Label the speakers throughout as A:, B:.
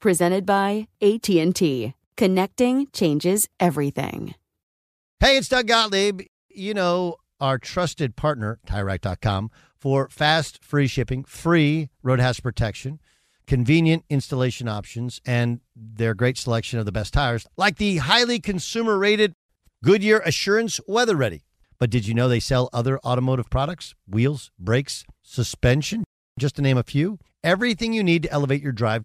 A: presented by AT&T. Connecting changes everything.
B: Hey, it's Doug Gottlieb. You know, our trusted partner, TireRack.com, for fast, free shipping, free road hazard protection, convenient installation options, and their great selection of the best tires, like the highly consumer rated Goodyear Assurance Weather Ready. But did you know they sell other automotive products? Wheels, brakes, suspension, just to name a few. Everything you need to elevate your drive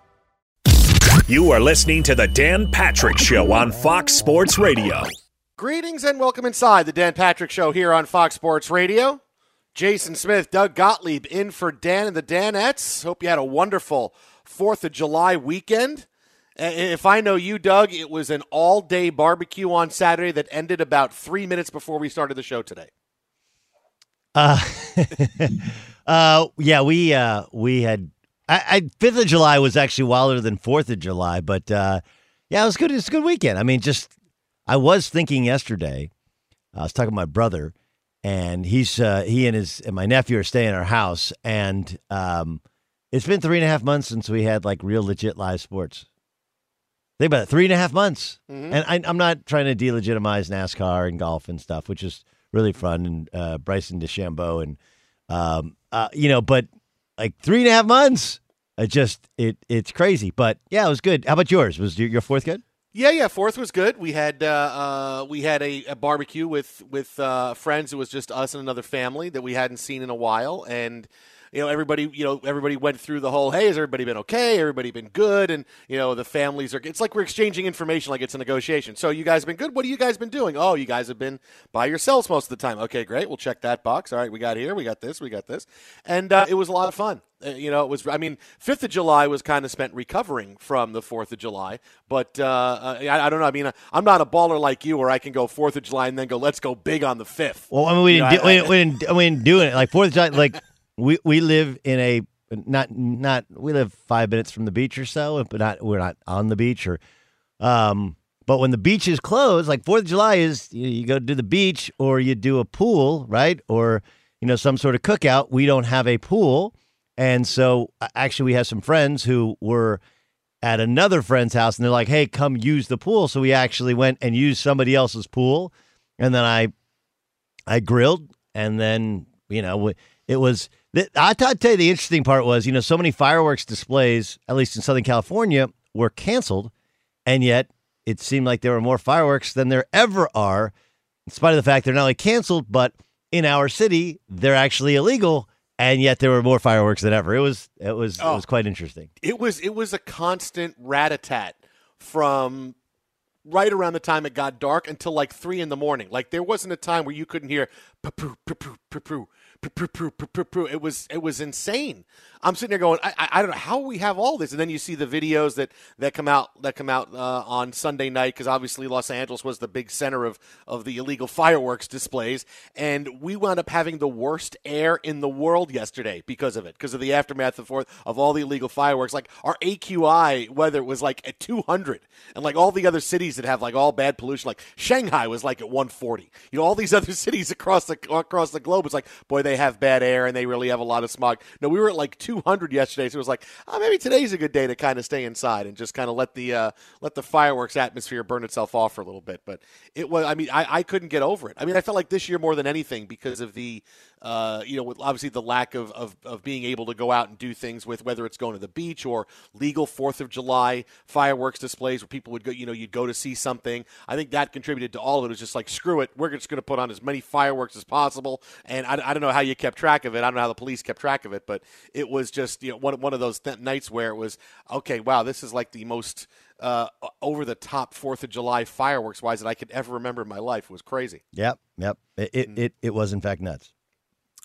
C: You are listening to the Dan Patrick Show on Fox Sports Radio.
D: Greetings and welcome inside the Dan Patrick Show here on Fox Sports Radio. Jason Smith, Doug Gottlieb in for Dan and the Danettes. Hope you had a wonderful 4th of July weekend. If I know you, Doug, it was an all day barbecue on Saturday that ended about three minutes before we started the show today.
B: Uh, uh yeah, we uh, we had I, Fifth of July was actually wilder than Fourth of July, but uh, yeah, it was good. It's a good weekend. I mean, just I was thinking yesterday. I was talking to my brother, and he's uh, he and his and my nephew are staying in our house, and um, it's been three and a half months since we had like real legit live sports. Think about it, three and a half months, mm-hmm. and I, am not trying to delegitimize NASCAR and golf and stuff, which is really fun, and uh, Bryson DeChambeau and um, uh, you know, but like three and a half months. It just it it's crazy, but yeah, it was good. How about yours? Was your, fourth good?
D: Yeah, yeah, fourth was good. We had uh, uh, we had a, a, barbecue with with uh, friends. It was just us and another family that we hadn't seen in a while, and you know, everybody, you know, everybody went through the whole, hey, has everybody been okay? Everybody been good? And, you know, the families are, it's like we're exchanging information like it's a negotiation. So you guys have been good. What have you guys been doing? Oh, you guys have been by yourselves most of the time. Okay, great. We'll check that box. All right, we got here, we got this, we got this. And uh, it was a lot of fun. Uh, you know, it was, I mean, 5th of July was kind of spent recovering from the 4th of July. But uh, uh, I, I, don't know. I mean, I'm not a baller like you where I can go 4th of July and then go, let's go big on the 5th.
B: Well, I mean, we, didn't, know, do, I, we, we, didn't, we didn't do it. Like 4th of July, like, we we live in a not not we live five minutes from the beach or so, but not we're not on the beach or um. But when the beach is closed, like Fourth of July is, you, you go to the beach or you do a pool, right? Or you know some sort of cookout. We don't have a pool, and so actually we have some friends who were at another friend's house, and they're like, "Hey, come use the pool." So we actually went and used somebody else's pool, and then I I grilled, and then you know it was I tell you the interesting part was, you know, so many fireworks displays, at least in Southern California, were canceled, and yet it seemed like there were more fireworks than there ever are in spite of the fact they're not only canceled, but in our city they're actually illegal, and yet there were more fireworks than ever. It was it was oh, it was oh. quite interesting.
D: It was it was a constant rat a tat from right around the time it got dark until like three in the morning. Like there wasn't a time where you couldn't hear it was it was insane. I'm sitting there going, I, I, don't know how we have all this, and then you see the videos that, that come out that come out uh, on Sunday night because obviously Los Angeles was the big center of of the illegal fireworks displays, and we wound up having the worst air in the world yesterday because of it, because of the aftermath of of all the illegal fireworks. Like our AQI weather was like at 200, and like all the other cities that have like all bad pollution, like Shanghai was like at 140. You know, all these other cities across the across the globe, it's like boy they have bad air and they really have a lot of smog. No, we were at like 200 yesterday, so it was like, oh, maybe today's a good day to kind of stay inside and just kind of let the uh, let the fireworks atmosphere burn itself off for a little bit. But it was, I mean, I, I couldn't get over it. I mean, I felt like this year more than anything because of the uh, you know, with obviously the lack of, of, of being able to go out and do things with whether it's going to the beach or legal Fourth of July fireworks displays where people would go, you know, you'd go to see something. I think that contributed to all of it. It was just like, screw it, we're just going to put on as many fireworks as possible. And I, I don't know how you kept track of it. I don't know how the police kept track of it, but it was just you know one one of those th- nights where it was okay. Wow, this is like the most uh, over the top Fourth of July fireworks wise that I could ever remember in my life. It was crazy.
B: Yep, yep. It it, mm. it, it was in fact nuts.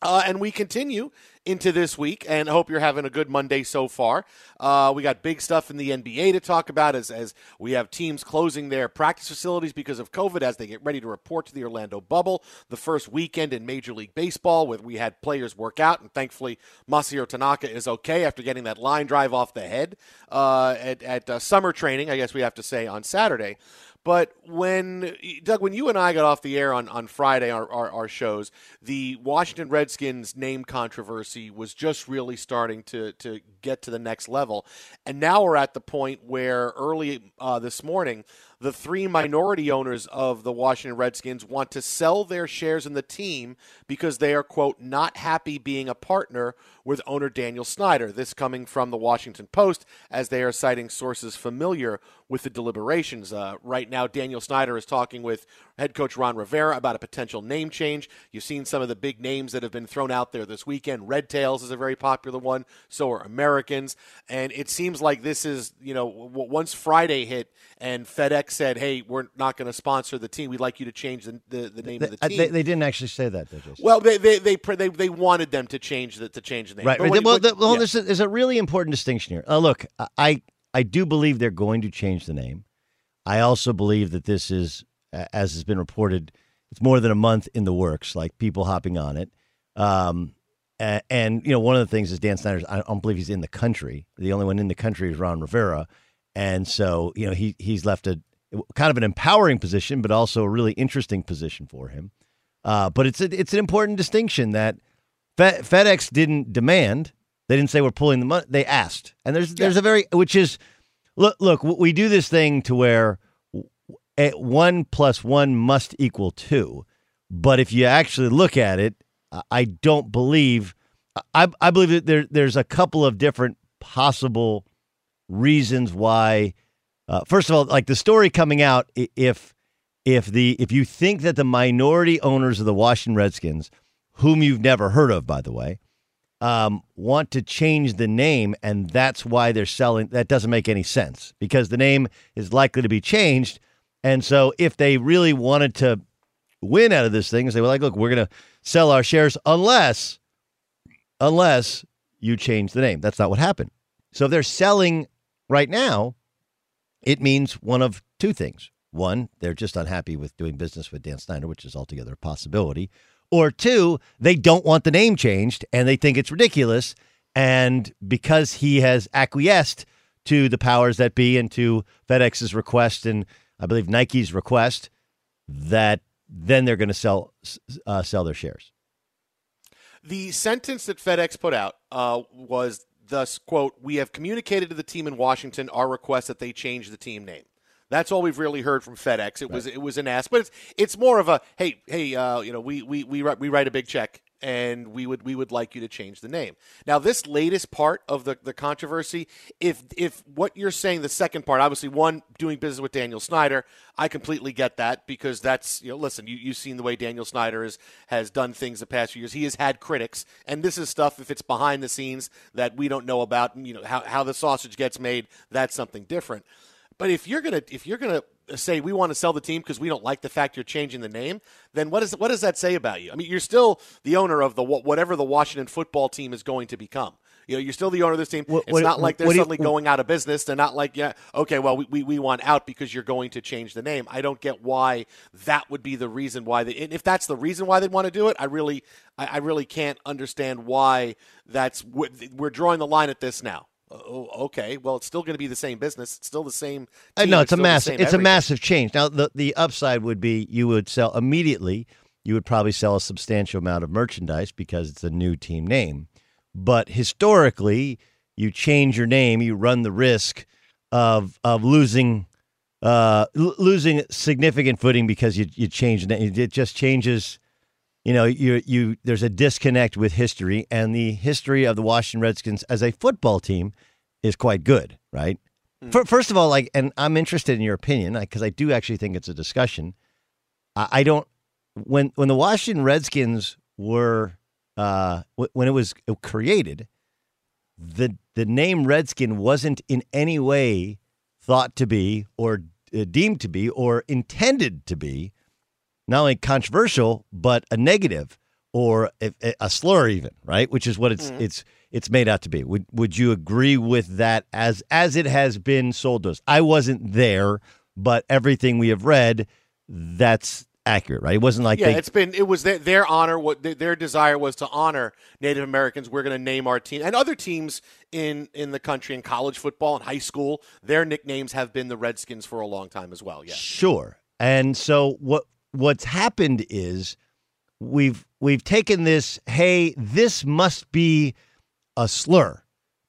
D: Uh, and we continue into this week, and hope you're having a good Monday so far. Uh, we got big stuff in the NBA to talk about as, as we have teams closing their practice facilities because of COVID as they get ready to report to the Orlando bubble. The first weekend in Major League Baseball, where we had players work out, and thankfully Masahiro Tanaka is okay after getting that line drive off the head uh, at, at uh, summer training, I guess we have to say, on Saturday. But when Doug, when you and I got off the air on, on Friday, our, our, our, shows, the Washington Redskins name controversy was just really starting to, to get to the next level. And now we're at the point where early uh, this morning, the three minority owners of the Washington Redskins want to sell their shares in the team because they are, quote, not happy being a partner with owner Daniel Snyder. This coming from the Washington Post as they are citing sources familiar with the deliberations. Uh, right now, Daniel Snyder is talking with head coach Ron Rivera about a potential name change. You've seen some of the big names that have been thrown out there this weekend. Red Tails is a very popular one. So are Americans. And it seems like this is, you know, once Friday hit and FedEx said, hey, we're not going to sponsor the team. We'd like you to change the, the, the name
B: the,
D: of the team.
B: They, they, didn't actually say that, though, Jason.
D: Well, they, they, they, they, they wanted them to change the, to change the name.
B: Right. right. When, well, when, the, well yeah. there's, a, there's a really important distinction here. Uh, look, I, I do believe they're going to change the name. I also believe that this is, as has been reported – it's more than a month in the works, like people hopping on it. Um, and, and, you know, one of the things is Dan Snyder's. I don't believe he's in the country. The only one in the country is Ron Rivera, and so you know he he's left a kind of an empowering position, but also a really interesting position for him. Uh, but it's a, it's an important distinction that Fe- FedEx didn't demand. They didn't say we're pulling the money. They asked, and there's yeah. there's a very which is look look we do this thing to where one plus one must equal two. But if you actually look at it, I don't believe. I, I believe that there, there's a couple of different possible reasons why. Uh, first of all, like the story coming out, if if the if you think that the minority owners of the Washington Redskins, whom you've never heard of, by the way, um, want to change the name, and that's why they're selling. That doesn't make any sense because the name is likely to be changed and so if they really wanted to win out of this thing, they were like, look, we're going to sell our shares unless, unless you change the name. That's not what happened. So if they're selling right now, it means one of two things. One, they're just unhappy with doing business with Dan Snyder, which is altogether a possibility. Or two, they don't want the name changed and they think it's ridiculous. And because he has acquiesced to the powers that be and to FedEx's request and I believe Nike's request that then they're going to sell uh, sell their shares.
D: The sentence that FedEx put out uh, was thus quote We have communicated to the team in Washington our request that they change the team name. That's all we've really heard from FedEx. It right. was it was an ask, but it's it's more of a hey hey uh, you know we we we write, we write a big check and we would we would like you to change the name. Now, this latest part of the, the controversy, if if what you're saying, the second part, obviously, one doing business with Daniel Snyder, I completely get that because that's you know, listen, you you've seen the way Daniel Snyder is, has done things the past few years. He has had critics, and this is stuff if it's behind the scenes that we don't know about. You know how how the sausage gets made. That's something different. But if you're gonna if you're gonna say we want to sell the team because we don't like the fact you're changing the name, then what, is, what does that say about you? I mean, you're still the owner of the whatever the Washington football team is going to become. You know, you're still the owner of this team. What, it's what, not like they're suddenly you, going out of business. They're not like, yeah, okay, well, we, we, we, want out because you're going to change the name. I don't get why that would be the reason why they. And if that's the reason why they'd want to do it, I really, I, I really can't understand why that's. We're drawing the line at this now. Oh, okay. Well, it's still going to be the same business. It's still the same.
B: Uh, team. no, it's, it's a massive. It's everything. a massive change. Now, the the upside would be you would sell immediately. You would probably sell a substantial amount of merchandise because it's a new team name. But historically, you change your name, you run the risk of of losing uh, l- losing significant footing because you you change it. It just changes you know, you you there's a disconnect with history, and the history of the Washington Redskins as a football team is quite good, right? Mm. First of all, like, and I'm interested in your opinion because I do actually think it's a discussion. I, I don't when when the Washington Redskins were uh, when it was created, the the name Redskin wasn't in any way thought to be or uh, deemed to be or intended to be not only controversial but a negative or a, a slur even right? Which is what it's mm-hmm. it's it's made out to be. Would would you agree with that as as it has been sold to us? I wasn't there but everything we have read that's accurate right? It wasn't like
D: yeah
B: they,
D: it's been it was their, their honor what their desire was to honor native americans. We're going to name our team and other teams in in the country in college football and high school their nicknames have been the redskins for a long time as well yeah
B: sure. And so what what's happened is we've we've taken this hey this must be a slur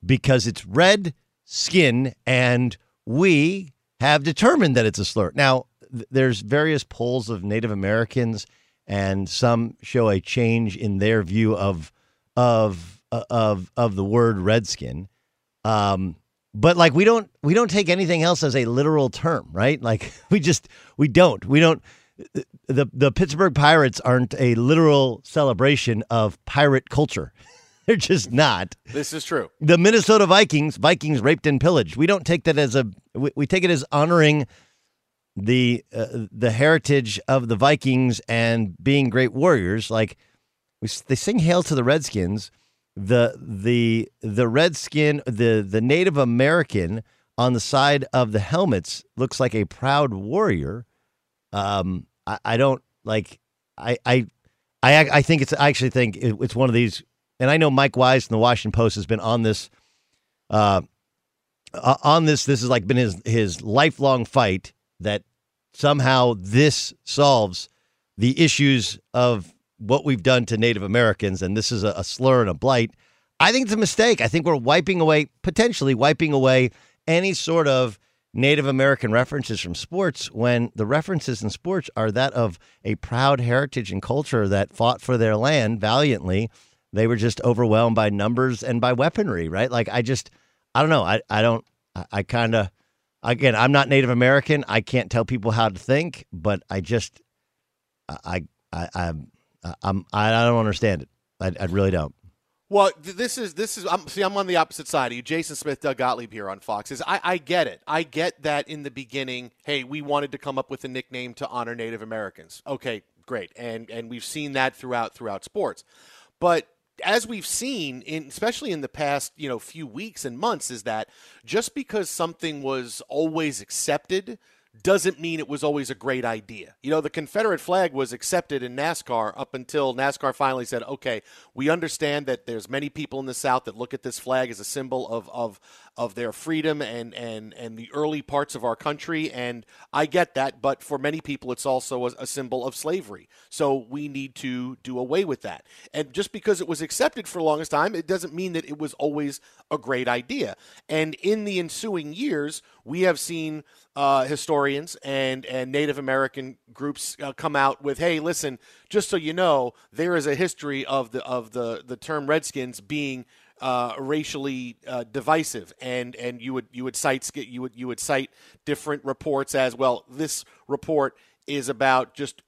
B: because it's red skin and we have determined that it's a slur. Now th- there's various polls of native americans and some show a change in their view of of uh, of of the word redskin um but like we don't we don't take anything else as a literal term right? Like we just we don't. We don't the the Pittsburgh Pirates aren't a literal celebration of pirate culture. They're just not.
D: This is true.
B: The Minnesota Vikings, Vikings raped and pillaged. We don't take that as a. We, we take it as honoring the uh, the heritage of the Vikings and being great warriors. Like we, they sing "Hail to the Redskins." The the the redskin, the the Native American on the side of the helmets looks like a proud warrior um, I, I don't like. I, I I I think it's. I actually think it's one of these. And I know Mike Wise from the Washington Post has been on this. Uh, on this, this has like been his his lifelong fight that somehow this solves the issues of what we've done to Native Americans, and this is a, a slur and a blight. I think it's a mistake. I think we're wiping away, potentially wiping away any sort of Native American references from sports when the references in sports are that of a proud heritage and culture that fought for their land valiantly. They were just overwhelmed by numbers and by weaponry, right? Like I just, I don't know. I, I don't, I, I kind of, again, I'm not Native American. I can't tell people how to think, but I just, I, I, I, I'm, I, don't understand it. I, I really don't.
D: Well, this is this is. I'm, see, I'm on the opposite side of you. Jason Smith, Doug Gottlieb here on Fox. Is I, I get it. I get that in the beginning. Hey, we wanted to come up with a nickname to honor Native Americans. Okay, great, and and we've seen that throughout throughout sports. But as we've seen, in especially in the past, you know, few weeks and months, is that just because something was always accepted doesn't mean it was always a great idea. You know, the Confederate flag was accepted in NASCAR up until NASCAR finally said, okay, we understand that there's many people in the South that look at this flag as a symbol of, of, of their freedom and, and, and the early parts of our country. And I get that, but for many people, it's also a, a symbol of slavery. So we need to do away with that. And just because it was accepted for the longest time, it doesn't mean that it was always a great idea. And in the ensuing years, we have seen uh, historians and and Native American groups uh, come out with, "Hey, listen, just so you know, there is a history of the of the the term Redskins being." Uh, racially uh, divisive, and and you would you would cite you would you would cite different reports as well. This report is about just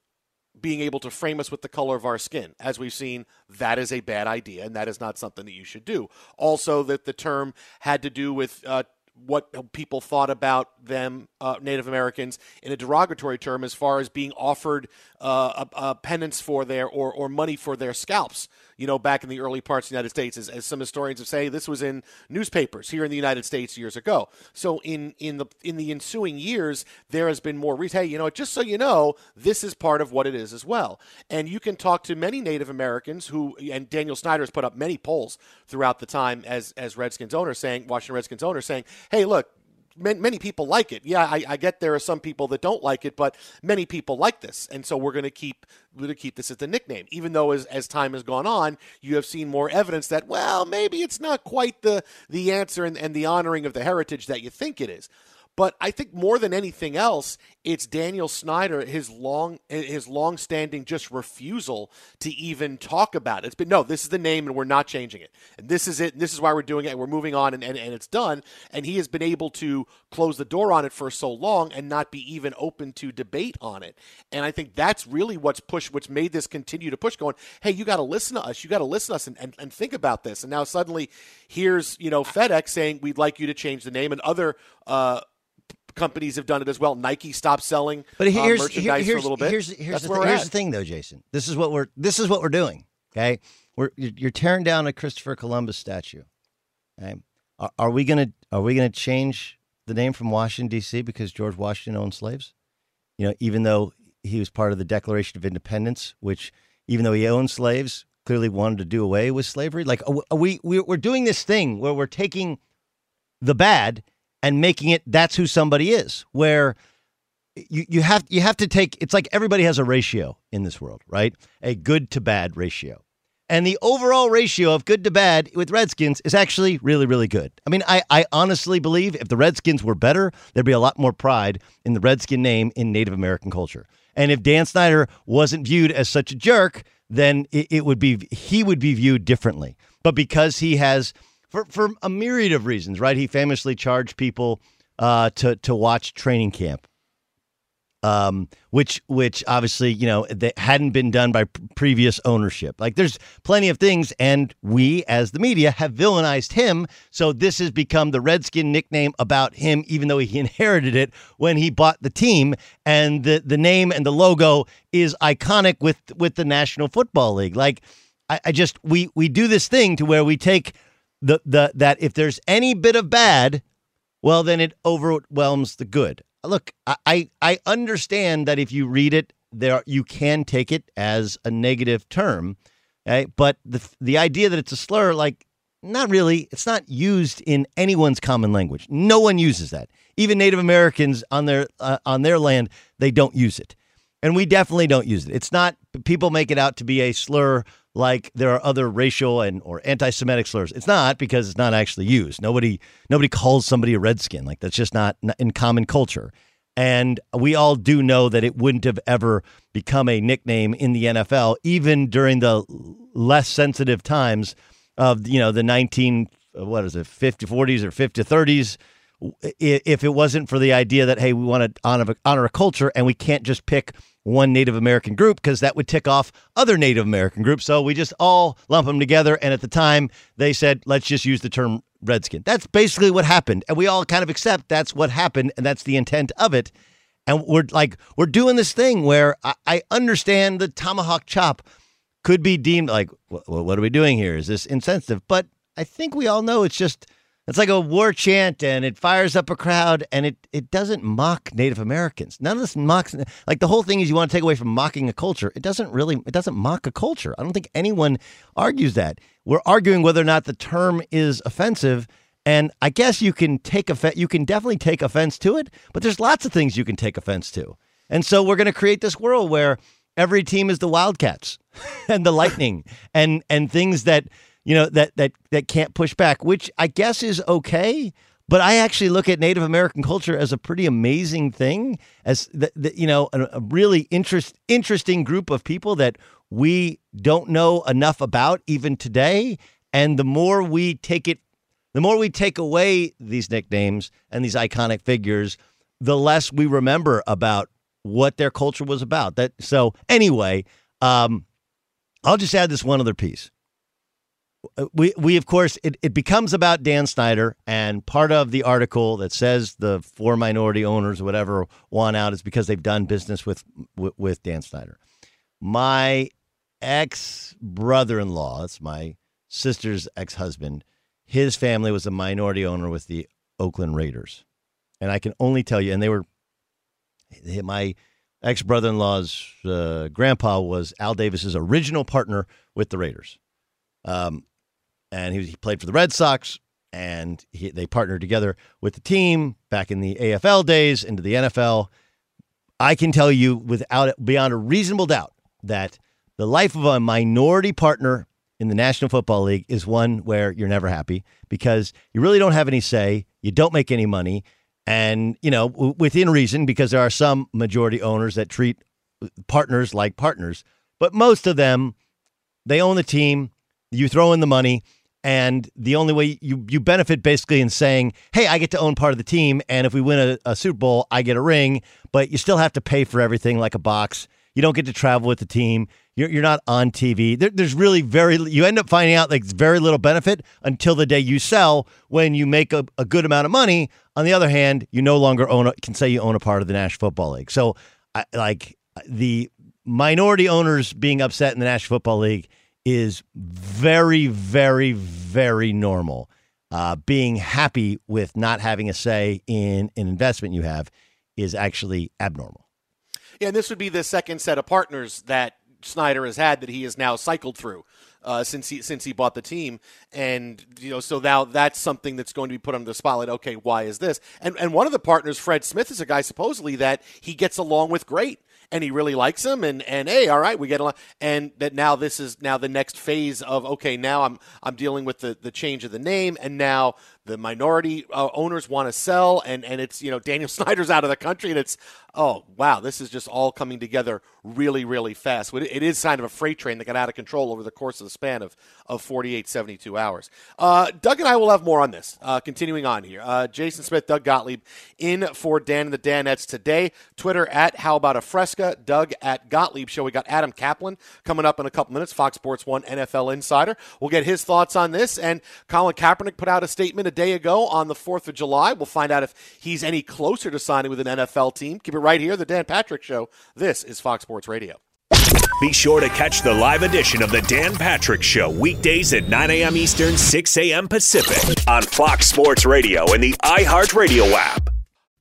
D: being able to frame us with the color of our skin. As we've seen, that is a bad idea, and that is not something that you should do. Also, that the term had to do with uh, what people thought about them, uh, Native Americans, in a derogatory term, as far as being offered uh, a, a penance for their or, or money for their scalps you know, back in the early parts of the United States, as, as some historians have say, this was in newspapers here in the United States years ago. So in in the in the ensuing years, there has been more. Hey, you know, just so you know, this is part of what it is as well. And you can talk to many Native Americans who, and Daniel Snyder has put up many polls throughout the time as as Redskins owner, saying Washington Redskins owner, saying, hey, look, many people like it. Yeah, I, I, get there are some people that don't like it, but many people like this, and so we're going to keep we're going to keep this as the nickname. Even though as, as time has gone on, you have seen more evidence that well, maybe it's not quite the the answer and, and the honoring of the heritage that you think it is. But I think more than anything else, it's Daniel Snyder, his long his long-standing just refusal to even talk about it. It's been no, this is the name and we're not changing it. And this is it, and this is why we're doing it, and we're moving on and, and, and it's done. And he has been able to close the door on it for so long and not be even open to debate on it. And I think that's really what's pushed what's made this continue to push going, hey, you gotta listen to us, you gotta listen to us and, and, and think about this. And now suddenly here's, you know, FedEx saying we'd like you to change the name and other uh, companies have done it as well. Nike stopped selling but uh, here's, uh, merchandise
B: here's,
D: for a little bit.
B: Here's, here's, the, th- here's the thing, though, Jason. This is what we're this is what we're doing. Okay, we're you're tearing down a Christopher Columbus statue. Okay, are, are we gonna are we gonna change the name from Washington D.C. because George Washington owned slaves? You know, even though he was part of the Declaration of Independence, which even though he owned slaves, clearly wanted to do away with slavery. Like, are we we're doing this thing where we're taking the bad and making it that's who somebody is. Where you, you have you have to take it's like everybody has a ratio in this world, right? A good to bad ratio. And the overall ratio of good to bad with Redskins is actually really, really good. I mean, I, I honestly believe if the Redskins were better, there'd be a lot more pride in the Redskin name in Native American culture. And if Dan Snyder wasn't viewed as such a jerk, then it, it would be he would be viewed differently. But because he has for for a myriad of reasons, right? He famously charged people uh, to to watch training camp, um, which which obviously you know that hadn't been done by previous ownership. Like there's plenty of things, and we as the media have villainized him. So this has become the Redskin nickname about him, even though he inherited it when he bought the team, and the the name and the logo is iconic with with the National Football League. Like I, I just we we do this thing to where we take the the that if there's any bit of bad, well then it overwhelms the good. Look, I I understand that if you read it, there you can take it as a negative term, okay? but the the idea that it's a slur, like not really. It's not used in anyone's common language. No one uses that. Even Native Americans on their uh, on their land, they don't use it, and we definitely don't use it. It's not. People make it out to be a slur like there are other racial and or anti-Semitic slurs. It's not because it's not actually used. Nobody nobody calls somebody a redskin. Like that's just not in common culture. And we all do know that it wouldn't have ever become a nickname in the NFL, even during the less sensitive times of you know the 19 what is it 50 40s or 50 30s if it wasn't for the idea that hey we want to honor, honor a culture and we can't just pick one Native American group because that would tick off other Native American groups. So we just all lump them together. And at the time, they said, let's just use the term redskin. That's basically what happened. And we all kind of accept that's what happened and that's the intent of it. And we're like, we're doing this thing where I, I understand the tomahawk chop could be deemed like, well, what are we doing here? Is this insensitive? But I think we all know it's just it's like a war chant and it fires up a crowd and it, it doesn't mock Native Americans. None of this mocks like the whole thing is you want to take away from mocking a culture. It doesn't really it doesn't mock a culture. I don't think anyone argues that. We're arguing whether or not the term is offensive and I guess you can take offense you can definitely take offense to it, but there's lots of things you can take offense to. And so we're going to create this world where every team is the Wildcats and the Lightning and and things that you know that that that can't push back, which I guess is okay. but I actually look at Native American culture as a pretty amazing thing, as the, the, you know, a, a really interest interesting group of people that we don't know enough about even today. And the more we take it, the more we take away these nicknames and these iconic figures, the less we remember about what their culture was about. That so anyway, um, I'll just add this one other piece. Uh, we we of course it, it becomes about Dan Snyder and part of the article that says the four minority owners whatever want out is because they've done business with with, with Dan Snyder. My ex brother in law, it's my sister's ex husband, his family was a minority owner with the Oakland Raiders. And I can only tell you, and they were my ex brother in law's uh, grandpa was Al Davis's original partner with the Raiders. Um, and he, he played for the Red Sox, and he, they partnered together with the team back in the AFL days into the NFL. I can tell you without beyond a reasonable doubt that the life of a minority partner in the National Football League is one where you're never happy because you really don't have any say, you don't make any money, and you know within reason because there are some majority owners that treat partners like partners, but most of them they own the team, you throw in the money, and the only way you you benefit basically in saying, "Hey, I get to own part of the team, and if we win a, a Super Bowl, I get a ring," but you still have to pay for everything like a box. You don't get to travel with the team. You're, you're not on TV. There, there's really very, you end up finding out like very little benefit until the day you sell when you make a, a good amount of money. On the other hand, you no longer own, a, can say you own a part of the National Football League. So, I, like the minority owners being upset in the National Football League is very, very, very normal. Uh, being happy with not having a say in an investment you have is actually abnormal.
D: Yeah, and this would be the second set of partners that Snyder has had that he has now cycled through uh, since he since he bought the team, and you know, so now that's something that's going to be put under the spotlight. Okay, why is this? And and one of the partners, Fred Smith, is a guy supposedly that he gets along with great and he really likes him and and hey all right we get along. And that now this is now the next phase of okay now i'm i'm dealing with the the change of the name and now the minority uh, owners want to sell and and it's you know Daniel Snyder's out of the country and it's oh wow this is just all coming together really really fast. It is kind of a freight train that got out of control over the course of the span of of 48 72 hours. Uh, Doug and I will have more on this uh, continuing on here. Uh, Jason Smith Doug Gottlieb in for Dan and the Danettes today. Twitter at how about a fresca Doug at Gottlieb show. We got Adam Caplan coming up in a couple minutes Fox Sports 1 NFL insider. We'll get his thoughts on this and Colin Kaepernick put out a statement a day ago on the 4th of July. We'll find out if he's any closer to signing with an NFL team. Keep it right here, The Dan Patrick Show. This is Fox Sports Radio.
C: Be sure to catch the live edition of The Dan Patrick Show weekdays at 9 a.m. Eastern, 6 a.m. Pacific on Fox Sports Radio and the iHeartRadio app.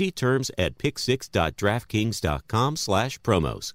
E: See terms at picksix.draftkings.com slash promos.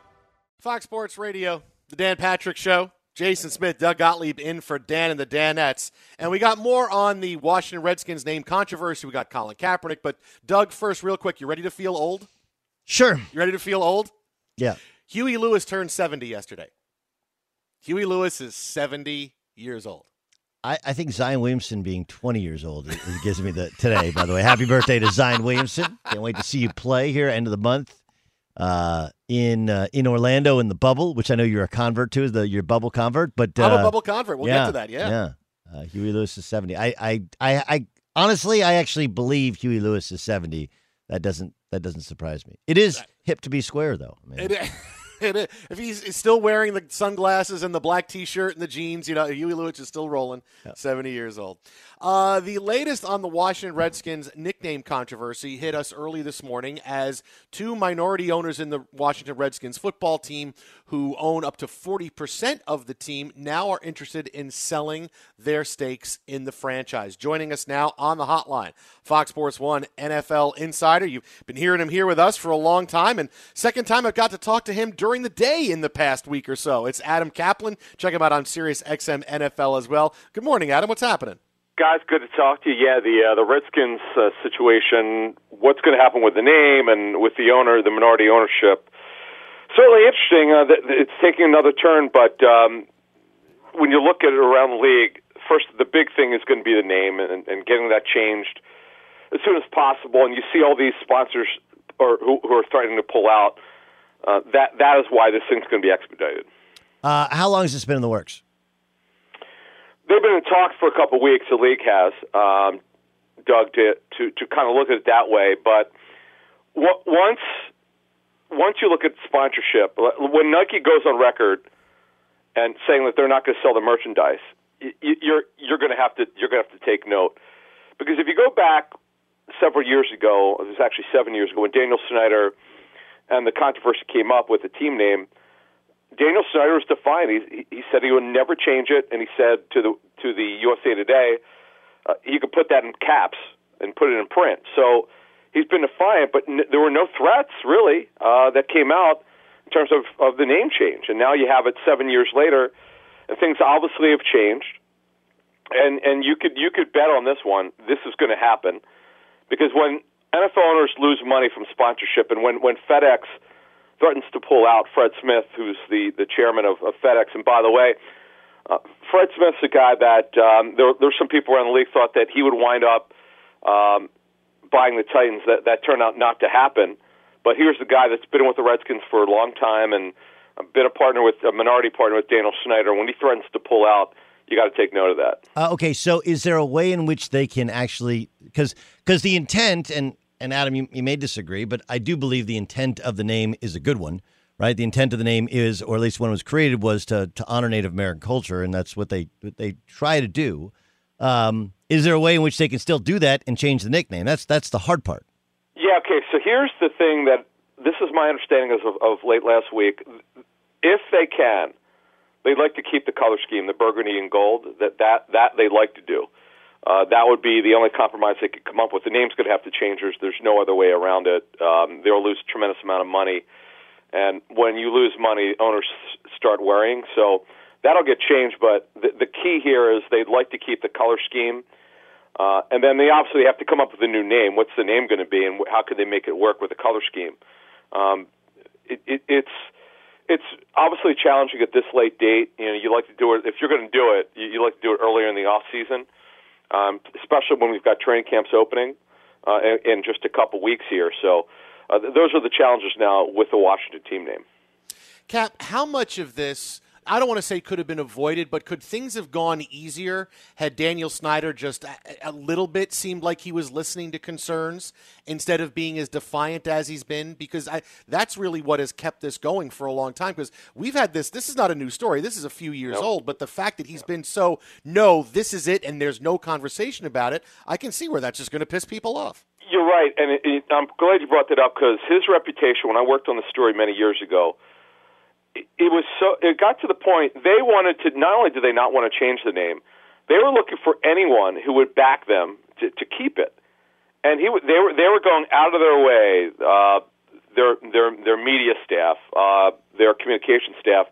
D: Fox Sports Radio, the Dan Patrick Show. Jason Smith, Doug Gottlieb in for Dan and the Danettes. And we got more on the Washington Redskins name controversy. We got Colin Kaepernick. But Doug, first, real quick, you ready to feel old?
B: Sure.
D: You ready to feel old?
B: Yeah.
D: Huey Lewis turned 70 yesterday. Huey Lewis is 70 years old.
B: I, I think Zion Williamson being 20 years old it, it gives me the today. By the way, happy birthday to Zion Williamson! Can't wait to see you play here end of the month uh, in uh, in Orlando in the bubble, which I know you're a convert to, the your bubble convert. But uh,
D: I'm a bubble convert. We'll
B: yeah,
D: get to that. Yeah.
B: yeah. Uh, Huey Lewis is 70. I, I I I honestly I actually believe Huey Lewis is 70. That doesn't that doesn't surprise me. It is hip to be square though. I mean,
D: It, it, if he's still wearing the sunglasses and the black T-shirt and the jeans, you know, Huey Lewis is still rolling. Seventy years old. Uh, the latest on the Washington Redskins nickname controversy hit us early this morning as two minority owners in the Washington Redskins football team who own up to 40% of the team now are interested in selling their stakes in the franchise. Joining us now on the hotline, Fox Sports 1 NFL insider. You've been hearing him here with us for a long time, and second time I've got to talk to him during the day in the past week or so. It's Adam Caplan. Check him out on Sirius XM NFL as well. Good morning, Adam. What's happening?
F: Guys, good to talk to you. Yeah, the uh, the Redskins uh, situation. What's going to happen with the name and with the owner, the minority ownership? Certainly interesting. Uh, that it's taking another turn, but um, when you look at it around the league, first the big thing is going to be the name and, and getting that changed as soon as possible. And you see all these sponsors or who, who are starting to pull out. Uh, that that is why this thing's going to be expedited.
B: uh, how long has this been in the works?
F: They've been in talks for a couple of weeks. The league has, um, Doug, to, to to kind of look at it that way. But w- once once you look at sponsorship, when Nike goes on record and saying that they're not going to sell the merchandise, y- you're you're going to have to you're going to have to take note because if you go back several years ago, it was actually seven years ago when Daniel Snyder and the controversy came up with the team name. Daniel Snyder was defiant. He, he said he would never change it, and he said to the to the USA Today, uh, he could put that in caps and put it in print. So he's been defiant, but n- there were no threats really uh, that came out in terms of of the name change. And now you have it seven years later, and things obviously have changed. And and you could you could bet on this one. This is going to happen because when NFL owners lose money from sponsorship, and when when FedEx threatens to pull out Fred Smith, who's the, the chairman of, of FedEx. And by the way, Uh, Fred Smith's a guy that um, there, there's some people around the league thought that he would wind up um, buying the Titans. That that turned out not to happen. But here's the guy that's been with the Redskins for a long time and been a partner with a minority partner with Daniel Snyder. When he threatens to pull out, you got to take note of that.
B: Uh, okay, so is there a way in which they can actually because because the intent and and Adam, you, you may disagree, but I do believe the intent of the name is a good one, right? The intent of the name is, or at least when it was created, was to to honor Native American culture, and that's what they what they try to do. Um, is there a way in which they can still do that and change the nickname? That's that's the hard part.
F: Yeah. Okay. So here's the thing that this is my understanding as of, of late last week. If they can, they'd like to keep the color scheme, the burgundy and gold. That that that they'd like to do. Uh, that would be the only compromise they could come up with. The name's going to have to change. There's, there's no other way around it. Um, they'll lose a tremendous amount of money, and when you lose money, owners start worrying. So that'll get changed. But the, the key here is they'd like to keep the color scheme, uh, and then they obviously have to come up with a new name. What's the name going to be, and how could they make it work with the color scheme? Um, it, it, it's it's obviously challenging at this late date. You know, you like to do it if you're going to do it. You, you like to do it earlier in the off season, um, especially when we've got training camps opening uh, in, in just a couple weeks here. So uh, those are the challenges now with the Washington team name.
D: Cap, how much of this? I don't want to say could have been avoided, but could things have gone easier had Daniel Snyder just a, a, little bit seemed like he was listening to concerns instead of being as defiant as he's been? Because I, that's really what has kept this going for a long time. Because we've had this. This is not a new story. This is a few years
F: Nope.
D: old. But the fact that he's been so no, this is it, and there's no conversation about it, I can see where that's just going to piss people off.
F: You're right, and it, it, I'm glad you brought that up because his reputation, when I worked on the story many years ago, it, was so. It got to the point they wanted to. Not only did they not want to change the name, they were looking for anyone who would back them to, to keep it. And he, they were, they were going out of their way. Uh, their, their, their media staff, uh, their communication staff,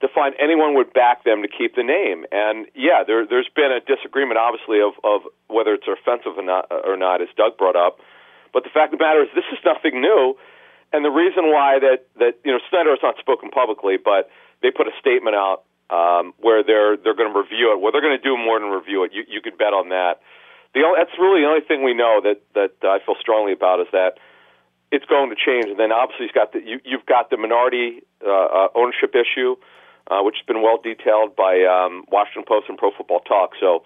F: to find anyone would back them to keep the name. And yeah, there, there's been a disagreement, obviously, of, of whether it's offensive or not, or not, as Doug brought up. But the fact of the matter is, this is nothing new. And the reason why that, that you know Snyder has not spoken publicly, but they put a statement out um, where they're they're going to review it. Well, they're going to do more than review it. You you could bet on that. The only, that's really the only thing we know that that I feel strongly about is that it's going to change. And then obviously you've got the you, you've got the minority uh, uh, ownership issue, uh, which has been well detailed by um, Washington Post and Pro Football Talk. So.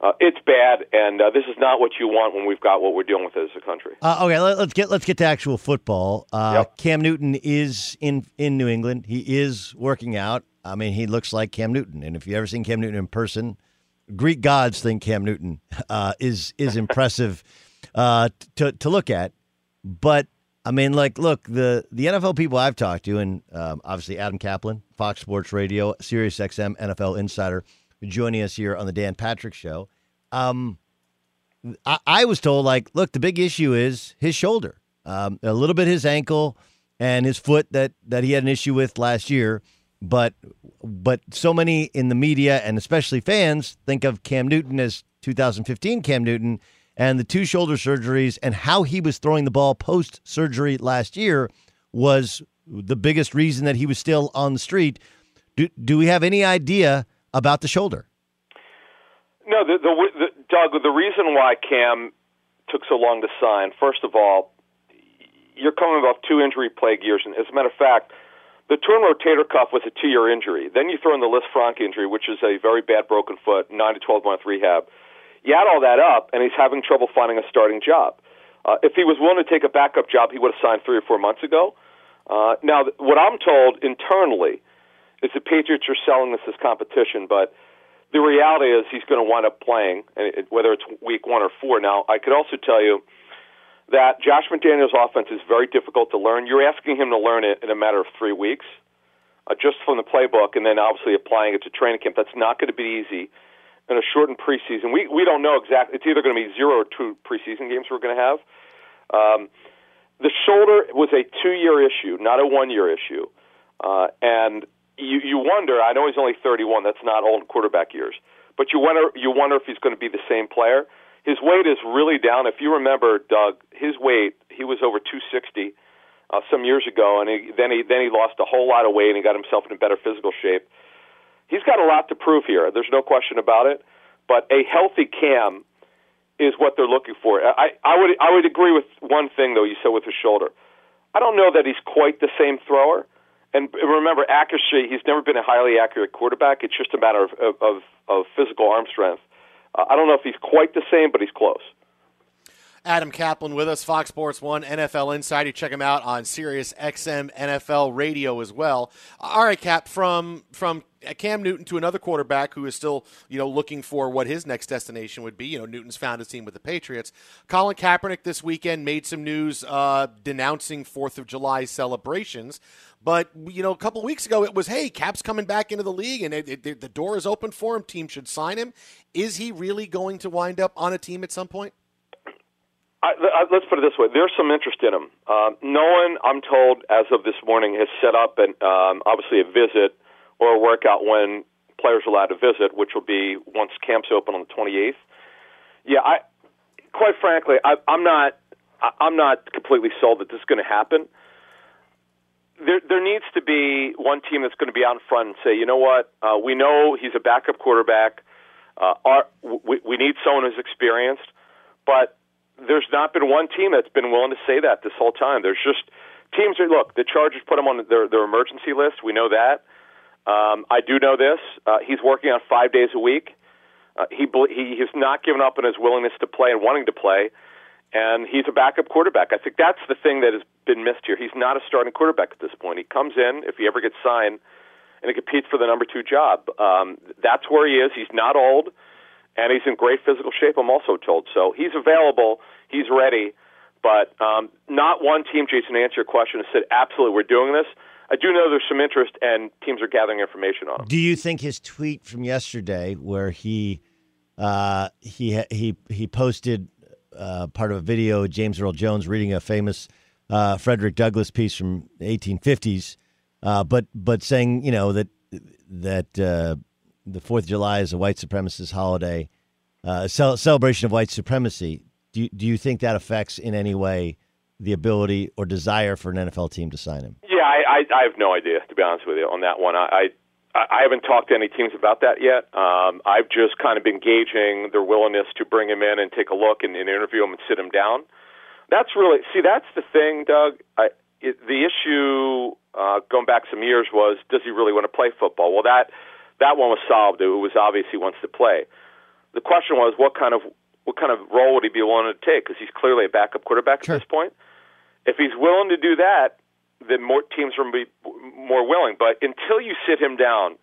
F: Uh, it's bad, and uh, this is not what you want when we've got what we're dealing with as a country.
B: Uh, okay, let, us get let's get to actual football. Uh,
F: Yep.
B: Cam Newton is in in New England. He is working out. I mean, he looks like Cam Newton. And if you've ever seen Cam Newton in person, Greek gods think Cam Newton uh, is is impressive uh, to to look at. But I mean, like, look the the NFL people I've talked to, and um, obviously Adam Caplan, Fox Sports Radio, Sirius XM, NFL Insider, joining us here on the Dan Patrick Show. Um, I, I was told like, look, the big issue is his shoulder, um, a little bit his ankle and his foot that that he had an issue with last year. But but so many in the media and especially fans think of Cam Newton as 2015 Cam Newton and the two shoulder surgeries and how he was throwing the ball post surgery last year was the biggest reason that he was still on the street. Do, do we have any idea about the shoulder?
F: No, the, the, the Doug, the reason why Cam took so long to sign, first of all, you're coming off two injury plague years, and as a matter of fact, the torn rotator cuff was a two-year injury. Then you throw in the Lisfranc injury, which is a very bad broken foot, nine to twelve month rehab. You add all that up, and he's having trouble finding a starting job. Uh, if he was willing to take a backup job, he would have signed three or four months ago. Uh, now, what I'm told internally is the Patriots are selling this as competition, but the reality is he's going to wind up playing, whether it's week one or four. Now, I could also tell you that Josh McDaniels' offense is very difficult to learn. You're asking him to learn it in a matter of three weeks, uh, just from the playbook, and then obviously applying it to training camp. That's not going to be easy in a shortened preseason. We we don't know exactly. It's either going to be zero or two preseason games we're going to have. Um, the shoulder was a two-year issue, not a one-year issue, uh, and you you wonder. I know he's only 31. That's not old quarterback years, but you wonder you wonder if he's going to be the same player. His weight is really down. If you remember, Doug, his weight he was over 260 uh, some years ago, and he, then he then he lost a whole lot of weight and he got himself in better physical shape. he's got a lot to prove here. There's no question about it. But a healthy Cam is what they're looking for. I, I would I would agree with one thing though. You said with his shoulder. I don't know that he's quite the same thrower. And remember, accuracy. He's never been a highly accurate quarterback. It's just a matter of of, of physical arm strength. Uh, I don't know if he's quite the same, but he's close.
D: Adam Caplan with us, Fox Sports One NFL Insider. Check him out on Sirius XM NFL Radio as well. All right, Cap, from from Cam Newton to another quarterback who is still, you know, looking for what his next destination would be. You know, Newton's found his team with the Patriots. Colin Kaepernick this weekend made some news uh, denouncing Fourth of July celebrations. But you know, a couple weeks ago, it was, "Hey, Cap's coming back into the league, and it, it, the door is open for him. Team should sign him." Is he really going to wind up on a team at some point?
F: I, I, let's put it this way: there's some interest in him. Uh, no one, I'm told, as of this morning, has set up an um, obviously a visit or a workout when players are allowed to visit, which will be once camps open on the 28th. Yeah, I, quite frankly, I, I'm not, I, I'm not completely sold that this is going to happen. There, there needs to be one team that's going to be out in front and say, you know what, uh, we know he's a backup quarterback. Uh, our, we, we need someone who's experienced, but there's not been one team that's been willing to say that this whole time. There's just teams are look. The Chargers put him on their their emergency list. We know that. Um, I do know this. Uh, he's working on five days a week. Uh, he he has not given up on his willingness to play and wanting to play, and he's a backup quarterback. I think that's the thing that has been missed here. He's not a starting quarterback at this point. He comes in if he ever gets signed, and he competes for the number two job. Um, that's where he is. He's not old and he's in great physical shape. I'm also told so. He's available. He's ready. But um, not one team, Jason, to answer your question, has said absolutely we're doing this. I do know there's some interest, and teams are gathering information on him.
B: Do you think his tweet from yesterday, where he uh, he he he posted uh, part of a video of James Earl Jones reading a famous uh, Frederick Douglass piece from the 1850s, uh, but but saying you know that that uh, the Fourth of July is a white supremacist holiday, uh, cel- celebration of white supremacy. Do you, do you think that affects in any way the ability or desire for an NFL team to sign him?
F: Yeah, I, I, I have no idea to be honest with you on that one. I, I, I haven't talked to any teams about that yet. Um, I've just kind of been gauging their willingness to bring him in and take a look and, and interview him and sit him down. That's really see. That's the thing, Doug. I, it, the issue uh, going back some years was does he really want to play football? Well, that that one was solved. It was obvious he wants to play. The question was what kind of what kind of role would he be willing to take? Because he's clearly a backup quarterback sure. at this point. If he's willing to do that, then more teams will be more willing. But until you sit him down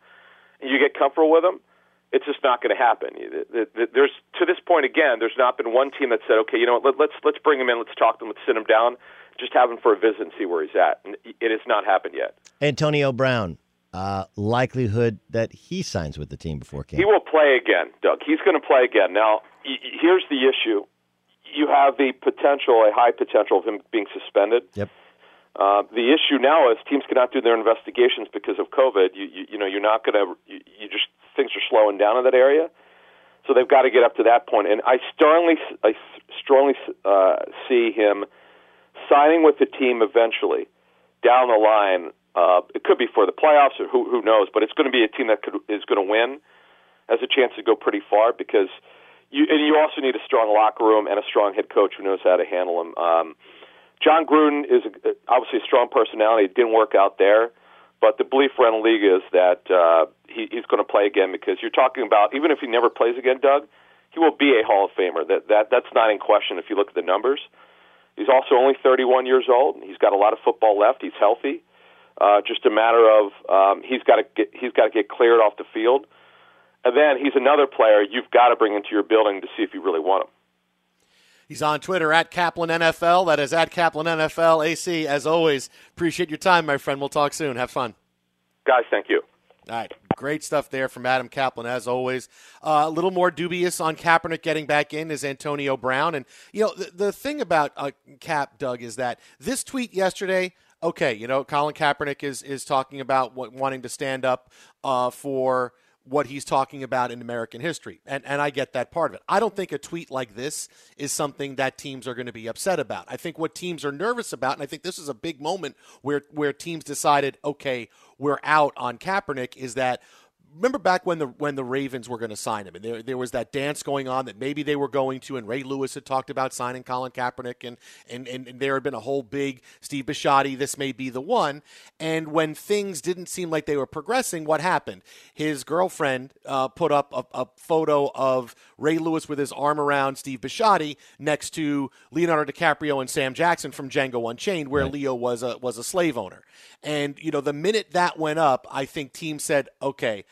F: and you get comfortable with him, it's just not going to happen. There's to this point again, there's not been one team that said, okay, you know what, let's let's bring him in, let's talk to him, let's sit him down, just have him for a visit and see where he's at. And it has not happened yet.
B: Antonio Brown, uh, likelihood that he signs with the team before camp?
F: He will play again, Doug. He's going to play again. Now, y- here's the issue: you have the potential, a high potential of him being suspended.
B: Yep.
F: Uh, the issue now is teams cannot do their investigations because of COVID. You, you, you know, you're not going to. You, you just things are slowing down in that area, so they've got to get up to that point. And I strongly, I strongly uh, see him signing with the team eventually down the line uh, it could be for the playoffs, or who who knows? But it's going to be a team that could, is going to win, has a chance to go pretty far because you and you also need a strong locker room and a strong head coach who knows how to handle them. Um, Jon Gruden is a, obviously a strong personality. It didn't work out there, but the belief around the league is that uh, he, he's going to play again because you're talking about even if he never plays again, Doug, he will be a Hall of Famer. That that that's not in question if you look at the numbers. He's also only 31 years old. He's got a lot of football left. He's healthy. Just a matter of um, he's got to get he's got to get cleared off the field, and then he's another player you've got to bring into your building to see if you really want him.
D: He's on Twitter at Caplan NFL. That is at Caplan NFL. AC, as always, appreciate your time, my friend. We'll talk soon. Have fun,
F: guys. Thank you.
D: All right, great stuff there from Adam Caplan, as always. Uh, a little more dubious on Kaepernick getting back in is Antonio Brown, and you know the, the thing about uh, Cap, Doug, is that this tweet yesterday okay, you know, Colin Kaepernick is is talking about what, wanting to stand up uh, for what he's talking about in American history. And and I get that part of it. I don't think a tweet like this is something that teams are going to be upset about. I think what teams are nervous about, and I think this is a big moment where where teams decided, okay, we're out on Kaepernick, is that remember back when the when the Ravens were going to sign him, and there there was that dance going on that maybe they were going to, and Ray Lewis had talked about signing Colin Kaepernick, and and and, and there had been a whole big Steve Bisciotti, this may be the one. And when things didn't seem like they were progressing, what happened? His girlfriend uh, put up a, a photo of Ray Lewis with his arm around Steve Bisciotti next to Leonardo DiCaprio and Sam Jackson from Django Unchained, where right. Leo was a was a slave owner. And you know, the minute that went up, I think teams said, "Okay,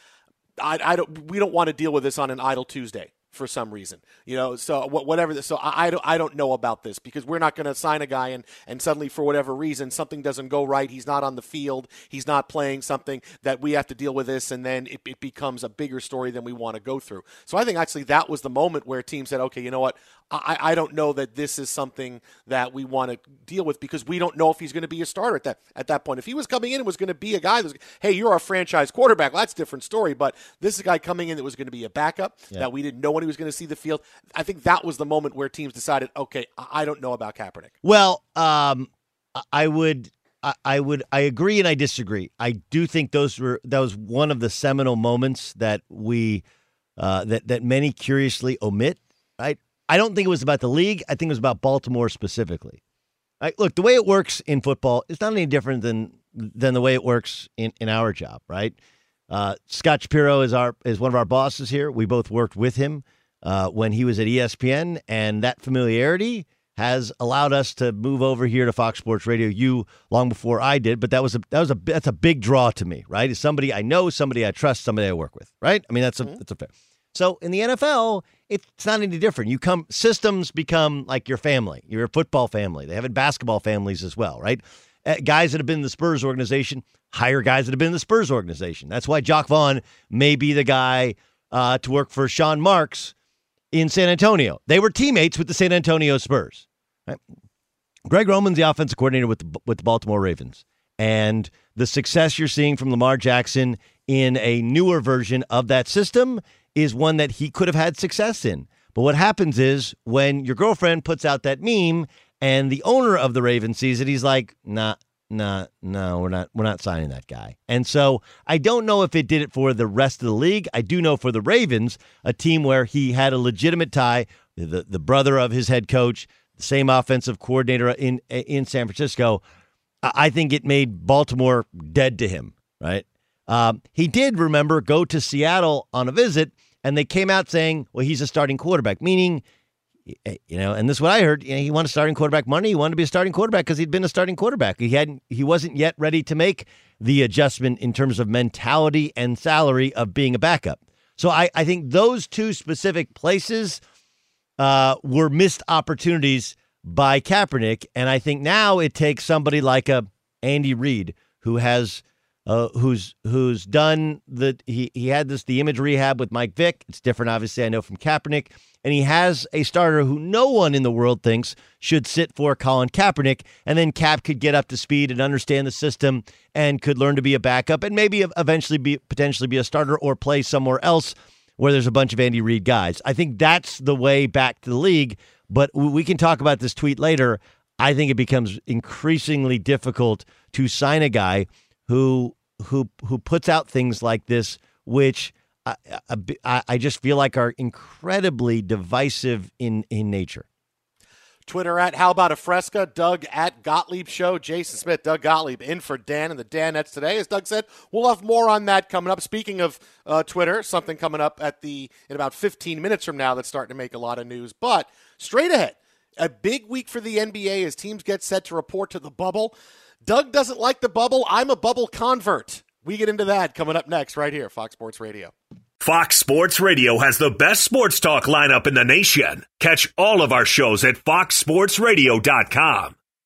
D: I, I don't. We don't want to deal with this on an idle Tuesday." for some reason. You know, so whatever. So I, I don't I don't know about this because we're not going to sign a guy and and suddenly for whatever reason something doesn't go right. He's not on the field. He's not playing something that we have to deal with this, and then it, it becomes a bigger story than we want to go through. So I think actually that was the moment where team said, okay, you know what, I, I don't know that this is something that we want to deal with because we don't know if he's going to be a starter at that at that point. If he was coming in and was going to be a guy that's hey, you're our franchise quarterback, well, that's a different story. But this is a guy coming in that was going to be a backup yeah. that we didn't know when he was going to see the field. I think that was the moment where teams decided, okay, I don't know about Kaepernick.
B: Well, um, I would. I would I agree and I disagree. I do think those were that was one of the seminal moments that we uh, that that many curiously omit. Right, I don't think it was about the league. I think it was about Baltimore specifically. Right? Look, the way it works in football is not any different than than the way it works in, in our job, right? Uh, Scott Shapiro is our is one of our bosses here. We both worked with him uh, when he was at ESPN, and that familiarity has allowed us to move over here to Fox Sports Radio. You long before I did, but that was a that was a that's a big draw to me, right? Is somebody I know, somebody I trust, somebody I work with, right? I mean, that's a mm-hmm. that's a fair. So in the NFL, it's not any different. You come systems become like your family. You're football family. They have it basketball families as well, right? Uh, guys that have been in the Spurs organization hire guys that have been in the Spurs organization. That's why Jacque Vaughn may be the guy uh, to work for Sean Marks in San Antonio. They were teammates with the San Antonio Spurs. Right? Greg Roman's the offensive coordinator with the, with the Baltimore Ravens, and the success you're seeing from Lamar Jackson in a newer version of that system is one that he could have had success in. But what happens is when your girlfriend puts out that meme and the owner of the Ravens sees it, he's like, nah, nah, no, we're not we're not signing that guy. And so I don't know if it did it for the rest of the league. I do know for the Ravens, a team where he had a legitimate tie, the the brother of his head coach, the same offensive coordinator in in San Francisco. I think it made Baltimore dead to him, right? Um, he did, remember, go to Seattle on a visit, and they came out saying, well, he's a starting quarterback, meaning, you know, and this is what I heard. You know, he wanted starting quarterback money. He wanted to be a starting quarterback because he'd been a starting quarterback. He hadn't, he wasn't yet ready to make the adjustment in terms of mentality and salary of being a backup. So I, I think those two specific places uh, were missed opportunities by Kaepernick, and I think now it takes somebody like a Andy Reid who has uh, who's who's done the he he had this the image rehab with Mike Vick. It's different, obviously. I know from Kaepernick, and he has a starter who no one in the world thinks should sit for Colin Kaepernick, and then Cap could get up to speed and understand the system and could learn to be a backup and maybe eventually be potentially be a starter or play somewhere else where there's a bunch of Andy Reid guys. I think that's the way back to the league. But we can talk about this tweet later. I think it becomes increasingly difficult to sign a guy who who who puts out things like this, which I, I, I just feel like are incredibly divisive in in nature.
D: Twitter at How About a Fresca, Doug at Gottlieb Show, Jason Smith, Doug Gottlieb in for Dan and the Danettes today. As Doug said, we'll have more on that coming up. Speaking of uh, Twitter, something coming up at the in about 15 minutes from now that's starting to make a lot of news. But straight ahead, a big week for the NBA as teams get set to report to the bubble. Doug doesn't like the bubble. I'm a bubble convert. We get into that coming up next, right here, Fox Sports Radio.
C: Fox Sports Radio has the best sports talk lineup in the nation. Catch all of our shows at foxsportsradio.com.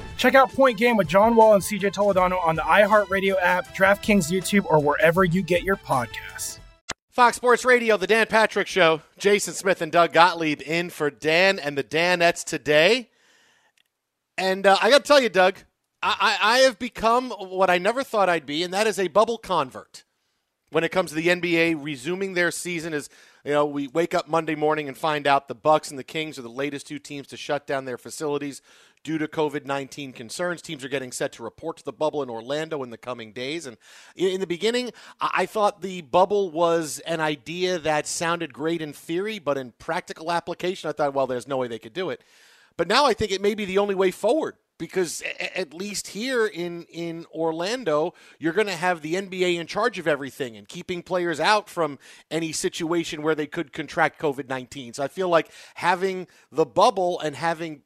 G: Check out Point Game with John Wall and CJ Toledano on the iHeartRadio app, DraftKings YouTube, or wherever you get your podcasts.
D: Fox Sports Radio, the Dan Patrick Show. Jason Smith and Doug Gottlieb in for Dan and the Danettes today. And uh, I got to tell you, Doug, I, I, I have become what I never thought I'd be, and that is a bubble convert. When it comes to the NBA resuming their season, as you know, we wake up Monday morning and find out the Bucks and the Kings are the latest two teams to shut down their facilities due to COVID 19 concerns. Teams are getting set to report to the bubble in Orlando in the coming days. And in the beginning, I thought the bubble was an idea that sounded great in theory, but in practical application, I thought, well, there's no way they could do it. But now I think it may be the only way forward because at least here in in Orlando, you're going to have the NBA in charge of everything and keeping players out from any situation where they could contract COVID-19. So I feel like having the bubble and having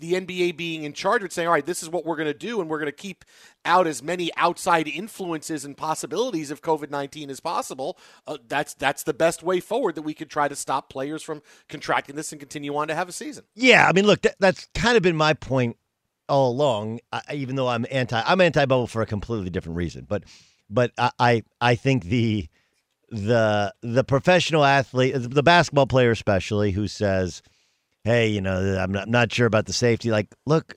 D: the NBA being in charge of saying, all right, this is what we're going to do, and we're going to keep out as many outside influences and possibilities if COVID nineteen is possible. Uh, that's that's the best way forward that we could try to stop players from contracting this and continue on to have a season.
B: Yeah, I mean, look, that, that's kind of been my point all along. I, even though I'm anti, I'm anti bubble for a completely different reason. But, but I, I, I think the, the, the professional athlete, the basketball player especially, who says, "Hey, you know, I'm not, not sure about the safety." Like, look,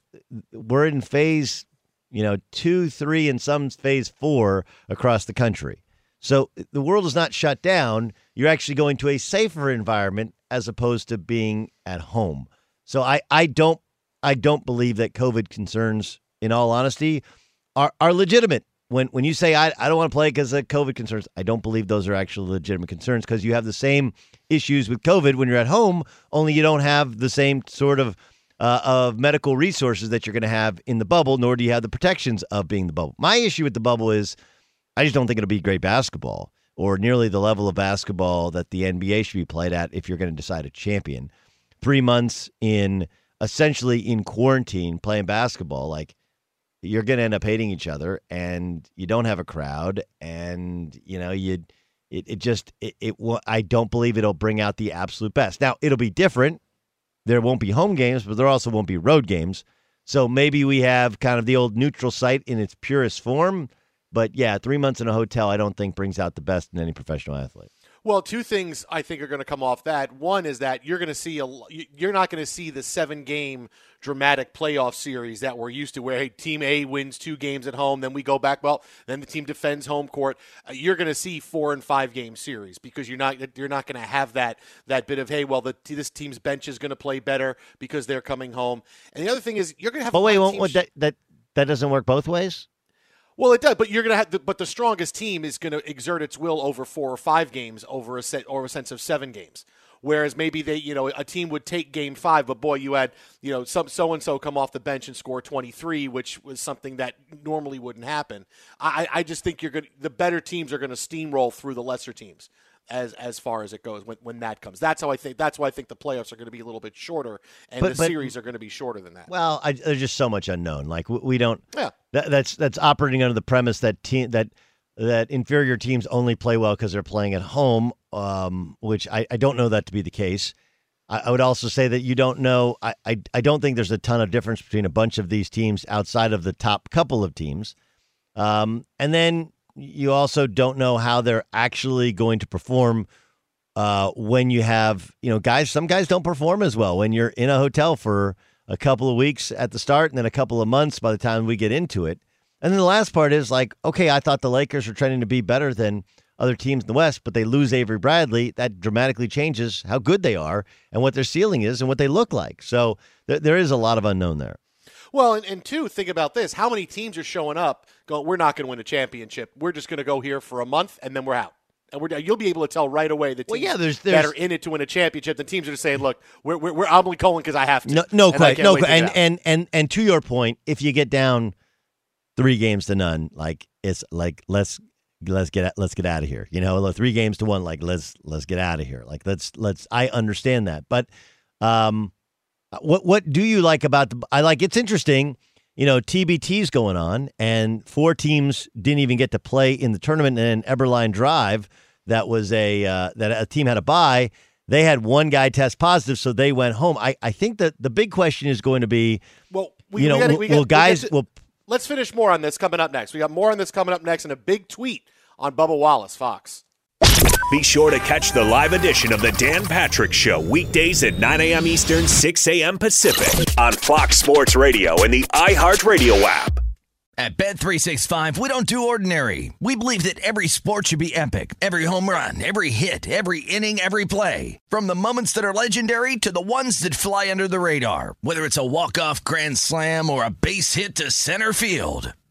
B: we're in phase, you know, two, three, and some phase four across the country. So the world is not shut down. You're actually going to a safer environment as opposed to being at home. So I, I don't I don't believe that COVID concerns, in all honesty, are, are legitimate. When when you say I, I don't want to play because of COVID concerns, I don't believe those are actually legitimate concerns because you have the same issues with COVID when you're at home, only you don't have the same sort of uh, of medical resources that you're going to have in the bubble, nor do you have the protections of being the bubble. My issue with the bubble is I just don't think it'll be great basketball. or nearly the level of basketball that the NBA should be played at if you're going to decide a champion. Three months in essentially in quarantine playing basketball, like you're going to end up hating each other and you don't have a crowd and you know you it, it just it, it I don't believe it'll bring out the absolute best. Now, it'll be different. There won't be home games, but there also won't be road games. So maybe we have kind of the old neutral site in its purest form. But yeah, three months in a hotel, I don't think brings out the best in any professional athlete.
D: Well, two things I think are going to come off that. One is that you're going to see a you're not going to see the seven game dramatic playoff series that we're used to, where hey, team A wins two games at home, then we go back. Well, then the team defends home court. Uh, you're going to see four and five game series because you're not you're not going to have that that bit of hey, well, the this team's bench is going to play better because they're coming home. And the other thing is you're going to have.
B: But wait,
D: won't,
B: that that that doesn't work both ways.
D: Well, it does, but you're gonna have. The, but the strongest team is to exert its will over four or five games, over a set, or a sense of seven games. Whereas maybe they, you know, a team would take game five, but boy, you had, you know, some so and so come off the bench and score 23, which was something that normally wouldn't happen. I, I just think you're going. to The better teams are going to steamroll through the lesser teams as as far as it goes when, when that comes. That's how I think. That's why I think the playoffs are going to be a little bit shorter, and
B: But-
D: the
B: but-
D: series are going to be shorter than that.
B: Well, I, there's just so much unknown. Like we, we don't.
D: Yeah.
B: That, that's that's operating under the premise that team that that inferior teams only play well because they're playing at home, um, which I, I don't know that to be the case. I, I would also say that you don't know. I, I I don't think there's a ton of difference between a bunch of these teams outside of the top couple of teams, um, and then you also don't know how they're actually going to perform uh, when you have, you know, guys, some guys don't perform as well when you're in a hotel for a couple of weeks at the start and then a couple of months by the time we get into it. And then the last part is like, okay, I thought the Lakers were trending to be better than other teams in the West, but they lose Avery Bradley. That dramatically changes how good they are and what their ceiling is and what they look like. So th- there is a lot of unknown there.
D: Well, and, and two, think about this: how many teams are showing up? Going, we're not going to win a championship. We're just going to go here for a month and then we're out. And we're, you'll be able to tell right away the teams
B: Well, yeah, there's-
D: that are in it to win a championship. The teams are just saying, "Look, we're we're, we're I'm only calling because I have to."
B: No, no, quite, no, and, and and and to your point, if you get down three games to none, like it's like let's let's get let's get out of here. You know, three games to one, like let's let's get out of here. Like let's let's. I understand that, but um, what what do you like about the? I like it's interesting. You know, TBT's going on, and four teams didn't even get to play in the tournament. And Eberlein Drive, that was a uh, that a team had a buy. They had one guy test positive, so they went home. I, I think that the big question is going to be,
D: well, we,
B: you know,
D: we gotta, we
B: will
D: gotta-
B: guys will
D: Let's finish more on this coming up next. We got more on this coming up next, and a big tweet on Bubba Wallace, Fox.
C: Be sure to catch the live edition of the Dan Patrick Show weekdays at 9 a.m. Eastern, 6 a.m. Pacific on Fox Sports Radio and the iHeartRadio app.
H: At Bet365, we don't do ordinary. We believe that every sport should be epic. Every home run, every hit, every inning, every play. From the moments that are legendary to the ones that fly under the radar. Whether it's a walk-off grand slam or a base hit to center field.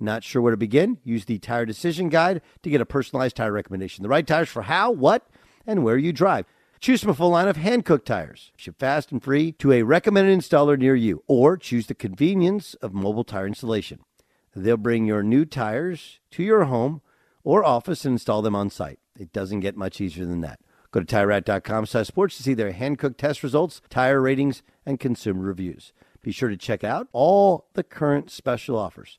I: Not sure where to begin? Use the Tire Decision Guide to get a personalized tire recommendation. The right tires for how, what, and where you drive. Choose from a full line of Hankook tires. Ship fast and free to a recommended installer near you, or choose the convenience of mobile tire installation. They'll bring your new tires to your home or office and install them on site. It doesn't get much easier than that. Go to TireRack.com slash sports to see their Hankook test results, tire ratings, and consumer reviews. Be sure to check out all the current special offers.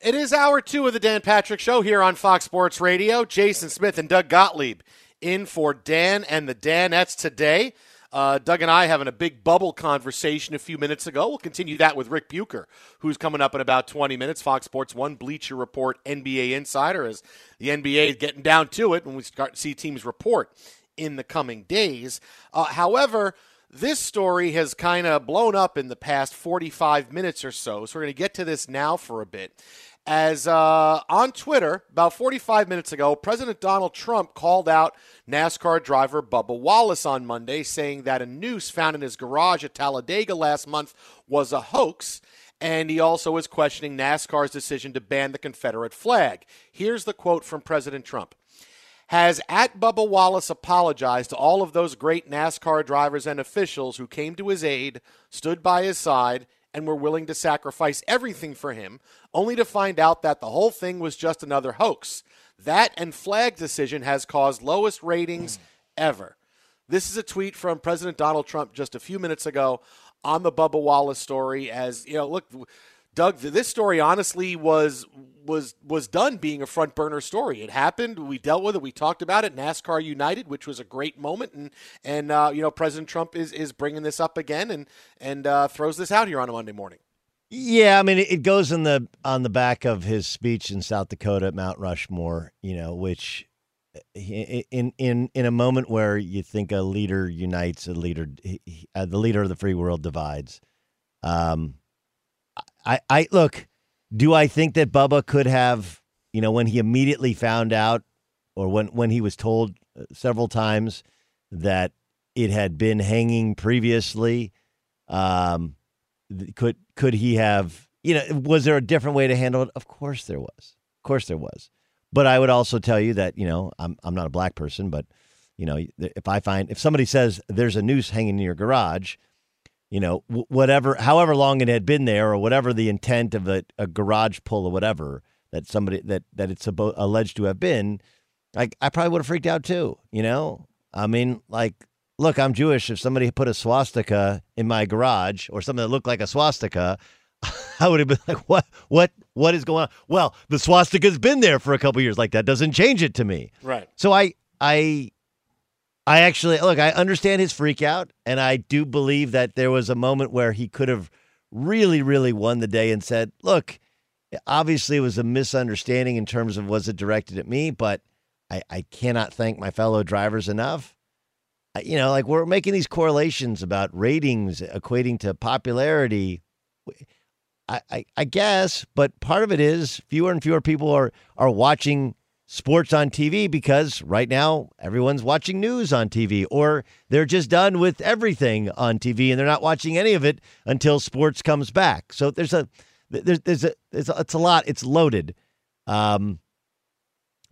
D: It is hour two of the Dan Patrick Show here on Fox Sports Radio. Jason Smith and Doug Gottlieb in for Dan and the Danettes today. Uh, Doug and I having a big bubble conversation a few minutes ago. We'll continue that with Ric Bucher, who's coming up in about 20 minutes. Fox Sports One Bleacher Report NBA Insider as the NBA is getting down to it when we start to see teams report in the coming days. Uh, however, this story has kind of blown up in the past 45 minutes or so, so we're going to get to this now for a bit. As uh, on Twitter, about 45 minutes ago, President Donald Trump called out NASCAR driver Bubba Wallace on Monday, saying that a noose found in his garage at Talladega last month was a hoax. And he also is questioning NASCAR's decision to ban the Confederate flag. Here's the quote from President Trump has at Bubba Wallace apologized to all of those great NASCAR drivers and officials who came to his aid, stood by his side, and were willing to sacrifice everything for him, only to find out that the whole thing was just another hoax. That and flag decision has caused lowest ratings hmm. ever. This is a tweet from President Donald Trump just a few minutes ago on the Bubba Wallace story. As you know, look, Doug, this story honestly was was was done being a front burner story. It happened. We dealt with it. We talked about it. NASCAR United, which was a great moment, and and uh, you know President Trump is is bringing this up again and and uh, throws this out here on a Monday morning.
B: Yeah, I mean, it goes in the on the back of his speech in South Dakota at Mount Rushmore. You know, which in in in a moment where you think a leader unites, a leader, he- uh, the leader of the free world divides. Um, I I look. Do I think that Bubba could have, you know, when he immediately found out, or when when he was told uh, several times that it had been hanging previously, um, could could he have you know was there a different way to handle it of course there was of course there was but i would also tell you that you know i'm i'm not a black person but you know if i find if somebody says there's a noose hanging in your garage you know whatever however long it had been there or whatever the intent of a, a garage pull or whatever that somebody that that it's abo- alleged to have been I, I probably would have freaked out too you know i mean like look, I'm Jewish. If somebody put a swastika in my garage or something that looked like a swastika, I would have been like, what, what, what is going on? Well, the swastika's been there for a couple years. Like that doesn't change it to me.
D: Right.
B: So I, I, I actually look. I understand his freak out, and I do believe that there was a moment where he could have really, really won the day and said, "Look, obviously it was a misunderstanding in terms of was it directed at me, but I, I cannot thank my fellow drivers enough." I- You know, like we're making these correlations about ratings equating to popularity. I, I, I guess, but part of it is fewer and fewer people are are watching sports on TV because right now everyone's watching news on TV or they're just done with everything on TV and they're not watching any of it until sports comes back. So there's a there's there's a it's a, it's a lot. It's loaded. Um,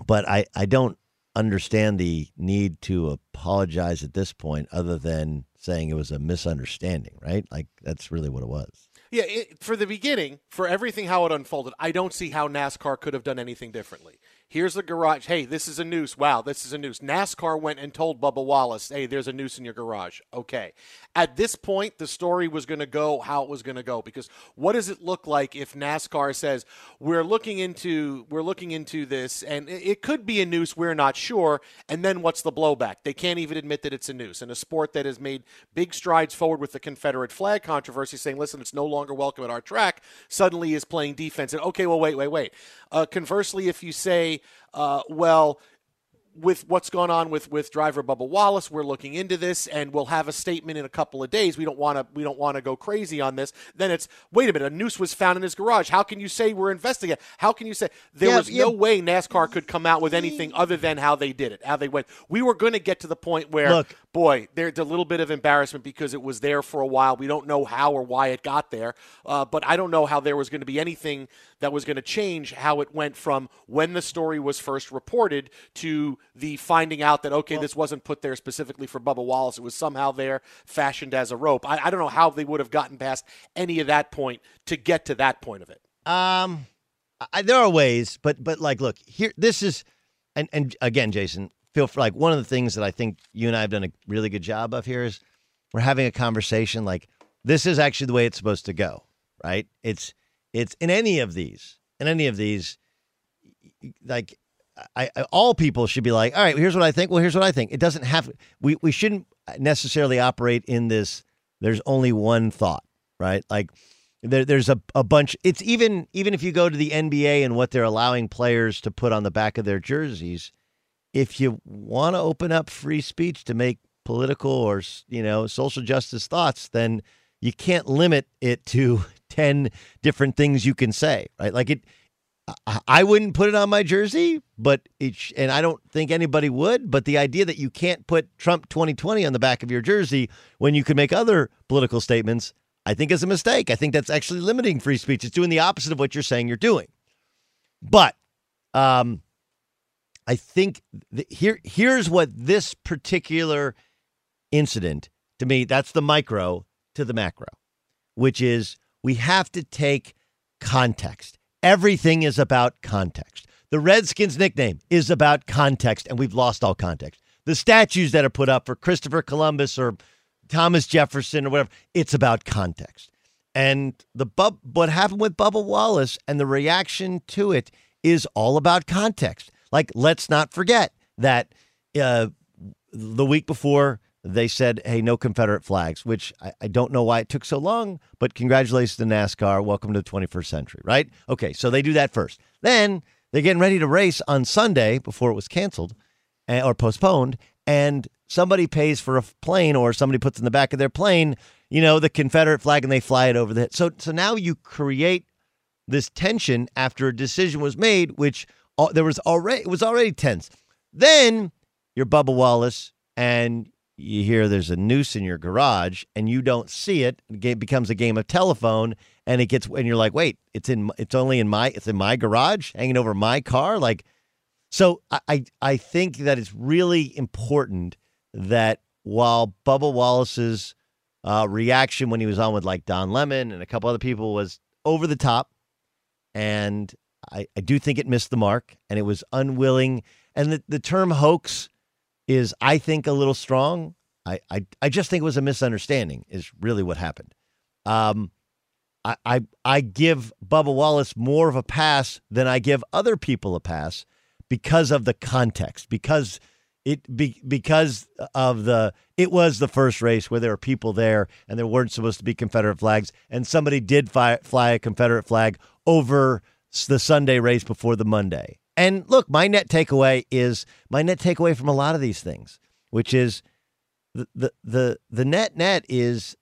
B: but I I don't understand the need to apologize at this point, other than saying it was a misunderstanding. Right? Like that's really what it was.
D: Yeah, it, for the beginning, for everything how it unfolded, I don't see how NASCAR could have done anything differently. Here's the garage. Hey, this is a noose. Wow, this is a noose. NASCAR went and told Bubba Wallace, hey, there's a noose in your garage. Okay. At this point, the story was going to go how it was going to go because what does it look like if NASCAR says we're looking into we're looking into this and it could be a noose, we're not sure, and then what's the blowback? They can't even admit that it's a noose. In a sport that has made big strides forward with the Confederate flag controversy, saying, listen, it's no longer welcome at our track, suddenly is playing defense. And okay, well, wait, wait, wait. Uh, conversely, if you say, uh, well, with what's gone on with with driver Bubba Wallace, we're looking into this, and we'll have a statement in a couple of days. We don't want to we don't want to go crazy on this. Then it's wait a minute, a noose was found in his garage. How can you say we're investigating? How can you say there
B: Yeah,
D: was
B: yeah.
D: no way NASCAR could come out with anything other than how they did it, how they went? We were going to get to the point where
B: Look.
D: Boy, there's a little bit of embarrassment because it was there for a while. We don't know how or why it got there, uh, but I don't know how there was going to be anything that was going to change how it went from when the story was first reported to the finding out that okay, this wasn't put there specifically for Bubba Wallace. It was somehow there, fashioned as a rope. I, I don't know how they would have gotten past any of that point to get to that point of it.
B: Um, I, there are ways, but but like, look here. This is, and and again, Jason, feel for like one of the things that I think you and I have done a really good job of here is we're having a conversation. Like this is actually the way it's supposed to go, right? It's it's in any of these, in any of these, like. I, I, all people should be like, all right, here's what I think. Well, here's what I think. It doesn't have. We we shouldn't necessarily operate in this. There's only one thought, right? Like there, there's a, a bunch. It's even even if you go to the NBA and what they're allowing players to put on the back of their jerseys, if you want to open up free speech to make political or you know social justice thoughts, then you can't limit it to ten different things you can say, right? Like it. I- wouldn't put it on my jersey, but it and I don't think anybody would. But the idea that you can't put Trump 2020 on the back of your jersey when you can make other political statements, I think is a mistake. I think that's actually limiting free speech. It's doing the opposite of what you're saying you're doing. But um, I think th- here here's what this particular incident to me that's the micro to the macro, which is we have to take context. Everything is about context. The Redskins nickname is about context, and we've lost all context. The statues that are put up for Christopher Columbus or Thomas Jefferson or whatever, it's about context. And the bub, what happened with Bubba Wallace and the reaction to it is all about context. Like, let's not forget that uh, the week before they said, "Hey, no Confederate flags," which I, I don't know why it took so long, but congratulations to NASCAR. Welcome to the 21st century, right? Okay, so they do that first. Then they're getting ready to race on Sunday before it was canceled eh, or postponed, and somebody pays for a plane or somebody puts in the back of their plane, you know, the Confederate flag, and they fly it over the. So, so now you create this tension after a decision was made, which there was already it was already tense. Then you're Bubba Wallace, and you hear there's a noose in your garage, and you don't see it. It becomes a game of telephone, and it gets and you're like, wait, it's in it's only in my it's in my garage, hanging over my car, like. So I I, I think that it's really important that while Bubba Wallace's uh, reaction when he was on with like Don Lemon and a couple other people was over the top, and I, I do think it missed the mark and it was unwilling. And the, the term hoax is, I think, a little strong. I, I, I just think it was a misunderstanding, is really what happened. Um, I, I, I give Bubba Wallace more of a pass than I give other people a pass because of the context, because it be, because of the it was the first race where there were people there and there weren't supposed to be Confederate flags, and somebody did fly, fly a Confederate flag over the Sunday race before the Monday. And look, my net takeaway is my net takeaway from a lot of these things, which is the the the, the net net is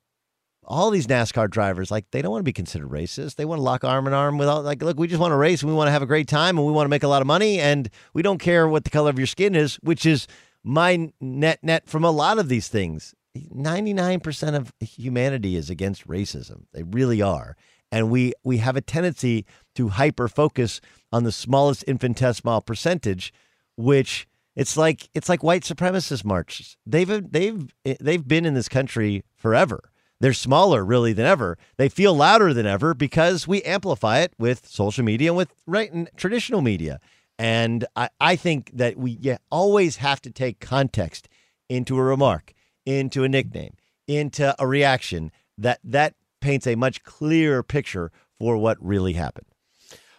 B: all these NASCAR drivers like they don't want to be considered racist. They want to lock arm in arm with all like look, we just want to race and we want to have a great time and we want to make a lot of money and we don't care what the color of your skin is, which is my net net from a lot of these things. 99% of humanity is against racism. They really are. And we we have a tendency to hyper focus on the smallest infinitesimal percentage which It's like it's like white supremacist marches. They've they've they've been in this country forever. They're smaller really than ever. They feel louder than ever because we amplify it with social media and with right and traditional media. And I, I think that we yeah, always have to take context into a remark, into a nickname, into a reaction that that paints a much clearer picture for what really happened.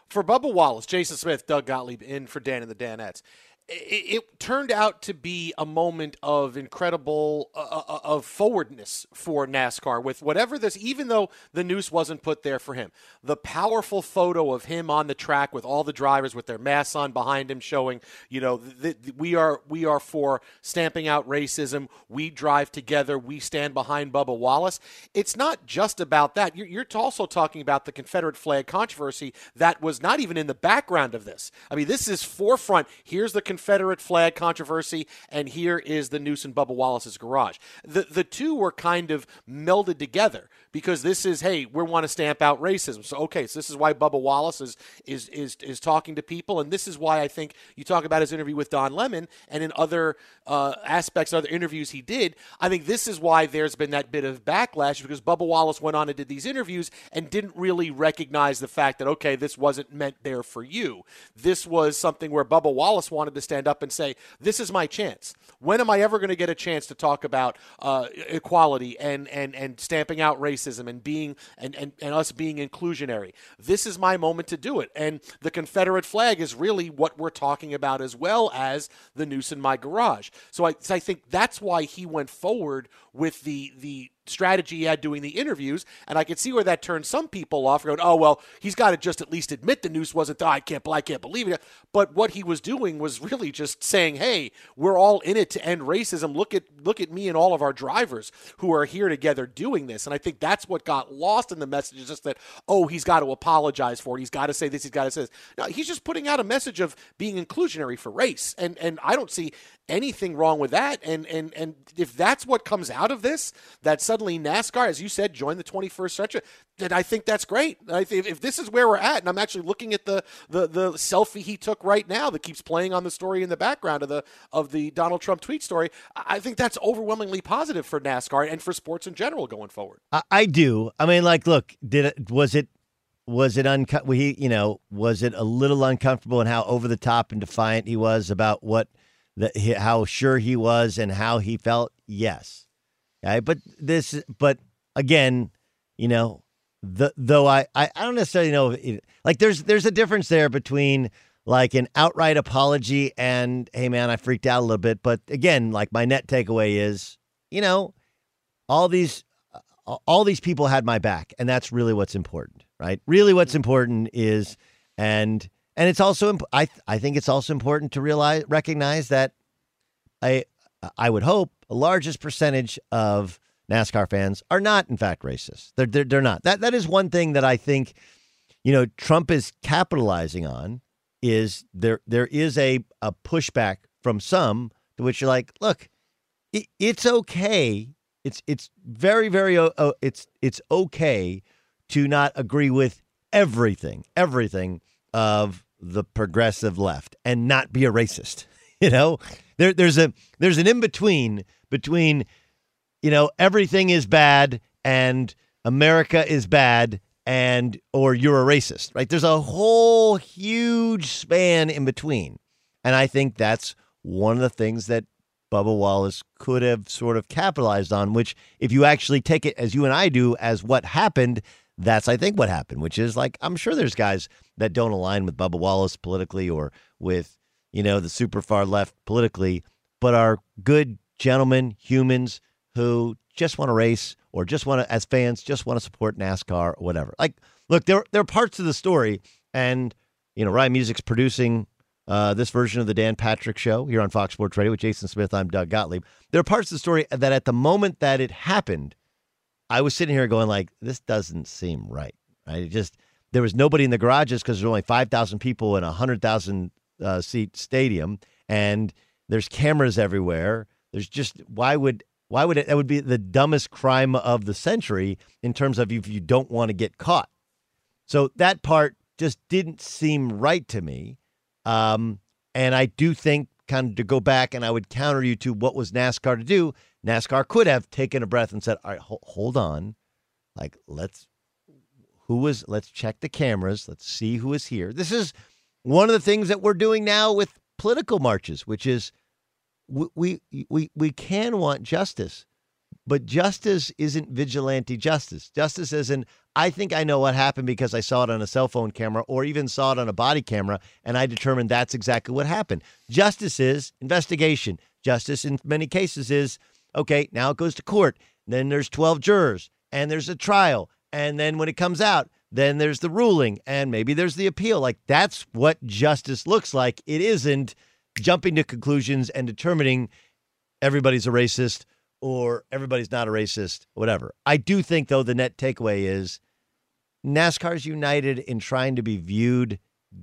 D: For Bubba Wallace, Jason Smith, Doug Gottlieb in for Dan and the Danettes it, turned out to be a moment of incredible uh, uh, uh, of forwardness for NASCAR with whatever this even though the noose wasn't put there for him the powerful photo of him on the track with all the drivers with their masks on behind him showing you know th- th- we are we are for stamping out racism. We drive together. We stand behind Bubba Wallace. It's not just about that. You're, you're also talking about the Confederate flag controversy that was not even in the background of this. I mean this is forefront. Here's the flag controversy, and here is the noose in Bubba Wallace's garage. The the two were kind of melded together because this is hey we want to stamp out racism. So okay, so this is why Bubba Wallace is is is is talking to people, and this is why I think you talk about his interview with Don Lemon and in other uh, aspects, other interviews he did. I think this is why there's been that bit of backlash because Bubba Wallace went on and did these interviews and didn't really recognize the fact that okay, this wasn't meant there for you. This was something where Bubba Wallace wanted to stand up and say, "This is my chance. When am I ever going to get a chance to talk about uh, equality and and and stamping out racism and being and, and and us being inclusionary? This is my moment to do it." And the Confederate flag is really what we're talking about as well as the noose in my garage. So I, so I think that's why he went forward with the the strategy he had doing the interviews, and I could see where that turned some people off, going, "Oh well, he's got to just at least admit the news wasn't. Oh, I can't, I can't believe it." But what he was doing was really just saying, "Hey, we're all in it to end racism. Look at look at me and all of our drivers who are here together doing this." And I think that's what got lost in the message is just that, "Oh, he's got to apologize for it. He's got to say this. He's got to say this." No, he's just putting out a message of being inclusionary for race, and and I don't see anything wrong with that. And and and if that's what comes out of this, that suddenly NASCAR, as you said, join the 21st century, then I think that's great. I think if this is where we're at, and I'm actually looking at the, the the selfie he took right now that keeps playing on the story in the background of the of the Donald Trump tweet story, I think that's overwhelmingly positive for NASCAR and for sports in general going forward.
B: I, I do. I mean, like, look, did it was it was it uncut? You know, was it a little uncomfortable and how over the top and defiant he was about what that how sure he was and how he felt. Yes, okay, but this, but again, you know, the though I I, I don't necessarily know it, like there's there's a difference there between like an outright apology and hey man I freaked out a little bit, but again, like my net takeaway is you know all these uh, all these people had my back and that's really what's important right? Really what's mm-hmm. important is and and it's also I I think it's also important to realize recognize that I I would hope the largest percentage of NASCAR fans are not in fact racist. They're, they're they're not. That that is one thing that I think you know Trump is capitalizing on is there there is a a pushback from some to which you're like, look, it, it's okay. It's it's very very uh, it's it's okay to not agree with everything everything of the progressive left and not be a racist. You know, there, there's a there's an in between between, you know, everything is bad and America is bad and or you're a racist, right? There's a whole huge span in between, and I think that's one of the things that Bubba Wallace could have sort of capitalized on. Which, if you actually take it as you and I do as what happened, that's I think what happened, which is like I'm sure there's guys that don't align with Bubba Wallace politically or with you know the super far left politically, but are good gentlemen, humans who just want to race or just want to, as fans, just want to support NASCAR or whatever. Like, look, there there are parts of the story, and you know, Ryan Music's producing uh, this version of the Dan Patrick Show here on Fox Sports Radio with Jason Smith. I'm Doug Gottlieb. There are parts of the story that at the moment that it happened I was sitting here going like, this doesn't seem right. I just there was nobody in the garages because there's only five thousand people in a hundred thousand uh, seat stadium, and there's cameras everywhere. There's just why would why would it? That would be the dumbest crime of the century in terms of if you don't want to get caught. So that part just didn't seem right to me, um, and I do think kind of to go back and I would counter you to what was NASCAR to do. NASCAR could have taken a breath and said, "All right, ho- hold on, like let's who was let's check the cameras, let's see who is here." This is one of the things that we're doing now with political marches, which is we we we, we can want justice, but justice isn't vigilante justice. Justice isn't, I think I know what happened because I saw it on a cell phone camera or even saw it on a body camera and I determined that's exactly what happened. Justice is investigation. Justice in many cases is, okay, now it goes to court. Then there's 12 jurors and there's a trial. And then when it comes out, then there's the ruling and maybe there's the appeal. Like that's what justice looks like. It isn't jumping to conclusions and determining everybody's a racist or everybody's not a racist, whatever. I do think, though, the net takeaway is NASCAR's united in trying to be viewed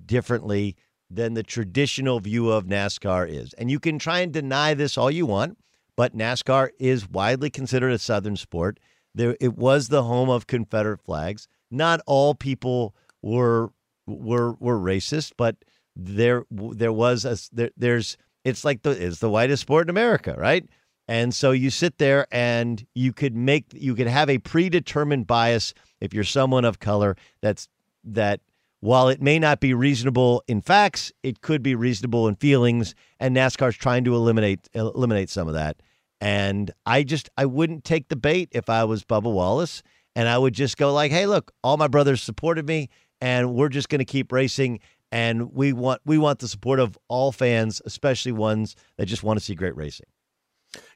B: differently than the traditional view of NASCAR is. And you can try and deny this all you want, but NASCAR is widely considered a Southern sport. There, it was the home of Confederate flags. Not all people were were were racist, but there there was a there, there's it's like the it's the whitest sport in America, right? And so you sit there and you could make you could have a predetermined bias if you're someone of color that's that while it may not be reasonable in facts, it could be reasonable in feelings and NASCAR's trying to eliminate eliminate some of that. And I just I wouldn't take the bait if I was Bubba Wallace and I would just go like, "Hey, look, all my brothers supported me and we're just going to keep racing and we want we want the support of all fans, especially ones that just want to see great racing."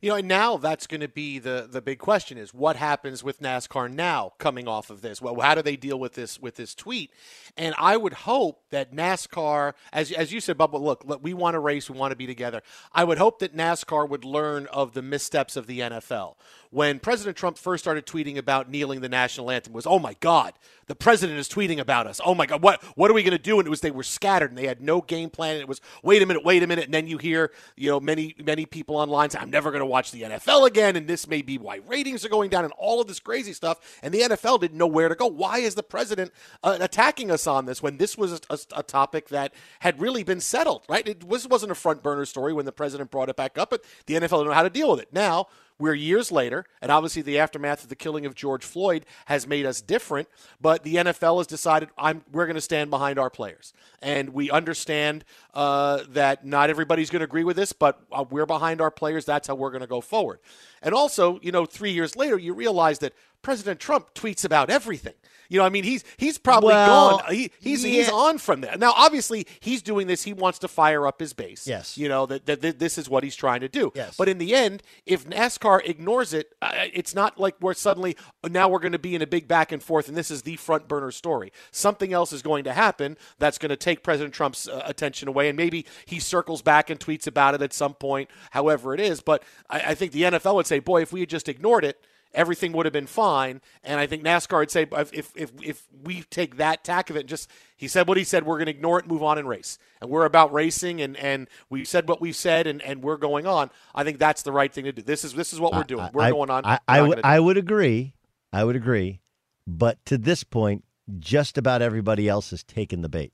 D: You know, and now that's going to be the the big question is what happens with NASCAR now coming off of this? Well, how do they deal with this with this tweet? And I would hope that NASCAR, as as you said, Bubba, look, look we want to race, we want to be together. I would hope that NASCAR would learn of the missteps of the NFL. When President Trump first started tweeting about kneeling the national anthem, was oh my God, the president is tweeting about us. Oh my God, what what are we going to do? And it was they were scattered and they had no game plan. And it was wait a minute, wait a minute, and then you hear you know many many people online say I'm never going to watch the NFL again, and this may be why ratings are going down, and all of this crazy stuff. And the NFL didn't know where to go. Why is the president uh, attacking us on this when this was a, a, topic that had really been settled? Right? It was wasn't a front burner story when the president brought it back up, but the NFL didn't know how to deal with it. Now we're years later, and obviously the aftermath of the killing of George Floyd has made us different. But the NFL has decided we're going to stand behind our players, and we understand uh, that not everybody's going to agree with this, but uh, we're behind our players. That's how we're going to go forward. And also, you know, three years later, you realize that President Trump tweets about everything. You know, I mean, he's he's probably
B: Well,
D: gone. He, he's
B: yeah.
D: he's on from that. Now, obviously, he's doing this. He wants to fire up his base.
B: Yes.
D: You know that, that, this is what he's trying to do.
B: Yes.
D: But in the end, if NASCAR ignores it, uh, it's not like we're suddenly now we're going to be in a big back and forth, and this is the front burner story. Something else is going to happen that's going to take President Trump's uh, attention away, and maybe he circles back and tweets about it at some point. However, it is. But I, I think the NFL would say, boy, if we had just ignored it everything would have been fine. And I think NASCAR would say if if if we take that tack of it, and just he said what he said, we're going to ignore it, move on and race, and we're about racing, and and we said what we said, and and we're going on. I think that's the right thing to do. This is this is what we're doing. We're
B: I,
D: going on.
B: I, I,
D: do
B: I would agree. I would agree. But to this point, just about everybody else has taken the bait.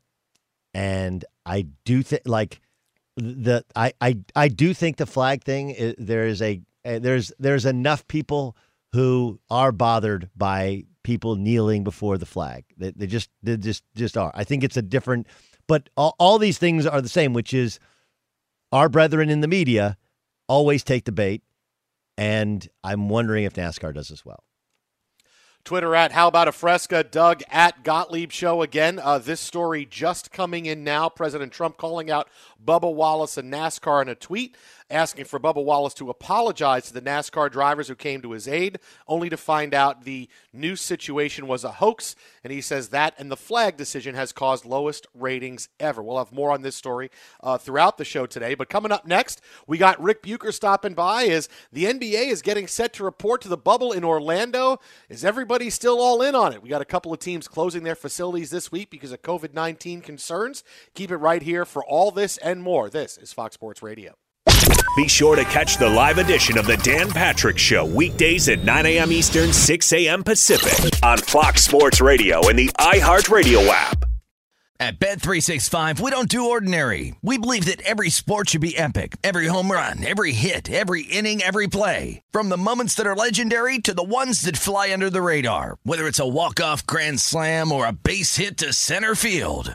B: And I do think, like, the I, I I do think the flag thing is, there is a there's there's enough people who are bothered by people kneeling before the flag. They, they just they just just are. I think it's a different, but all, all these things are the same, which is our brethren in the media always take the bait, and I'm wondering if NASCAR does as well.
D: Twitter at How About a Fresca, Doug at Gottlieb Show again. Uh, this story just coming in now. President Trump calling out Bubba Wallace and NASCAR in a tweet, asking for Bubba Wallace to apologize to the NASCAR drivers who came to his aid, only to find out the new situation was a hoax. And he says that and the flag decision has caused lowest ratings ever. We'll have more on this story uh, throughout the show today. But coming up next, we got Ric Bucher stopping by Is the NBA is getting set to report to the bubble in Orlando. Is everybody still all in on it? We got a couple of teams closing their facilities this week because of COVID 19 concerns. Keep it right here for all this and more. This is Fox Sports Radio.
C: Be sure to catch the live edition of the Dan Patrick Show weekdays at 9 a.m. Eastern, 6 a.m. Pacific on Fox Sports Radio and the iHeartRadio app.
H: At Bet365, we don't do ordinary. We believe that every sport should be epic. Every home run, every hit, every inning, every play. From the moments that are legendary to the ones that fly under the radar. Whether it's a walk-off grand slam or a base hit to center field.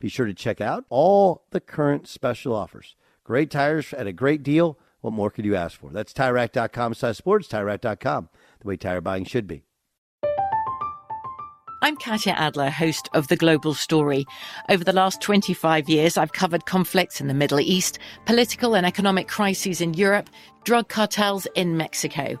I: Be sure to check out all the current special offers. Great tires at a great deal. What more could you ask for? That's TireRack.com slash sports, TireRack.com, the way tire buying should be.
J: I'm Katya Adler, host of The Global Story. Over the last 25 years, I've covered conflicts in the Middle East, political and economic crises in Europe, drug cartels in Mexico.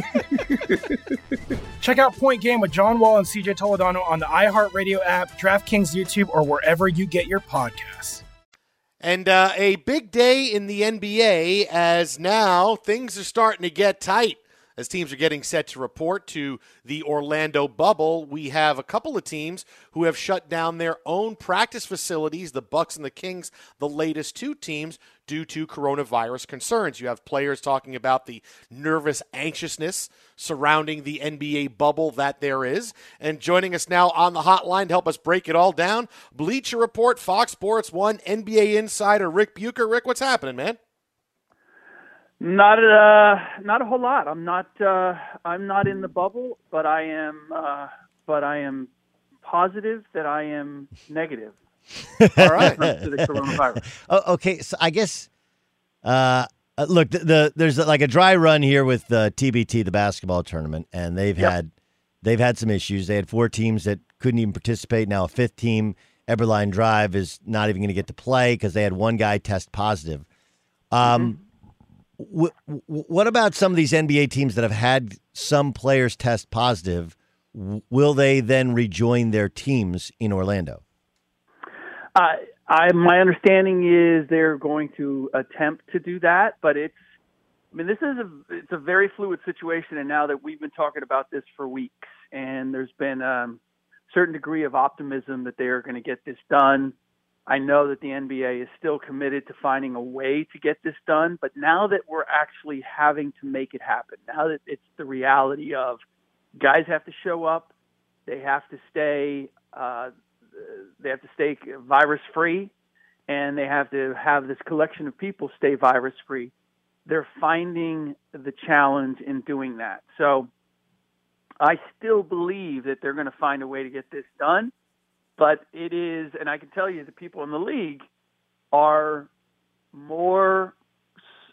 G: Check out Point Game with John Wall and CJ Toledano on the iHeartRadio app, DraftKings YouTube, or wherever you get your podcasts.
D: And uh, a big day in the NBA as now things are starting to get tight. As teams are getting set to report to the Orlando bubble, we have a couple of teams who have shut down their own practice facilities, the Bucks and the Kings, the latest two teams due to coronavirus concerns. You have players talking about the nervous anxiousness surrounding the NBA bubble that there is. And joining us now on the hotline to help us break it all down, Bleacher Report, Fox Sports 1, NBA insider Ric Bucher. Ric, what's happening, man?
K: Not uh, not a whole lot. I'm not uh, I'm not in the bubble, but I am uh, but I am positive that I am negative.
D: All right.
K: to the coronavirus.
B: Oh, okay, so I guess uh, uh, look, the, the there's like a dry run here with the TBT, the basketball tournament, and they've
K: Yep.
B: had they've had some issues. They had four teams that couldn't even participate. Now a fifth team, Eberlein Drive, is not even going to get to play because they had one guy test positive. Um, wh- wh- what about some of these NBA teams that have had some players test positive? Will they then rejoin their teams in Orlando?
K: Uh, I my understanding is they're going to attempt to do that, but it's I mean this is a it's a very fluid situation, and now that we've been talking about this for weeks, and there's been a certain degree of optimism that they are going to get this done. I know that the NBA is still committed to finding a way to get this done, but now that we're actually having to make it happen, now that it's the reality of guys have to show up, they have to stay, uh, they have to stay virus free, and they have to have this collection of people stay virus free. They're finding the challenge in doing that. So I still believe that they're going to find a way to get this done. But it is, and I can tell you, the people in the league are more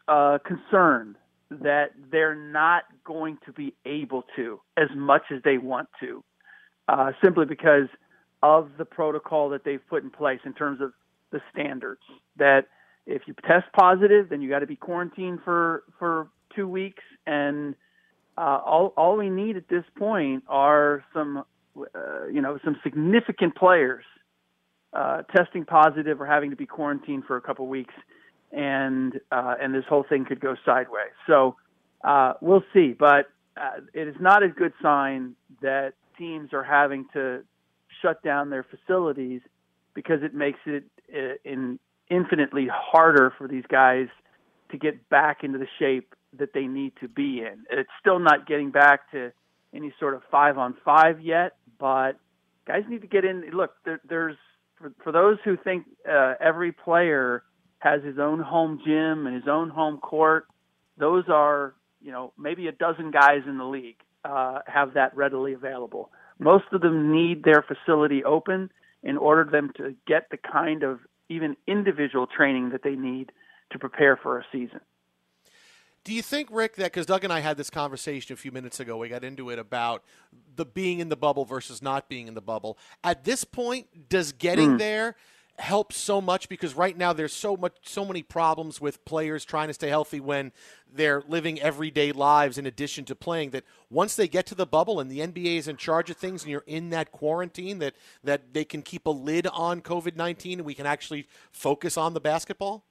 K: uh, concerned that they're not going to be able to as much as they want to, uh, simply because of the protocol that they've put in place in terms of the standards. That if you test positive, then you got to be quarantined for for two weeks, and uh, all all we need at this point are some uh, you know some significant players uh, testing positive or having to be quarantined for a couple weeks, and uh, and this whole thing could go sideways. So uh, we'll see, but uh, it is not a good sign that teams are having to shut down their facilities because it makes it uh, in infinitely harder for these guys to get back into the shape that they need to be in. It's still not getting back to any sort of five on five yet, but guys need to get in. Look, there, there's for, for those who think uh, every player has his own home gym and his own home court. Those are, you know, maybe a dozen guys in the league uh, have that readily available. Most of them need their facility open in order for them to get the kind of even individual training that they need to prepare for a season.
D: Do you think, Ric, that because Doug and I had this conversation a few minutes ago, we got into it about the being in the bubble versus not being in the bubble. At this point, does getting mm. there help so much? Because right now there's so much, so many problems with players trying to stay healthy when they're living everyday lives in addition to playing. That once they get to the bubble and the NBA is in charge of things, and you're in that quarantine, that that they can keep a lid on COVID nineteen, and we can actually focus on the basketball.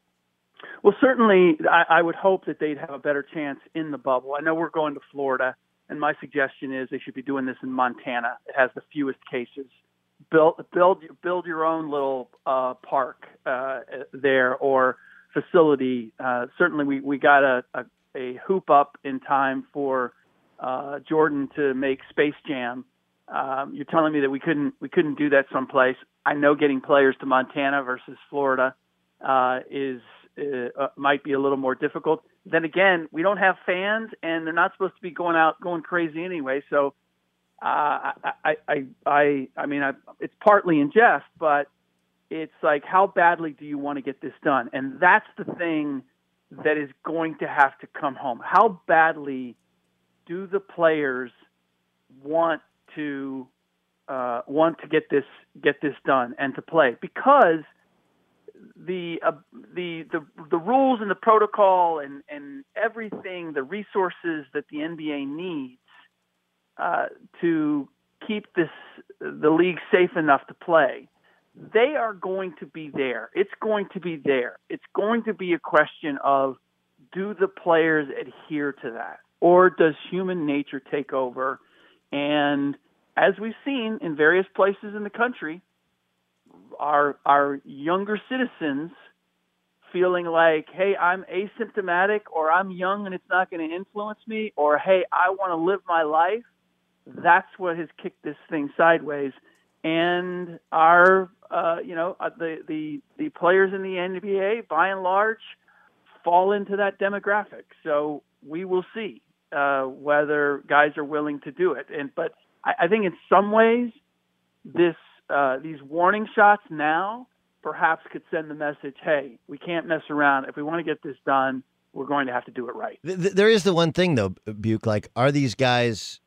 K: Well, certainly, I, I would hope that they'd have a better chance in the bubble. I know we're going to Florida, and my suggestion is they should be doing this in Montana. It has the fewest cases. Build build build your own little uh, park uh, there or facility. Uh, certainly, we we got a, a a hoop up in time for uh, Jordan to make Space Jam. Um, you're telling me that we couldn't we couldn't do that someplace. I know getting players to Montana versus Florida uh, is uh, uh, might be a little more difficult. Then again, we don't have fans, and they're not supposed to be going out going crazy anyway. So, uh, I, I, I, I mean, I, it's partly in jest, but it's like, how badly do you want to get this done? And that's the thing that is going to have to come home. How badly do the players want to uh, want to get this get this done and to play? Because the uh, the the the rules and the protocol and and everything, the resources that the NBA needs uh, to keep this the league safe enough to play, they are going to be there. It's going to be there. It's going to be a question of do the players adhere to that, or does human nature take over? And as we've seen in various places in the country, our our younger citizens feeling like, hey, I'm asymptomatic or I'm young and it's not going to influence me, or hey, I want to live my life. That's what has kicked this thing sideways. And our, uh, you know, uh, the, the, the players in the NBA, by and large, fall into that demographic. So we will see uh, whether guys are willing to do it. And but I, I think in some ways, this uh, these warning shots now perhaps could send the message, hey, we can't mess around. If we want to get this done, we're going to have to do it right.
B: There is the one thing though, Buke. Like, are these guys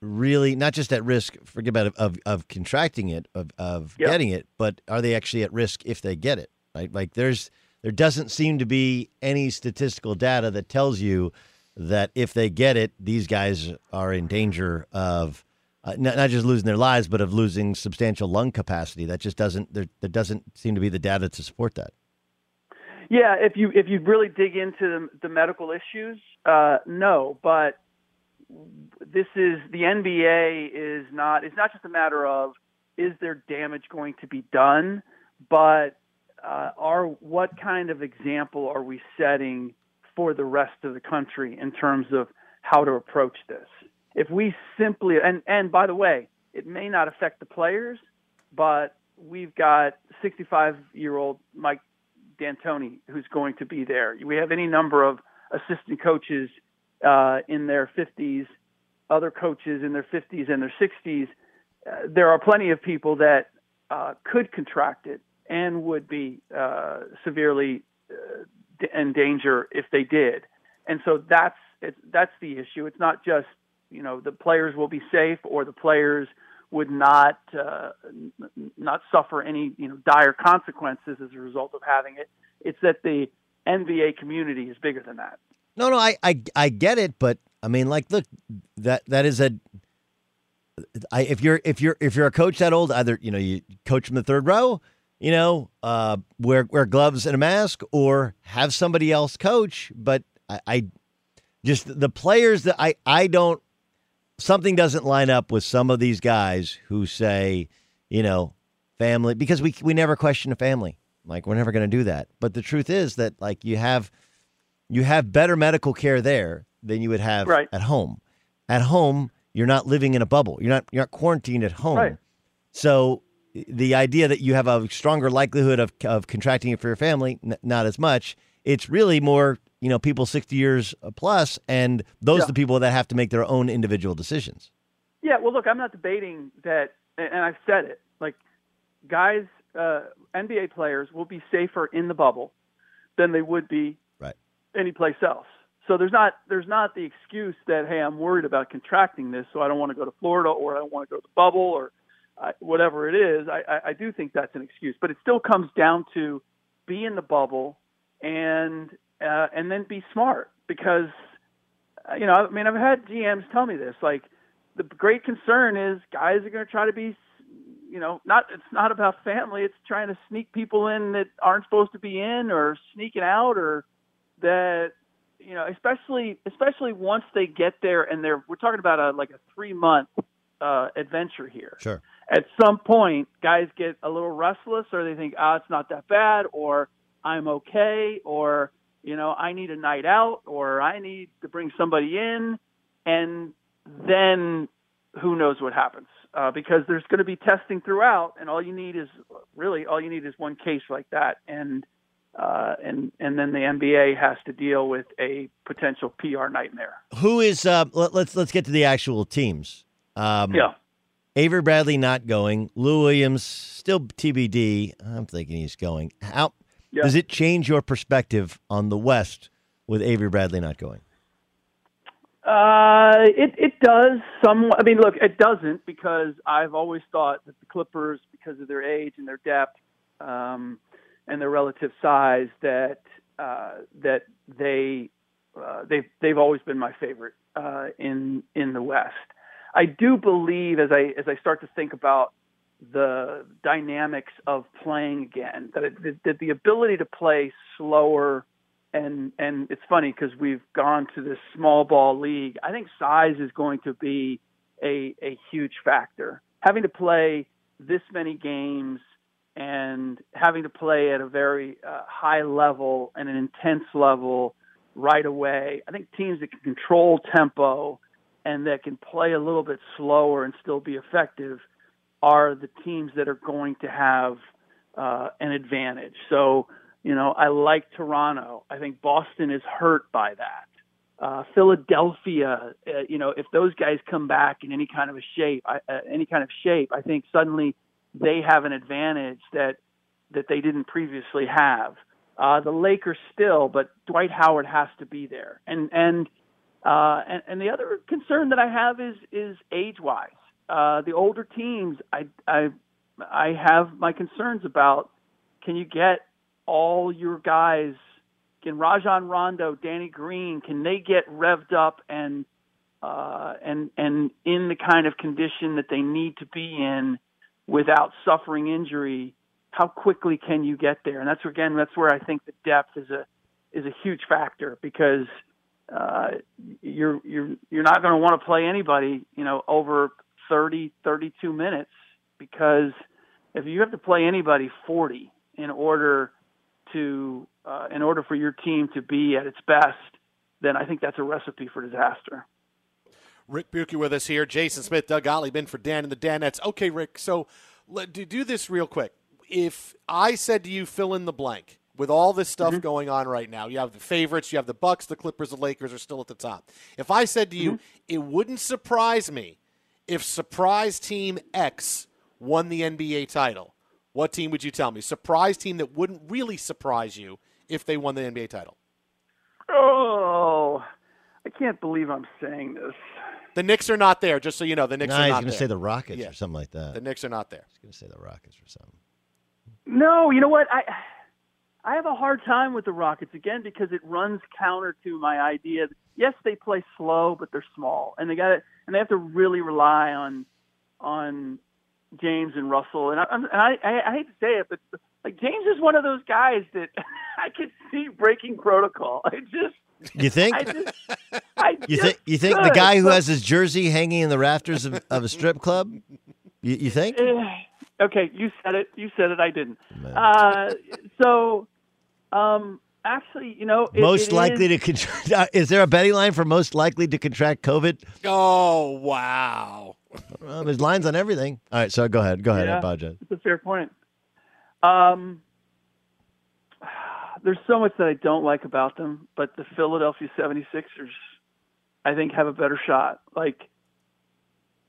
B: really not just at risk? Forget about it, of of contracting it, of of yep. getting it, but are they actually at risk if they get it? Right? Like, there's there doesn't seem to be any statistical data that tells you that if they get it, these guys are in danger of uh, not, not, just losing their lives, but of losing substantial lung capacity. That just doesn't there, there doesn't seem to be the data to support that.
K: Yeah, if you if you really dig into the, the medical issues, uh, no. But this is the NBA is not. It's not just a matter of is there damage going to be done, but uh, are what kind of example are we setting for the rest of the country in terms of how to approach this? If we simply and and by the way, it may not affect the players, but we've got 65 year old Mike D'Antoni who's going to be there. We have any number of assistant coaches uh, in their 50s, other coaches in their 50s and their 60s. Uh, there are plenty of people that uh, could contract it and would be uh, severely uh, in danger if they did. And so that's that's the issue. It's not just you know the players will be safe or the players would not uh, not suffer any you know dire consequences as a result of having it. It's that the NBA community is bigger than that.
B: No, no, I, I, I get it, but I mean, like, look, that that is a. I, if you're if you're if you're a coach that old, either you know you coach from the third row, you know, uh, wear wear gloves and a mask, or have somebody else coach. But I, I just the players that I I don't something doesn't line up with some of these guys who say, you know, family because we we never question a family. Like we're never going to do that. But the truth is that like you have you have better medical care there than you would have
K: right.
B: at home. At home, you're not living in a bubble. You're not you're not quarantined at home.
K: Right.
B: So the idea that you have a stronger likelihood of of contracting it for your family, n- not as much. It's really more, you know, people 60 years plus, and those
K: Yeah.
B: are the people that have to make their own individual decisions.
K: Yeah, well, look, I'm not debating that, and I've said it. Like, guys, uh, NBA players will be safer in the bubble than they would be
B: right.
K: anyplace else. So there's not there's not the excuse that hey, I'm worried about contracting this, so I don't want to go to Florida or I don't want to go to the bubble or uh, whatever it is. I, I, I do think that's an excuse, but it still comes down to be in the bubble and uh, and then be smart because uh, you know I mean I've had GMs tell me this like the great concern is guys are going to try to be you know not it's not about family it's trying to sneak people in that aren't supposed to be in or sneaking out or that you know especially especially once they get there and they're we're talking about a like a 3 month uh adventure here
B: Sure.
K: at some point guys get a little restless or they think ah it's not that bad or i'm okay or you know i need a night out or i need to bring somebody in and then who knows what happens uh, because there's going to be testing throughout and all you need is really all you need is one case like that and uh, and and then the NBA has to deal with a potential PR nightmare.
B: Who is? Uh, let, let's let's get to the actual teams. Um,
K: Yeah.
B: Avery Bradley not going. Lou Williams still TBD. I'm thinking he's going. How
K: Yeah.
B: does it change your perspective on the West with Avery Bradley not going?
K: Uh, it it does some. I mean, look, it doesn't because I've always thought that the Clippers, because of their age and their depth, um, and their relative size, that uh, that they uh, they've they've always been my favorite uh, in in the West. I do believe as I as I start to think about the dynamics of playing again that, it, that the ability to play slower and and it's funny because we've gone to this small ball league. I think size is going to be a a huge factor. Having to play this many games and having to play at a very uh, high level and an intense level right away. I think teams that can control tempo and that can play a little bit slower and still be effective are the teams that are going to have uh, an advantage. So, you know, I like Toronto. I think Boston is hurt by that. Uh, Philadelphia, uh, you know, if those guys come back in any kind of a shape, I, uh, any kind of shape, I think suddenly they have an advantage that that they didn't previously have. Uh, the Lakers still, but Dwight Howard has to be there. And and uh, and, and the other concern that I have is is age wise. Uh, the older teams, I I I have my concerns about. Can you get all your guys? Can Rajon Rondo, Danny Green, can they get revved up and uh, and and in the kind of condition that they need to be in without suffering injury? How quickly can you get there? And that's again, that's where I think the depth is a is a huge factor because uh, you're you're you're not going to want to play anybody, you know, over 30, 32 minutes because if you have to play anybody 40 in order to uh, in order for your team to be at its best, then I think that's a recipe for disaster.
D: Ric Bucher with us here. Jason Smith, Doug Gottlieb in for Dan and the Danettes. Okay, Ric. So let do, do this real quick. If I said to you, fill in the blank with all this stuff
K: Mm-hmm.
D: going on right now, you have the favorites, you have the Bucks, the Clippers, the Lakers are still at the top. If I said to you,
K: Mm-hmm.
D: it wouldn't surprise me if surprise team X won the NBA title. What team would you tell me? Surprise team that wouldn't really surprise you if they won the NBA title.
K: Oh, I can't believe I'm saying this.
D: The Knicks are not there, just so you know. The Knicks
B: No,
D: are
B: he's
D: not
B: going to
D: there.
B: say the Rockets
D: Yeah.
B: or something like that.
D: The Knicks are not there.
B: He's going to say the Rockets or something.
K: No, you know what? I I have a hard time with the Rockets again because it runs counter to my idea. Yes, they play slow, but they're small, and they got it, and they have to really rely on on James and Russell. And I, and I, I, I hate to say it, but like James is one of those guys that I could see breaking protocol. I just
B: You think?
K: I just, I
B: You think? You think the guy who has his jersey hanging in the rafters of, of a strip club? You, you think?
K: Okay, you said it. You said it. I didn't. Uh, so, um, actually, you know, it,
B: most
K: it
B: likely
K: is-
B: to contract? Is there a betting line for most likely to contract COVID?
D: Oh wow!
B: Well, there's lines on everything. All right, so go ahead. Go ahead. I
K: Yeah,
B: apologize.
K: It's a fair point. Um, there's so much that I don't like about them, but the Philadelphia 76ers, I think, have a better shot. Like,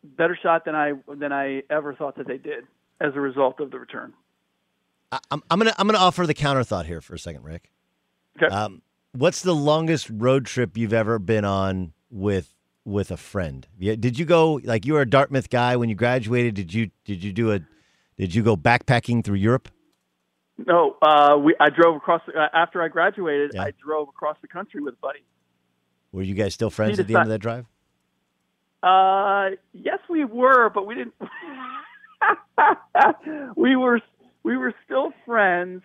K: better shot than I than I ever thought that they did as a result of the return.
B: I, I'm, I'm gonna I'm gonna offer the counter thought here for a second, Ric.
K: Okay.
B: Um, what's the longest road trip you've ever been on with with a friend? Yeah, did you go like you were a Dartmouth guy when you graduated? Did you did you do a did you go backpacking through Europe?
K: No, uh, we I drove across the, uh, after I graduated.
B: Yeah.
K: I drove across the country with a buddy.
B: Were you guys still friends at the end of that drive?
K: Uh, yes, we were, but we didn't. we were we were still friends,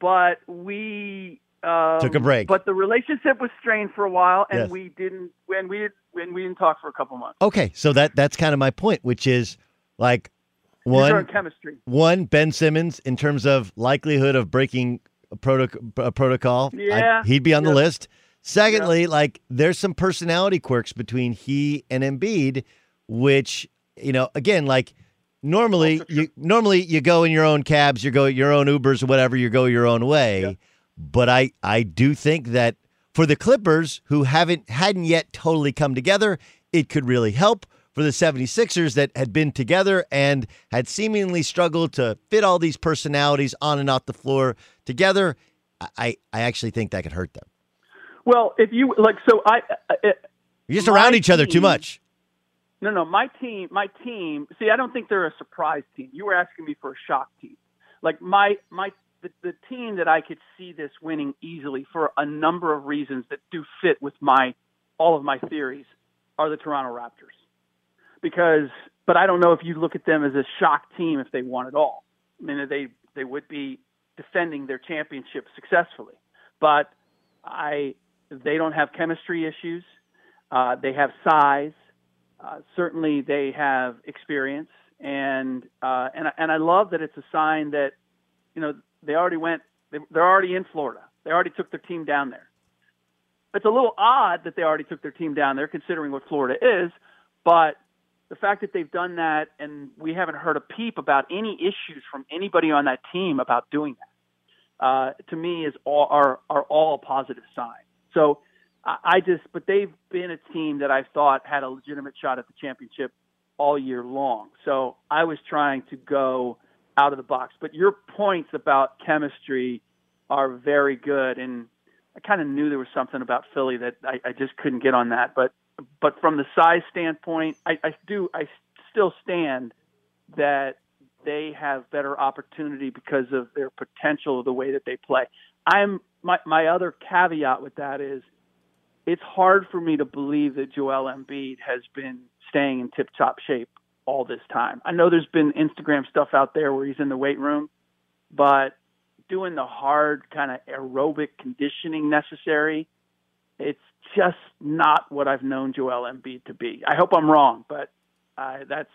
K: but we um,
B: Took a break.
K: But the relationship was strained for a while, and
B: Yes.
K: we didn't when we when we didn't talk for a couple months.
B: Okay, so that that's kind of my point, which is like one
K: chemistry.
B: one Ben Simmons in terms of likelihood of breaking a, protoc- a protocol. I-
K: Yeah,
B: he'd be on the list. Secondly, like there's some personality quirks between he and Embiid, which you know, again, like normally you normally you go in your own cabs, you go your own Ubers or whatever, you go your own way. But I I do think that for the Clippers who haven't hadn't yet totally come together, it could really help. For the 76ers that had been together and had seemingly struggled to fit all these personalities on and off the floor together, I, I actually think that could hurt them.
K: Well, if you like, so I. Uh,
B: You're just around each other too much.
K: No, no, my team, my team. See, I don't think they're a surprise team. You were asking me for a shock team. Like my my the, the team that I could see this winning easily for a number of reasons that do fit with my all of my theories are the Toronto Raptors. Because, but I don't know if you look at them as a shock team if they won at all. I mean, they they would be defending their championship successfully, but I they don't have chemistry issues. Uh, they have size. Uh, certainly, they have experience, and uh, and and I love that it's a sign that you know they already went. They, they're already in Florida. They already took their team down there. It's a little odd that they already took their team down there, considering what Florida is. But the fact that they've done that, and we haven't heard a peep about any issues from anybody on that team about doing that, uh, to me is all are are all a positive sign. So I, I just, but they've been a team that I thought had a legitimate shot at the championship all year long. So I was trying to go out of the box. But your points about chemistry are very good, and I kind of knew there was something about Philly that I, I just couldn't get on that. But but from the size standpoint, I, I do I still stand that they have better opportunity because of their potential of the way that they play. I'm my my other caveat with that is it's hard for me to believe that Joel Embiid has been staying in tip top shape all this time. I know there's been Instagram stuff out there where he's in the weight room, but doing the hard kind of aerobic conditioning necessary, it's just not what I've known Joel Embiid to be. I hope I'm wrong, but uh, that's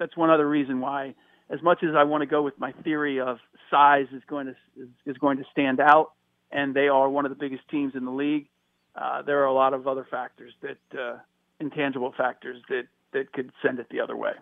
K: that's one other reason why as much as I want to go with my theory of size is going to is, is going to stand out, and they are one of the biggest teams in the league. Uh, there are a lot of other factors that uh, intangible factors that that could send it the other way.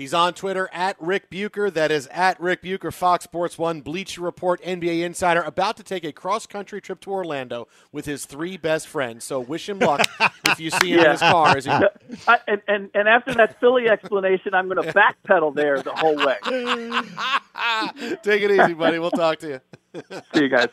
D: He's on Twitter at Ric Bucher. That is at Ric Bucher, Fox Sports One, Bleacher Report, NBA Insider, about to take a cross country trip to Orlando with his three best friends. So wish him luck if you see him in his car. As he...
K: I, and, and and after that Philly explanation, I'm going to backpedal there the whole way.
D: Take it easy, buddy. We'll talk to you.
K: See you guys.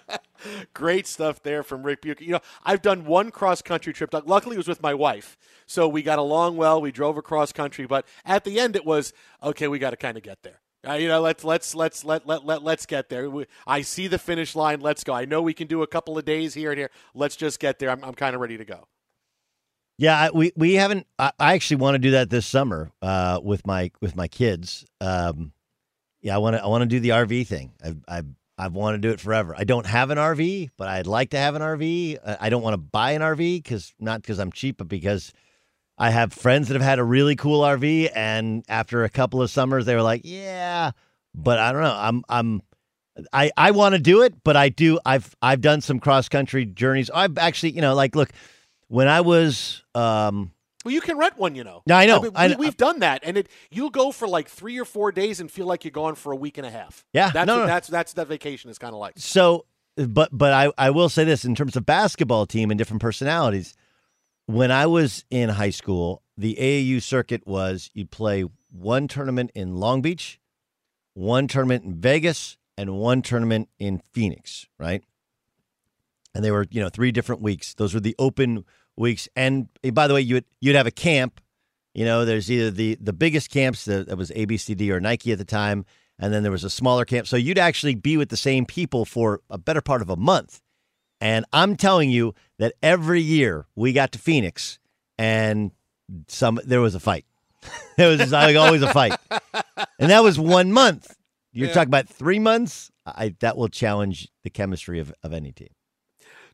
D: Great stuff there from Ric Bucher. You know, I've done one cross country trip. Luckily, it was with my wife, so we got along well. We drove across country, but at the end, it was okay. We got to kind of get there. Uh, you know, let's let's let's let let let let's get there. We, I see the finish line. Let's go. I know we can do a couple of days here and here. Let's just get there. I'm I'm kind of ready to go.
B: Yeah, we we haven't. I, I actually want to do that this summer uh, with my with my kids. Um, yeah, I want to I want to do the RV thing. I've I've I've wanted to do it forever. I don't have an RV, but I'd like to have an RV. I don't want to buy an RV because not because I'm cheap, but because I have friends that have had a really cool RV, and after a couple of summers, they were like, "Yeah," but I don't know. I'm I'm I I want to do it, but I do. I've I've done some cross country journeys. I've actually, you know, like look, when I was um
D: well, you can rent one, you know.
B: No, I know.
D: I mean, we, have done that, and it you'll go for like three or four days and feel like you're gone for a week and a half.
B: Yeah,
D: that's
B: no,
D: what,
B: no.
D: that's that's that vacation is kind of like.
B: So, but but I I will say this in terms of basketball team and different personalities. When I was in high school, the AAU circuit was you play one tournament in Long Beach, one tournament in Vegas, and one tournament in Phoenix, right? And they were, you know, three different weeks. Those were the open weeks. And eh, by the way, you'd you'd have a camp. You know, there's either the the biggest camps that, that was ABCD or Nike at the time, and then there was a smaller camp. So you'd actually be with the same people for a better part of a month. And I'm telling you that every year we got to Phoenix, and some there was a fight. there was like always a fight, and that was one month. You're
D: Yeah.
B: talking about three months. I that will challenge the chemistry of, of any team.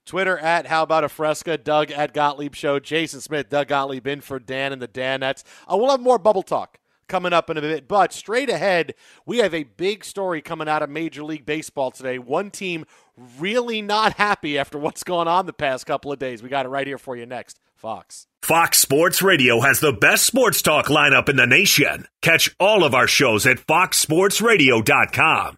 D: Twitter at How About a Fresca, Doug at Gottlieb Show, Jason Smith, Doug Gottlieb in for Dan and the Danettes. Uh, we'll have more bubble talk coming up in a bit, but straight ahead, we have a big story coming out of Major League Baseball today. One team really not happy after what's gone on the past couple of days. We got it right here for you next. Fox.
C: Fox Sports Radio has the best sports talk lineup in the nation. Catch all of our shows at foxsportsradio.com.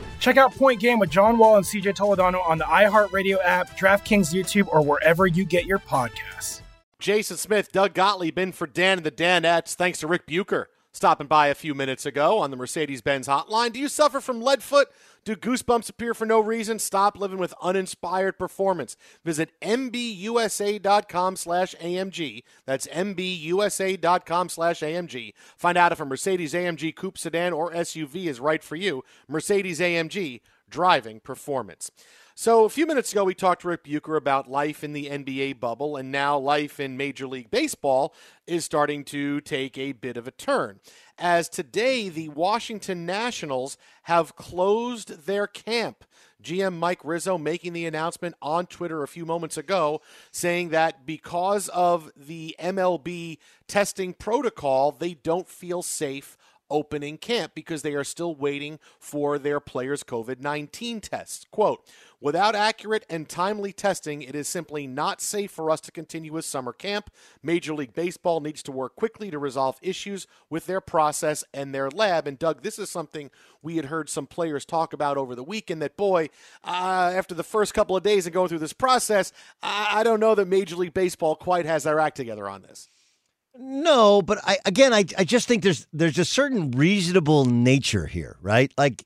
G: Check out Point Game with John Wall and CJ Toledano on the iHeartRadio app, DraftKings YouTube, or wherever you get your podcasts.
D: Jason Smith, Doug Gottlieb in for Dan and the Danettes. Thanks to Ric Bucher stopping by a few minutes ago on the Mercedes Benz hotline. Do you suffer from lead foot? Do goosebumps appear for no reason? Stop living with uninspired performance. Visit mbusa.com slash AMG. That's mbusa.com slash AMG. Find out if a Mercedes AMG Coupe sedan or SUV is right for you. Mercedes AMG, driving performance. So, a few minutes ago, we talked to Ric Bucher about life in the NBA bubble, and now life in Major League Baseball is starting to take a bit of a turn. As today, the Washington Nationals have closed their camp. GM Mike Rizzo making the announcement on Twitter a few moments ago saying that because of the MLB testing protocol, they don't feel safe opening camp because they are still waiting for their players' COVID 19 tests. Quote, Without accurate and timely testing, it is simply not safe for us to continue with summer camp. Major League Baseball needs to work quickly to resolve issues with their process and their lab. And Doug, this is something we had heard some players talk about over the weekend that, boy, uh, after the first couple of days of going through this process, I, I don't know that Major League Baseball quite has their act together on this.
B: No, but I again, I I just think there's there's a certain reasonable nature here, right? Like,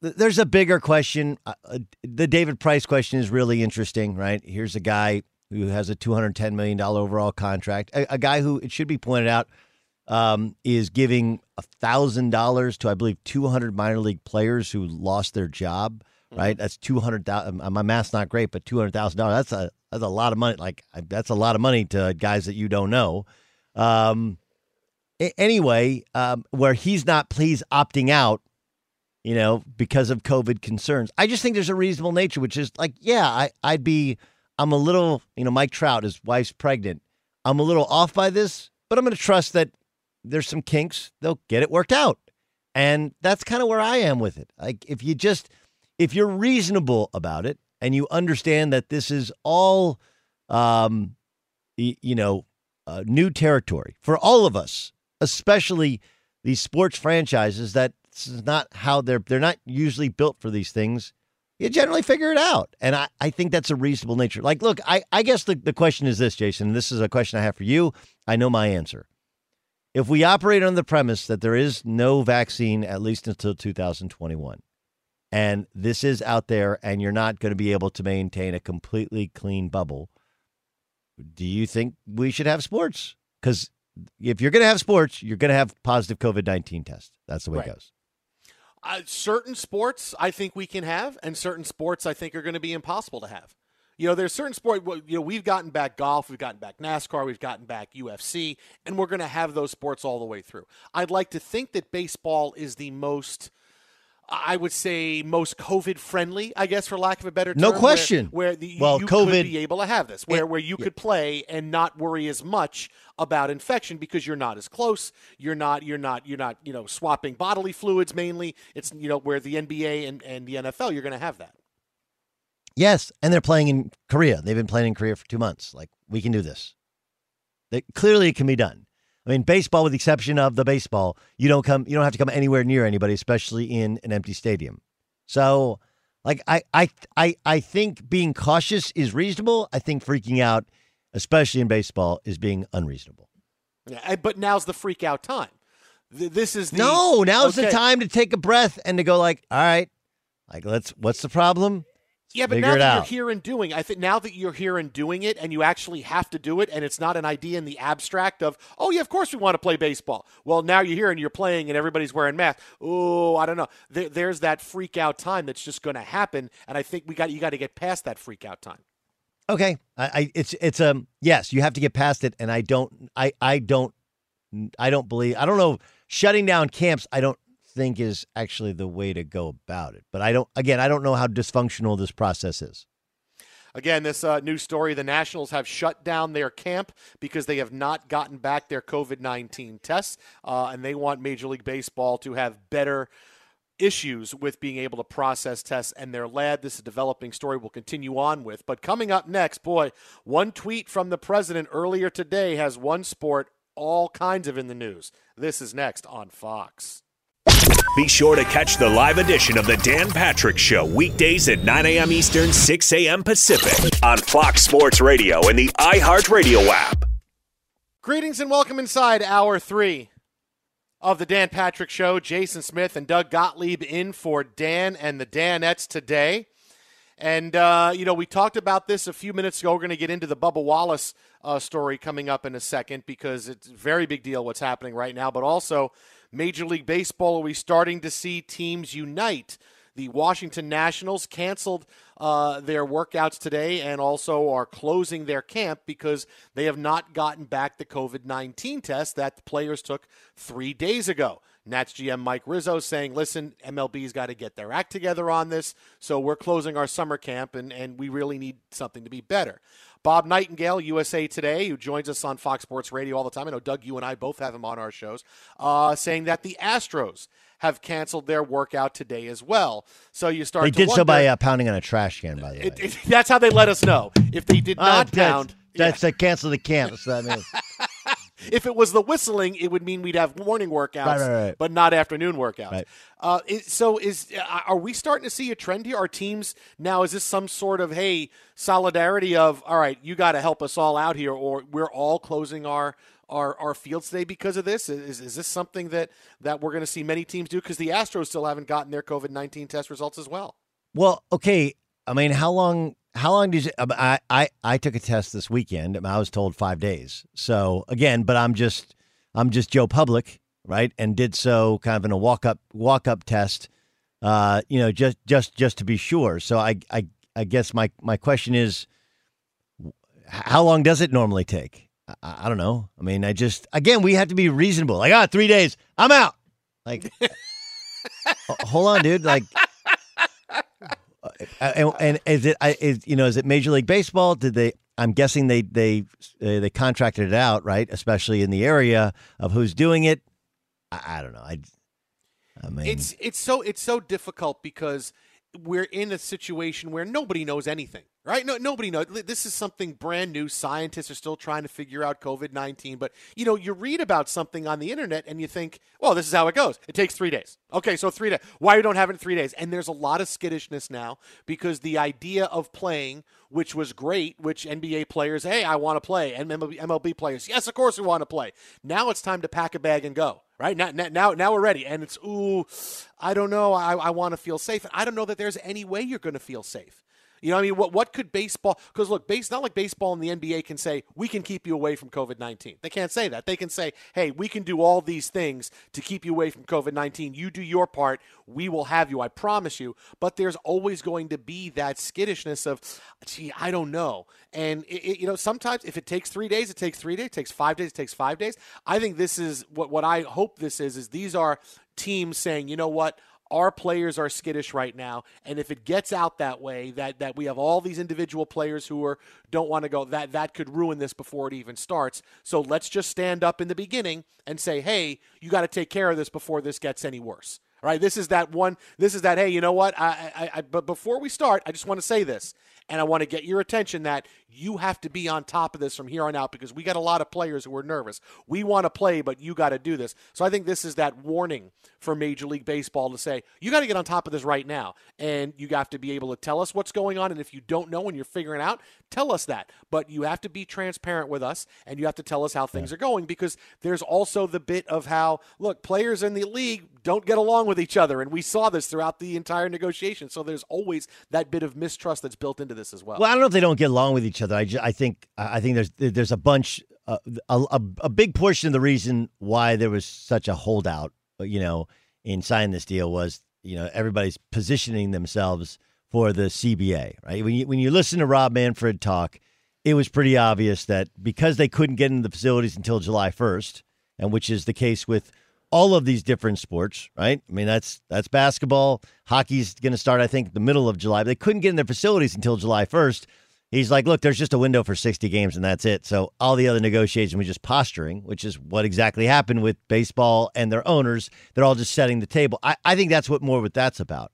B: there's a bigger question. Uh, uh, the David Price question is really interesting, right? Here's a guy who has a 210 million dollar overall contract, a, a guy who it should be pointed out um, is giving a thousand dollars to I believe 200 minor league players who lost their job. Right, that's two hundred thousand. My math's not great, but two hundred thousand dollars. That's a that's a lot of money. Like that's a lot of money to guys that you don't know. Um, anyway, um, where he's not please opting out, you know, because of COVID concerns. I just think there's a reasonable nature, which is like, yeah, I, I'd be, I'm a little, you know, Mike Trout, his wife's pregnant. I'm a little off by this, but I'm going to trust that there's some kinks. They'll get it worked out. And that's kind of where I am with it. Like, if you just, if you're reasonable about it and you understand that this is all, um, you know, uh, new territory for all of us, especially these sports franchises. That this is not how they're they're not usually built for these things. You generally figure it out, and I, I think that's a reasonable nature. Like, look, I, I guess the, the question is this, Jason. and This is a question I have for you. I know my answer. If we operate on the premise that there is no vaccine at least until 2021, and this is out there, and you're not going to be able to maintain a completely clean bubble, do you think we should have sports? Because if you're going to have sports, you're going to have positive COVID 19 tests. That's the way
D: Right.
B: it goes.
D: Uh, certain sports I think we can have, and certain sports I think are going to be impossible to have. You know, there's certain sport. You know, we've gotten back golf, we've gotten back NASCAR, we've gotten back UFC, and we're going to have those sports all the way through. I'd like to think that baseball is the most. I would say most COVID friendly, I guess, for lack of a better term.
B: No question.
D: Where, the,
B: Well,
D: you
B: COVID-
D: could be able to have this, where where you could play and not worry as much about infection because you're not as close. You're not you're not you're not you know swapping bodily fluids mainly. It's you know where the NBA and, and the NFL you're going to have that.
B: Yes. And they're playing in Korea. They've been playing in Korea for two months. Like, we can do this. They, clearly, it can be done. I mean, baseball, with the exception of the baseball, you don't come, you don't have to come anywhere near anybody, especially in an empty stadium. So, like, I, I, I, I think being cautious is reasonable. I think freaking out, especially in baseball, is being unreasonable.
D: Yeah, but now's the freak out time. This is the,
B: no. Now's
D: okay.
B: the time to take a breath and to go like, all right, like let's. What's the problem?
D: Yeah, but
B: Figure
D: now that
B: out.
D: you're here and doing, I think now that you're here and doing it, and you actually have to do it, and it's not an idea in the abstract of, oh yeah, of course we want to play baseball. Well, now you're here and you're playing, and everybody's wearing masks. Oh, I don't know. There, there's that freak out time that's just going to happen, and I think we got you got to get past that freak out time.
B: Okay, I, I it's it's um yes, you have to get past it, and I don't I I don't I don't believe I don't know shutting down camps. I don't think is actually the way to go about it. But I don't again I don't know how dysfunctional this process is.
D: Again, this uh, news story the Nationals have shut down their camp because they have not gotten back their COVID 19 tests, uh, and they want Major League Baseball to have better issues with being able to process tests and their lab. This is a developing story we'll continue on with. But coming up next, boy, one tweet from the president earlier today has one sport all kinds of in the news. This is next on Fox.
C: Be sure to catch the live edition of the Dan Patrick Show weekdays at 9 a.m. Eastern, 6 a.m. Pacific on Fox Sports Radio and the iHeartRadio app.
D: Greetings and welcome inside hour three of the Dan Patrick Show. Jason Smith and Doug Gottlieb in for Dan and the Danettes today. And, uh, you know, we talked about this a few minutes ago. We're going to get into the Bubba Wallace uh, story coming up in a second because it's a very big deal what's happening right now. But also, Major League Baseball, are we starting to see teams unite? The Washington Nationals canceled uh, their workouts today and also are closing their camp because they have not gotten back the COVID 19 test that the players took three days ago. Nats GM Mike Rizzo saying, listen, MLB's got to get their act together on this, so we're closing our summer camp and, and we really need something to be better. Bob Nightingale, USA Today, who joins us on Fox Sports Radio all the time. I know, Doug, you and I both have him on our shows, uh, saying that the Astros have canceled their workout today as well. So you start
B: They did so by uh, pounding on a trash can, by the way.
D: it, it, that's how they let us know. If they did
B: Uh,
D: not
B: that's-
D: pound,
B: That's a cancel the camp. That's what that means.
D: if it was the whistling, it would mean we'd have morning workouts,
B: Right, right, right.
D: but not afternoon workouts. Uh, is, so, is uh, are we starting to see a trend here? Are teams now? Is this some sort of hey solidarity of all right, you got to help us all out here, or we're all closing our our, our fields today because of this? Is, is this something that that we're going to see many teams do? Because the Astros still haven't gotten their COVID nineteen test results as well.
B: Well, okay. I mean, how long? How long did you? I I I took a test this weekend. I was told five days. So again, but I'm just I'm just Joe Public, right? And did so kind of in a walk up walk up test. Uh, you know, just just just to be sure. So I I I guess my my question is, how long does it normally take? I, I don't know. I mean, I just again we have to be reasonable. Like, ah, three days, I'm out. Like, hold on, dude. Like. Uh, and, and is it is you know is it Major League Baseball? Did they? I'm guessing they they uh, they contracted it out, right? Especially in the area of who's doing it. I, I don't know. I, I mean,
D: It's it's so it's so difficult because we're in a situation where nobody knows anything, right? No, nobody knows. This is something brand new. Scientists are still trying to figure out COVID nineteen. But you know, you read about something on the internet and you think, well, this is how it goes. It takes three days. Okay, so three days. Why we don't have it in three days? And there's a lot of skittishness now because the idea of playing, which was great, which NBA players, hey, I want to play, and MLB, players, yes, of course we want to play. Now it's time to pack a bag and go right now, now, now, now we're ready. And it's, ooh, I don't know. I, I want to feel safe. I don't know that there's any way you're going to feel safe. You know, I mean, what what could baseball? Because look, base not like baseball and the NBA can say we can keep you away from COVID nineteen. They can't say that. They can say, hey, we can do all these things to keep you away from COVID nineteen. You do your part, we will have you. I promise you. But there's always going to be that skittishness of, gee, I don't know. And it, it- you know, sometimes if it takes three days, it takes three days. It takes five days. It takes five days. I think this is what what I hope this is. Is these are teams saying, you know what? Our players are skittish right now and if it gets out that way that that we have all these individual players who are don't want to go that that could ruin this before it even starts so let's just stand up in the beginning and say hey you got to take care of this before this gets any worse all right This is that one. This is that. Hey, you know what? I, I, I but before we start, I just want to say this, and I want to get your attention that you have to be on top of this from here on out because we got a lot of players who are nervous. We want to play, but you got to do this. So I think this is that warning for Major League Baseball to say you got to get on top of this right now, and you have to be able to tell us what's going on. And if you don't know and you're figuring out, tell us that. But you have to be transparent with us, and you have to tell us how things are going because there's also the bit of how look players in the league don't get along with each other, and we saw this throughout the entire negotiation. So there's always that bit of mistrust that's built into this as well.
B: Well, I don't know if they don't get along with each other. I, ju- I think I think there's there's a bunch uh, a, a a big portion of the reason why there was such a holdout, uh, you know, in signing this deal was you know everybody's positioning themselves for the CBA, right? When you when you listen to Rob Manfred talk, it was pretty obvious that because they couldn't get into the facilities until July 1st, and which is the case with all of these different sports, right? I mean, that's that's basketball. Hockey's going to start, I think, the middle of July. They couldn't get in their facilities until July 1st. He's like, look, there's just a window for 60 games, and that's it. So all the other negotiations were just posturing, which is what exactly happened with baseball and their owners. They're all just setting the table. I, I think that's what more what that's about.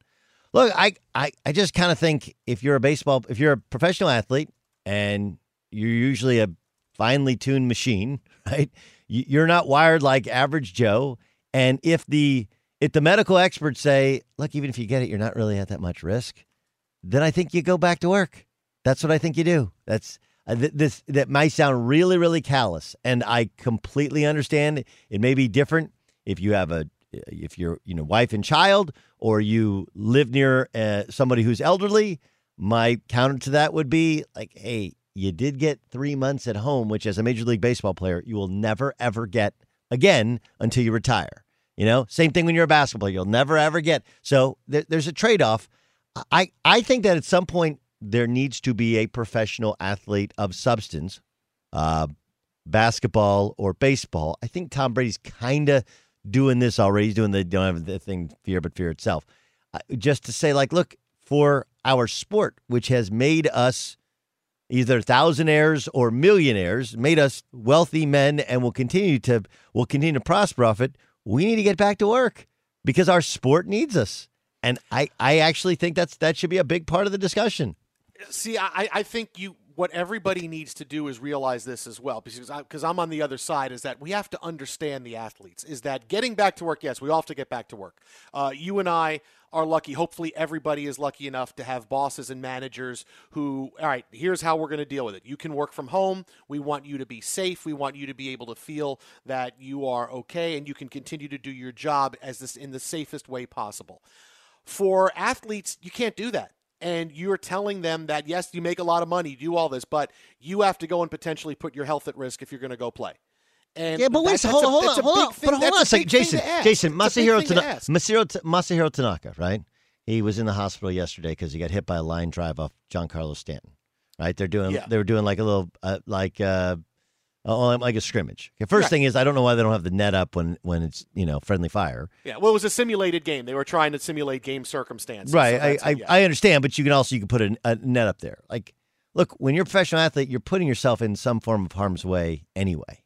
B: Look, I, I, I just kind of think if you're a baseball, if you're a professional athlete and you're usually a finely tuned machine, right? You're not wired like average Joe. And if the if the medical experts say, look, even if you get it, you're not really at that much risk, then I think you go back to work. That's what I think you do. That's uh, th- this that might sound really really callous, and I completely understand. It may be different if you have a if you're you know wife and child, or you live near uh, somebody who's elderly. My counter to that would be like, hey, you did get three months at home, which as a major league baseball player, you will never ever get again until you retire. You know, same thing when you're a basketball, you'll never ever get. So there, there's a trade off. I I think that at some point there needs to be a professional athlete of substance, uh, basketball or baseball. I think Tom Brady's kind of doing this already. He's doing the don't have the thing fear but fear itself. Uh, just to say, like, look for our sport, which has made us either thousandaires or millionaires, made us wealthy men, and will continue to will continue to prosper off it. We need to get back to work because our sport needs us. And I, I actually think that's that should be a big part of the discussion.
D: See, I, I think you what everybody needs to do is realize this as well because I, because I'm on the other side is that we have to understand the athletes is that getting back to work yes we all have to get back to work. Uh, you and I are lucky. Hopefully everybody is lucky enough to have bosses and managers who all right here's how we're going to deal with it. You can work from home. We want you to be safe. We want you to be able to feel that you are okay and you can continue to do your job as this in the safest way possible. For athletes you can't do that and you're telling them that yes, you make a lot of money, do all this, but you have to go and potentially put your health at risk if you're going to go play. And
B: yeah, but wait,
D: that-
B: so
D: that's
B: hold,
D: a-
B: hold on, hold on,
D: thing-
B: but hold on
D: a
B: second, Jason. Jason,
D: It's a big
B: Masahiro, Tana-. Masahiro, Masahiro Tanaka, right? He was in the hospital yesterday because he got hit by a line drive off Giancarlo Stanton. Right? They're doing.
D: Yeah.
B: They were doing like a little, uh, like, uh, oh, like a scrimmage. Okay, first
D: Right.
B: thing is, I don't know why they don't have the net up when when it's you know friendly fire.
D: Yeah, well, it was a simulated game. They were trying to simulate game circumstances.
B: Right.
D: so
B: I, I,
D: yeah.
B: I understand, but you can also you can put a, a net up there. Like, look, when you're a professional athlete, you're putting yourself in some form of harm's way anyway.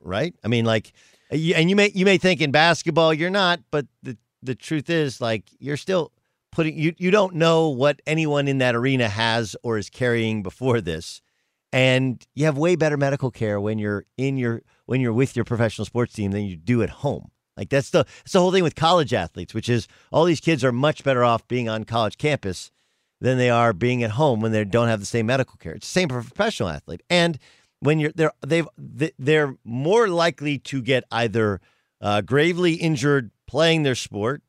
B: Right. I mean, like, uh, and you may you may think in basketball you're not, but the the truth is, like, you're still putting you you don't know what anyone in that arena has or is carrying before this. And you have way better medical care when you're in your when you're with your professional sports team than you do at home. Like that's the that's the whole thing with college athletes, which is all these kids are much better off being on college campus than they are being at home when they don't have the same medical care. It's the same for a professional athlete. And when you're they're they've they're more likely to get either uh, gravely injured playing their sport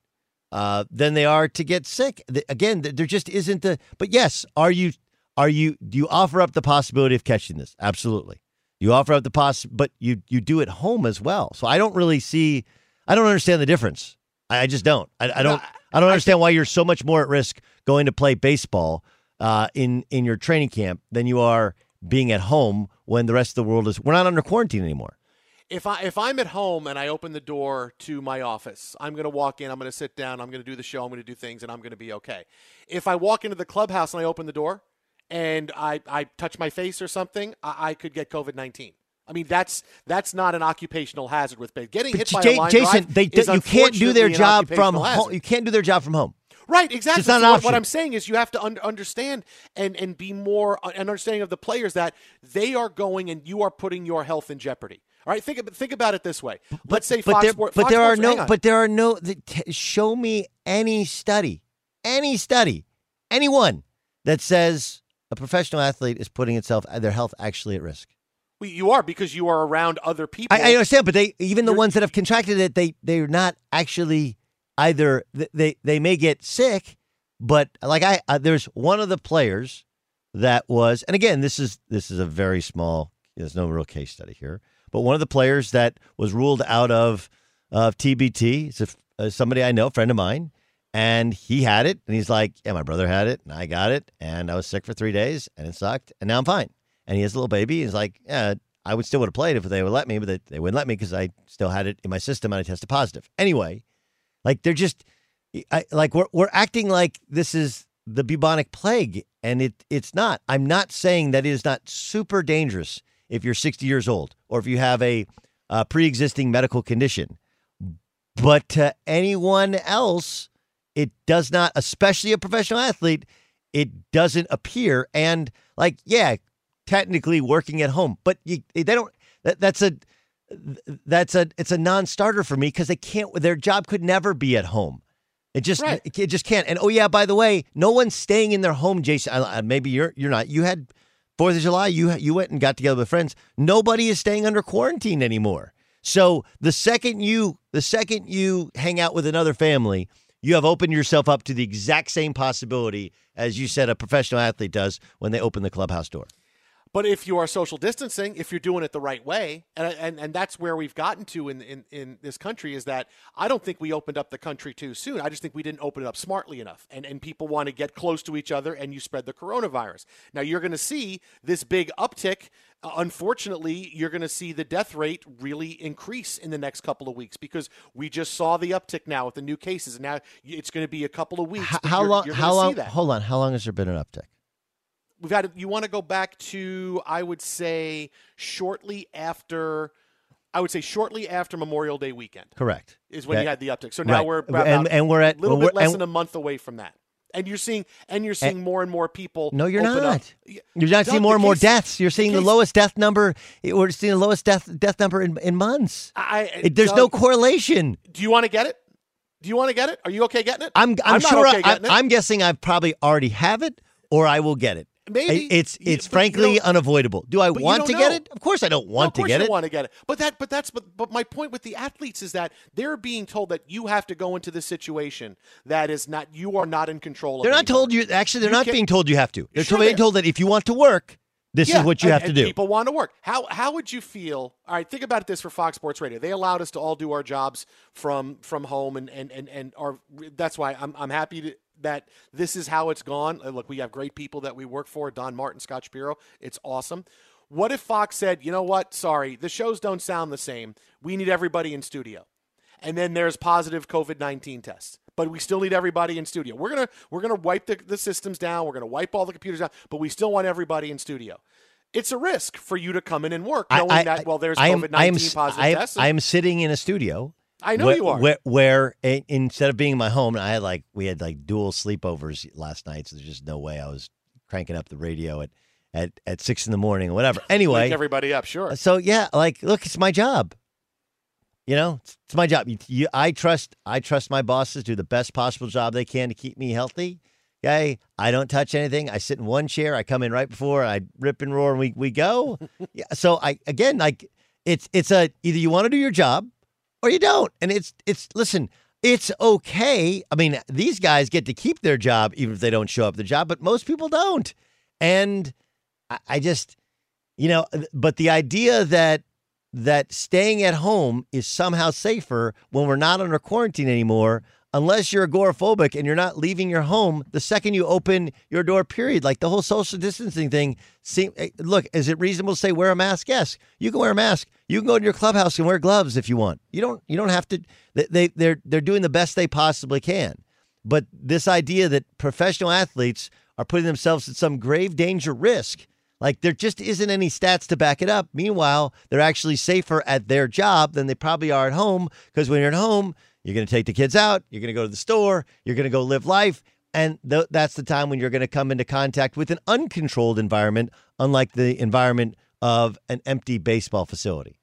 B: uh, than they are to get sick. Again, there just isn't the. But yes, are you are you do you offer up the possibility of catching this? Absolutely, you offer up the poss, but you you do it home as well. So I don't really see. I don't understand the difference. I, I just don't. I, I don't. I don't understand why you're so much more at risk going to play baseball uh, in in your training camp than you are being at home when the rest of the world is. We're not under quarantine anymore.
D: if I if I'm at home and I open the door to my office, I'm going to walk in, I'm going to sit down, I'm going to do the show, I'm going to do things, and I'm going to be okay. If I walk into the clubhouse and I open the door and I, I touch my face or something, I, I could get COVID nineteen. I mean, that's that's not an occupational hazard with. Getting hit by a line
B: Jason,
D: drive
B: they,
D: is
B: you can't do their job from home. You can't do their job from home.
D: Right, exactly.
B: It's not
D: So
B: an
D: what, what. I'm saying is you have to un- understand and, and be more uh, an understanding of the players that they are going and you are putting your health in jeopardy. All right, think think about it this way. Let's say
B: but
D: Fox
B: there,
D: Sports,
B: but there are
D: Sports-
B: no, but there are no. The, t- show me any study, any study, anyone that says a professional athlete is putting itself their health actually at risk.
D: Well, you are because you are around other people.
B: I, I understand, but they even the ones that have contracted it, they they're not actually either. They they may get sick, but like I, uh, there's one of the players that was, and again, this is this is a very small. There's no real case study here, but one of the players that was ruled out of of TBT is a, uh, somebody I know, a friend of mine, and he had it, and he's like, "Yeah, my brother had it, and I got it, and I was sick for three days, and it sucked, and now I'm fine." And he has a little baby. He's like, "Yeah, I would still would have played if they would let me, but they, wouldn't let me because I still had it in my system and I tested positive." Anyway, like they're just I, like we're we're acting like this is the bubonic plague, and it it's not. I'm not saying that it is not super dangerous if you're 60 years old or if you have a, uh pre-existing medical condition, but to anyone else, it does not. Especially a professional athlete, it doesn't appear. And like, yeah, technically working at home, but you, they don't. That, that's a that's a it's a non-starter for me because they can't. Their job could never be at home. It just it just can't. And oh yeah, by the way, no one's staying in their home, Jason. Uh, Maybe you're you're not. You had Fourth of July. You you went and got together with friends. Nobody is staying under quarantine anymore. So the second you the second you hang out with another family, you have opened yourself up to the exact same possibility as you said a professional athlete does when they open the clubhouse door.
D: But if you are social distancing, if you're doing it the right way, and and, and that's where we've gotten to in, in, in this country is that I don't think we opened up the country too soon. I just think we didn't open it up smartly enough. And, and people want to get close to each other and you spread the coronavirus. Now you're going to see this big uptick. Uh, unfortunately, you're going to see the death rate really increase in the next couple of weeks because we just saw the uptick now with the new cases. And now it's going to be a couple of weeks.
B: How
D: you're-
B: long?
D: you're
B: How long?
D: that.
B: Hold on. How long has there been an uptick?
D: we've had you want to go back to i would say shortly after i would say shortly after memorial day weekend
B: Correct.
D: is when
B: Okay.
D: you had the uptick so now
B: Right.
D: we're
B: And-
D: about
B: and we're at-
D: a little bit less
B: and-
D: than a month away from that and you're seeing and you're eh, seeing more and more people
B: No, you're not.
D: up.
B: You're not
D: Doug,
B: seeing more
D: the
B: and more
D: case-
B: deaths. You're seeing the
D: case-
B: lowest death number. Eh, We're seeing the lowest death death number in, in months.
D: I,
B: It- eh, there's no correlation.
D: do you want to get it do you want to get it are you okay getting it
B: I'm I'm,
D: not
B: sure
D: okay
B: I,
D: getting it.
B: I'm guessing I probably already have it or I will get it.
D: Maybe.
B: It's it's frankly unavoidable. Do I want to
D: don't
B: get it? Of course I don't
D: No,
B: want
D: course
B: to get
D: you
B: it.
D: want to get it. But that, but that's, but, but my point with the athletes is that they're being told that you have to go into the situation that is not, you are not in control.
B: They're
D: of
B: not
D: anymore.
B: told you. Actually, they're
D: You
B: not
D: can't-
B: being told you have to. They're
D: Sure
B: being told that if you want to work, this
D: Yeah,
B: is what you
D: and-
B: have to do.
D: People want to work. How how would you feel? All right, think about this for Fox Sports Radio. They allowed us to all do our jobs from from home, and and and and our. That's why I'm I'm happy to, that this is how it's gone. Uh, Look, we have great people that we work for. Don Martin, Scott Shapiro. It's awesome. What if Fox said, you know what? Sorry, the shows don't sound the same. We need everybody in studio and then there's positive COVID nineteen tests. But we still need everybody in studio. We're gonna we're gonna wipe the, the systems down. We're gonna wipe all the computers down. But we still want everybody in studio. It's a risk for you to come in and work knowing
B: I-
D: that well there's COVID nineteen positive
B: I am-
D: tests.
B: I am sitting in a studio.
D: I know
B: where,
D: you are.
B: Where, where instead of being in my home, I had like we had like dual sleepovers last night. So there's just no way I was cranking up the radio at at, at six in the morning or whatever. Anyway,
D: Wake everybody up, sure.
B: So yeah, like look, it's my job. You know, it's, it's my job. You, you, I trust I trust my bosses do the best possible job they can to keep me healthy. Okay, I don't touch anything. I sit in one chair. I come in right before I rip and roar, and we we go. yeah, so I again like it's it's a either you want to do your job or you don't, and it's it's listen. It's okay. I mean, these guys get to keep their job even if they don't show up the job, but most people don't. And I, I just, you know, but the idea that that staying at home is somehow safer when we're not under quarantine anymore, unless you're agoraphobic and you're not leaving your home the second you open your door, period. Like the whole social distancing thing. Seem, eh, look, is it reasonable to say wear a mask? Yes, you can wear a mask. You can go to your clubhouse and wear gloves if you want. You don't. You don't have to. They, they they're they're doing the best they possibly can. But this idea that professional athletes are putting themselves at some grave danger risk, Like there just isn't any stats to back it up. Meanwhile, they're actually safer at their job than they probably are at home because when you're at home, you're going to take the kids out, you're going to go to the store, you're going to go live life, and th- that's the time when you're going to come into contact with an uncontrolled environment, unlike the environment of an empty baseball facility.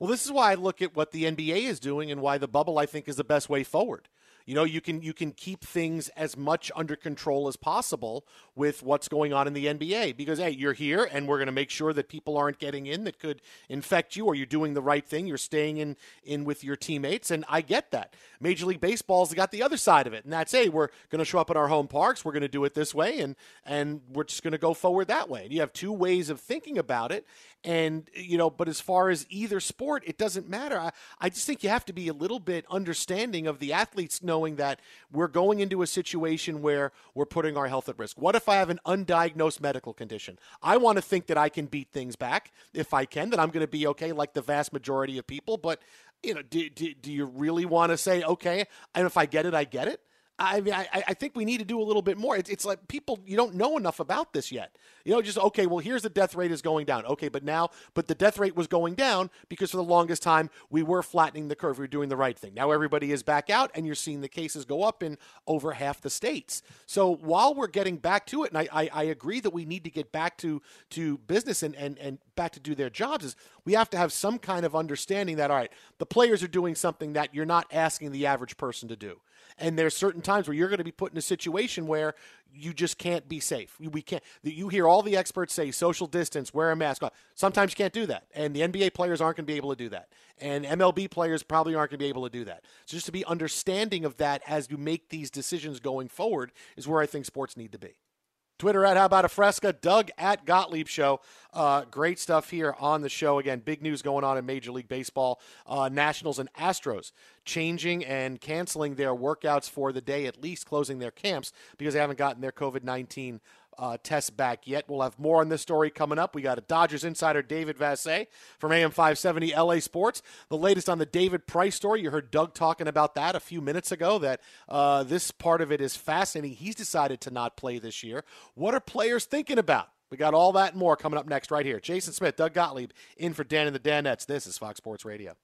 D: Well, this is why I look at what the NBA is doing and why the bubble I think is the best way forward. You know, you can you can keep things as much under control as possible with what's going on in the NBA because hey, you're here and we're going to make sure that people aren't getting in that could infect you or you're doing the right thing, you're staying in in with your teammates and I get that. Major League Baseball's got the other side of it and that's hey, we're going to show up at our home parks, we're going to do it this way and and we're just going to go forward that way. And you have two ways of thinking about it and you know, but as far as either sport, it doesn't matter. I, I just think you have to be a little bit understanding of the athletes knowing that we're going into a situation where we're putting our health at risk. What if I have an undiagnosed medical condition? I want to think that I can beat things back if I can, that I'm going to be okay, like the vast majority of people. But you know, do, do, do you really want to say okay? And if I get it, I get it. I mean, I, I think we need to do a little bit more. It's, it's like people, you don't know enough about this yet. You know, just, okay, well, here's the death rate is going down. Okay, but now, but the death rate was going down because for the longest time we were flattening the curve. We were doing the right thing. Now everybody is back out and you're seeing the cases go up in over half the states. So while we're getting back to it, and I, I, I agree that we need to get back to, to business and, and, and back to do their jobs, is we have to have some kind of understanding that, all right, the players are doing something that you're not asking the average person to do. And there's certain times where you're going to be put in a situation where you just can't be safe. We can't. You hear all the experts say social distance, wear a mask. Sometimes you can't do that, and the NBA players aren't going to be able to do that, and MLB players probably aren't going to be able to do that. So just to be understanding of that as you make these decisions going forward is where I think sports need to be. Twitter at How About a Fresca, Doug at Gottlieb Show. Uh, great stuff here on the show. Again, big news going on in Major League Baseball. Uh, Nationals and Astros changing and canceling their workouts for the day, at least closing their camps because they haven't gotten their COVID 19 uh, test back yet. We'll have more on this story coming up. We got a Dodgers insider, David Vassegh from AM 570 LA Sports. The latest on the David Price story. You heard Doug talking about that a few minutes ago, that uh, this part of it is fascinating. He's decided to not play this year. What are players thinking about? We got all that and more coming up next right here. Jason Smith, Doug Gottlieb, in for Dan and the Danettes. This is Fox Sports Radio.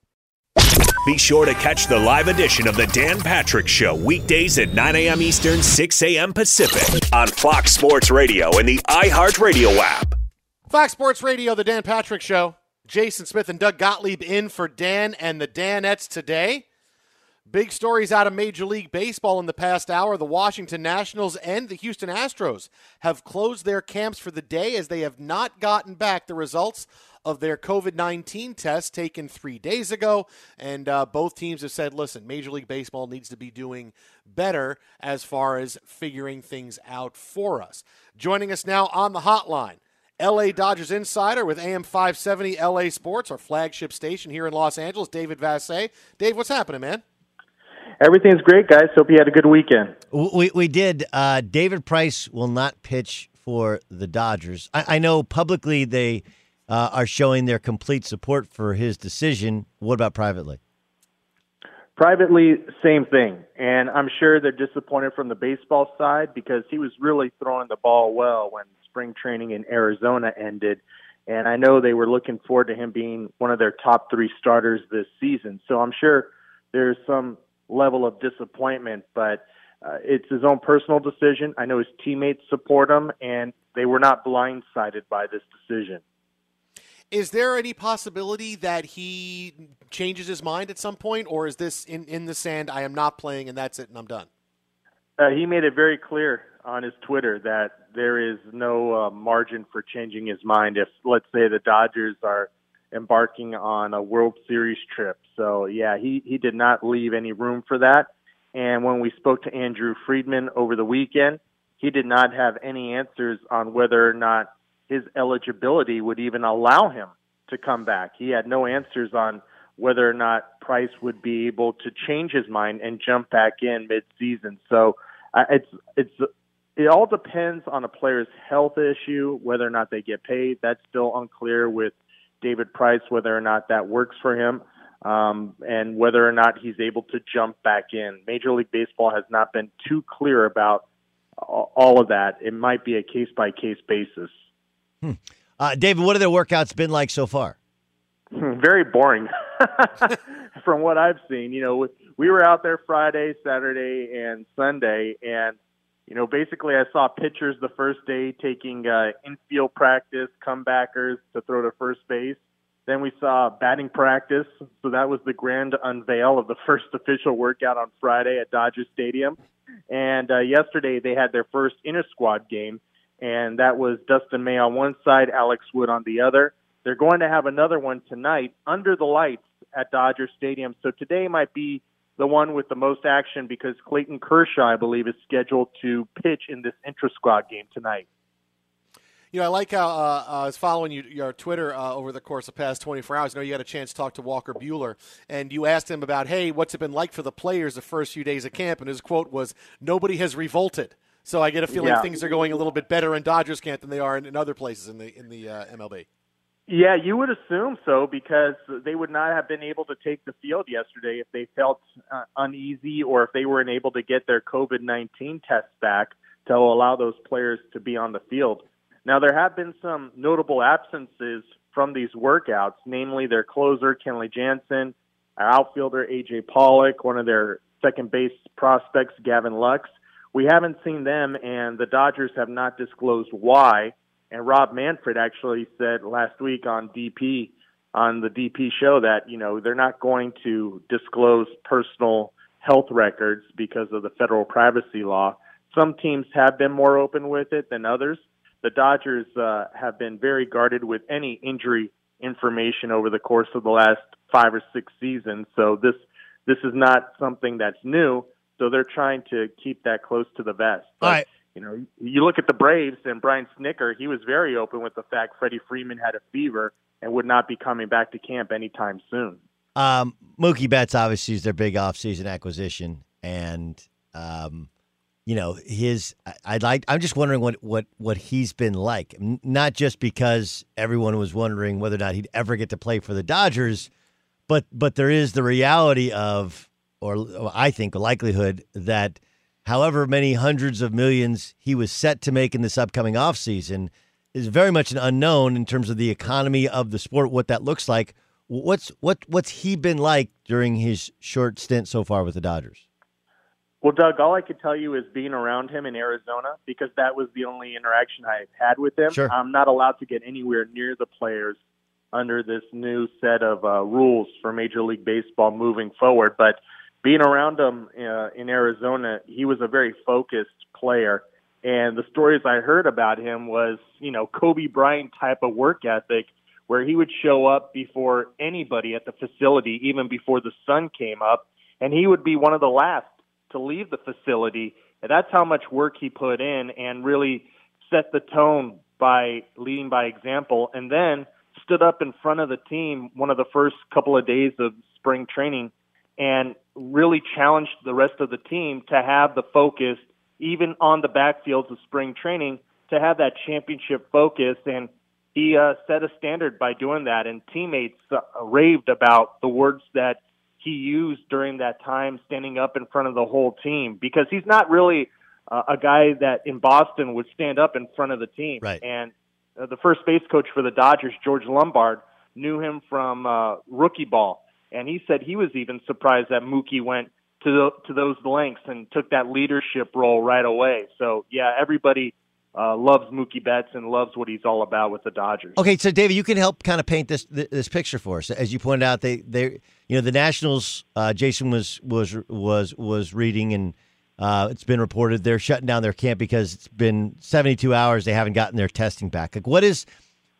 C: Be sure to catch the live edition of the Dan Patrick Show weekdays at 9 a.m. Eastern, 6 a.m. Pacific on Fox Sports Radio and the iHeartRadio app.
D: Fox Sports Radio, the Dan Patrick Show. Jason Smith and Doug Gottlieb in for Dan and the Danettes today. Big stories out of Major League Baseball in the past hour. The Washington Nationals and the Houston Astros have closed their camps for the day as they have not gotten back the results of their COVID 19 test taken three days ago. And uh, both teams have said, listen, Major League Baseball needs to be doing better as far as figuring things out for us. Joining us now on the hotline. LA Dodgers insider with AM 570 LA Sports, our flagship station here in Los Angeles, David Vassegh. Dave, what's happening, man?
L: Everything's great, guys. Hope you had a good weekend.
B: We we did. Uh, David Price will not pitch for the Dodgers. I, I know publicly they uh, are showing their complete support for his decision. What about privately?
L: Privately, same thing. And I'm sure they're disappointed from the baseball side because he was really throwing the ball well when spring training in Arizona ended. And I know they were looking forward to him being one of their top three starters this season. So I'm sure there's some level of disappointment, but uh, it's his own personal decision. I know his teammates support him, and they were not blindsided by this decision.
D: Is there any possibility that he changes his mind at some point, or is this in, in the sand? I am not playing, and that's it, and I'm done.
L: Uh, he made it very clear on his Twitter that there is no uh, margin for changing his mind if, let's say, the Dodgers are embarking on a World Series trip. So, yeah, he, he did not leave any room for that. And when we spoke to Andrew Friedman over the weekend, he did not have any answers on whether or not his eligibility would even allow him to come back. He had no answers on whether or not Price would be able to change his mind and jump back in mid-season. So uh, it's it's it all depends on a player's health issue, whether or not they get paid. That's still unclear with David Price, whether or not that works for him, um, and whether or not he's able to jump back in. Major League Baseball has not been too clear about all of that. It might be a case by case basis.
B: Hmm. Uh, David, what have their workouts been like so far?
L: Very boring, from what I've seen. You know, we were out there Friday, Saturday, and Sunday, and you know, basically, I saw pitchers the first day taking uh, infield practice, comebackers to throw to first base. Then we saw batting practice. So that was the grand unveil of the first official workout on Friday at Dodger Stadium. And uh, yesterday they had their first inter squad game, and that was Dustin May on one side, Alex Wood on the other. They're going to have another one tonight under the lights at Dodger Stadium. So today might be the one with the most action because Clayton Kershaw, I believe, is scheduled to pitch in this intra squad game tonight.
D: You know, I like how uh, uh I was following you, your Twitter uh, over the course of the past 24 hours. I know you had a chance to talk to Walker Buehler, and you asked him about, hey, what's it been like for the players the first few days of camp? And his quote was, nobody has revolted. So I get a feeling
L: Yeah.
D: things are going a little bit better in Dodgers camp than they are in, in other places in the in the uh, MLB.
L: Yeah, you would assume so because they would not have been able to take the field yesterday if they felt uh, uneasy or if they weren't able to get their COVID 19 tests back to allow those players to be on the field. Now, there have been some notable absences from these workouts, namely their closer, Kenley Jansen, our outfielder, A.J. Pollock, one of their second base prospects, Gavin Lux. We haven't seen them, and the Dodgers have not disclosed why. And Rob Manfred actually said last week on DP on the DP show that you know they're not going to disclose personal health records because of the federal privacy law. Some teams have been more open with it than others. The Dodgers uh, have been very guarded with any injury information over the course of the last five or six seasons. So this this is not something that's new. So they're trying to keep that close to the vest. But,
B: All right.
L: you know, you look at the Braves and Brian Snitker, he was very open with the fact Freddie Freeman had a fever and would not be coming back to camp anytime soon.
B: Um, Mookie Betts obviously is their big offseason acquisition, and um, you know his. I, I'd like. I'm just wondering what what what he's been like. Not just because everyone was wondering whether or not he'd ever get to play for the Dodgers, but but there is the reality of, or, I think, a likelihood that however many hundreds of millions he was set to make in this upcoming offseason is very much an unknown in terms of the economy of the sport, what that looks like. What's what what's he been like during his short stint so far with the Dodgers?
L: Well, Doug, all I could tell you is being around him in Arizona because that was the only interaction I had with him.
B: Sure.
L: I'm not allowed to get anywhere near the players under this new set of uh, rules for Major League Baseball moving forward. But being around him uh, in Arizona, he was a very focused player. And the stories I heard about him was, you know, Kobe Bryant type of work ethic where he would show up before anybody at the facility, even before the sun came up, and he would be one of the last to leave the facility. And that's how much work he put in and really set the tone by leading by example. And then stood up in front of the team one of the first couple of days of spring training and really challenged the rest of the team to have the focus, even on the backfields of spring training, to have that championship focus. And he uh, set a standard by doing that, and teammates uh, raved about the words that he used during that time, standing up in front of the whole team, because he's not really uh, a guy that in Boston would stand up in front of the team.
B: Right.
L: And uh, the first base coach for the Dodgers, George Lombard, knew him from uh, rookie ball, and he said he was even surprised that Mookie went to the, to those lengths and took that leadership role right away. So yeah, everybody uh, loves Mookie Betts and loves what he's all about with the Dodgers.
B: Okay, so David, you can help kind of paint this this picture for us. As you pointed out, they they you know the Nationals. Uh, Jason was was was was reading, and uh, it's been reported they're shutting down their camp because it's been 72 hours. They haven't gotten their testing back. Like, what is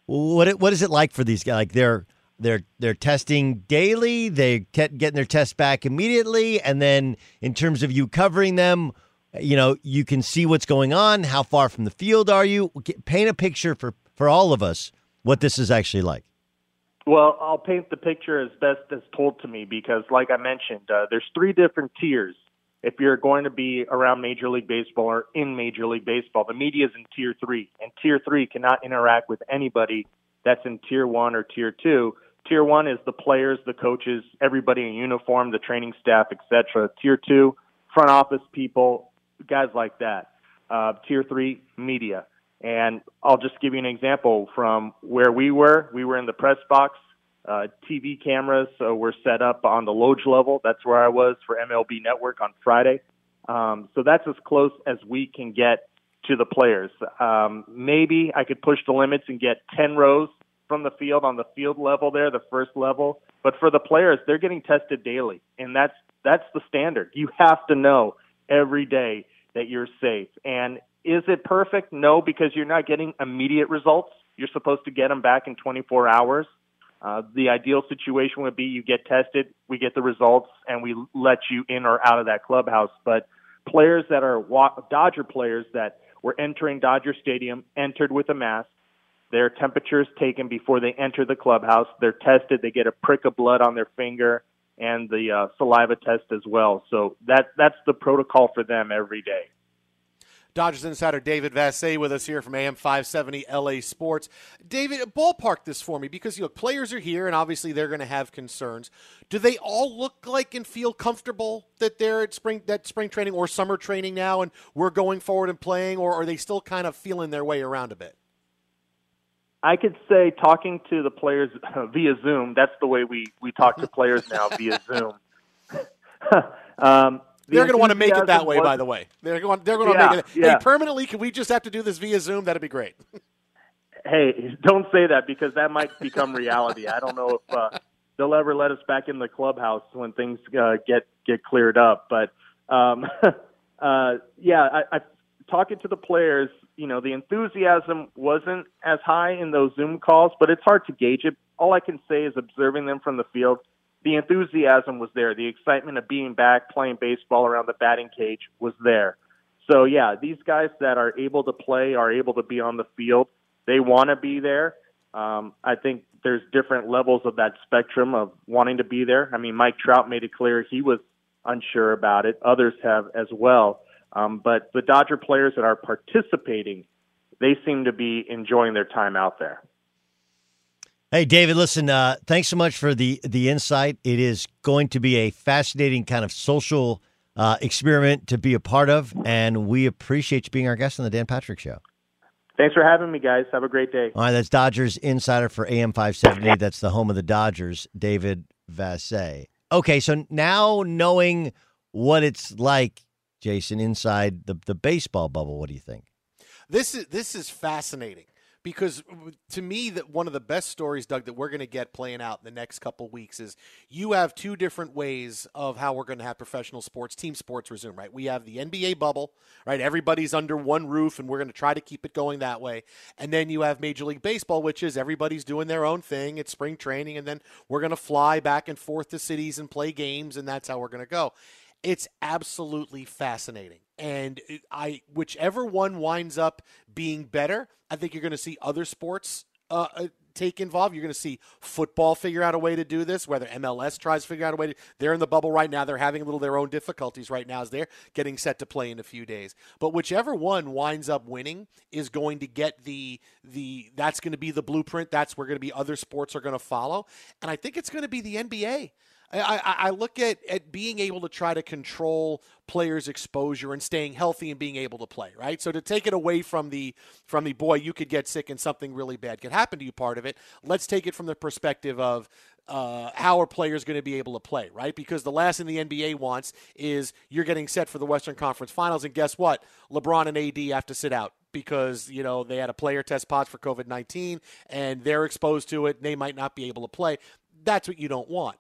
B: what it- what is it like for these guys? Like they're they're they're testing daily. They te- getting their tests back immediately, and then in terms of you covering them. You know, you can see what's going on. How far from the field are you? Paint a picture for for all of us what this is actually like.
L: Well, I'll paint the picture as best as told to me because, like I mentioned, uh, there's three different tiers. If you're going to be around Major League Baseball or in Major League Baseball, the media is in tier three, and tier three cannot interact with anybody that's in tier one or tier two. Tier one is the players, the coaches, everybody in uniform, the training staff, etc. Tier two, front office people, guys like that. Uh, tier three, media. And I'll just give you an example from where we were. We were in the press box. Uh, TV cameras so were set up on the Loge level. That's where I was for MLB Network on Friday. Um, so that's as close as we can get to the players. Um, maybe I could push the limits and get 10 rows from the field on the field level there, the first level. But for the players, they're getting tested daily, and that's that's the standard. You have to know every day that you're safe. And is it perfect? No, because you're not getting immediate results. You're supposed to get them back in 24 hours. Uh, the ideal situation would be you get tested, we get the results, and we let you in or out of that clubhouse. But players that are Dodger players that were entering Dodger Stadium entered with a mask. Their temperature is taken before they enter the clubhouse. They're tested. They get a prick of blood on their finger and the uh, saliva test as well. So that that's the protocol for them every day.
D: Dodgers insider David Vassegh with us here from AM 570 LA Sports. David, ballpark this for me because you know players are here and obviously they're going to have concerns. Do they all look like and feel comfortable that they're at spring that spring training or summer training now and we're going forward and playing, or are they still kind of feeling their way around a bit?
L: I could say talking to the players via Zoom. That's the way we we talk to players now via Zoom.
D: um, the they're going to want to make it that way, was, by the way. They're going. They're going to yeah, make it. Yeah. Hey, permanently, can we just have to do this via Zoom? That'd be great.
L: hey, don't say that because that might become reality. I don't know if uh, they'll ever let us back in the clubhouse when things uh, get get cleared up. But um, uh, yeah, I, I talking to the players you know, the enthusiasm wasn't as high in those Zoom calls, but it's hard to gauge it. All I can say is observing them from the field, the enthusiasm was there. The excitement of being back playing baseball around the batting cage was there. So, yeah, these guys that are able to play are able to be on the field. They want to be there. Um, I think there's different levels of that spectrum of wanting to be there. I mean, Mike Trout made it clear he was unsure about it. Others have as well. Um, but the Dodger players that are participating, they seem to be enjoying their time out there.
B: Hey, David, listen, uh, thanks so much for the, the insight. It is going to be a fascinating kind of social uh, experiment to be a part of, and we appreciate you being our guest on the Dan Patrick Show.
L: Thanks for having me, guys. Have a great day.
B: All right, that's Dodgers insider for AM 570. that's the home of the Dodgers, David Vassegh. Okay, so now knowing what it's like Jason, inside the the baseball bubble. What do you think?
D: This is this is fascinating because to me that one of the best stories doug that we're going to get playing out in the next couple weeks is you have two different ways of how we're going to have professional sports team sports resume right we have the nba bubble right everybody's under one roof and we're going to try to keep it going that way and then you have major league baseball which is everybody's doing their own thing it's spring training and then we're going to fly back and forth to cities and play games and that's how we're going to go it's absolutely fascinating. And I, whichever one winds up being better, I think you're going to see other sports uh, uh, take involved. You're going to see football figure out a way to do this. Whether MLS tries to figure out a way to, they're in the bubble right now. They're having a little their own difficulties right now as they're getting set to play in a few days. But whichever one winds up winning is going to get the the that's going to be the blueprint. That's where going to be other sports are going to follow. And I think it's going to be the NBA. I, I, look at, at being able to try to control players' exposure and staying healthy and being able to play, right? So to take it away from the from the boy, you could get sick and something really bad could happen to you part of it. Let's take it from the perspective of uh, how are players going to be able to play, right? Because the last thing the NBA wants is you're getting set for the Western Conference Finals, and guess what? LeBron and AD have to sit out because you know they had a player test positive for COVID nineteen and they're exposed to it. And they might not be able to play. That's what you don't want.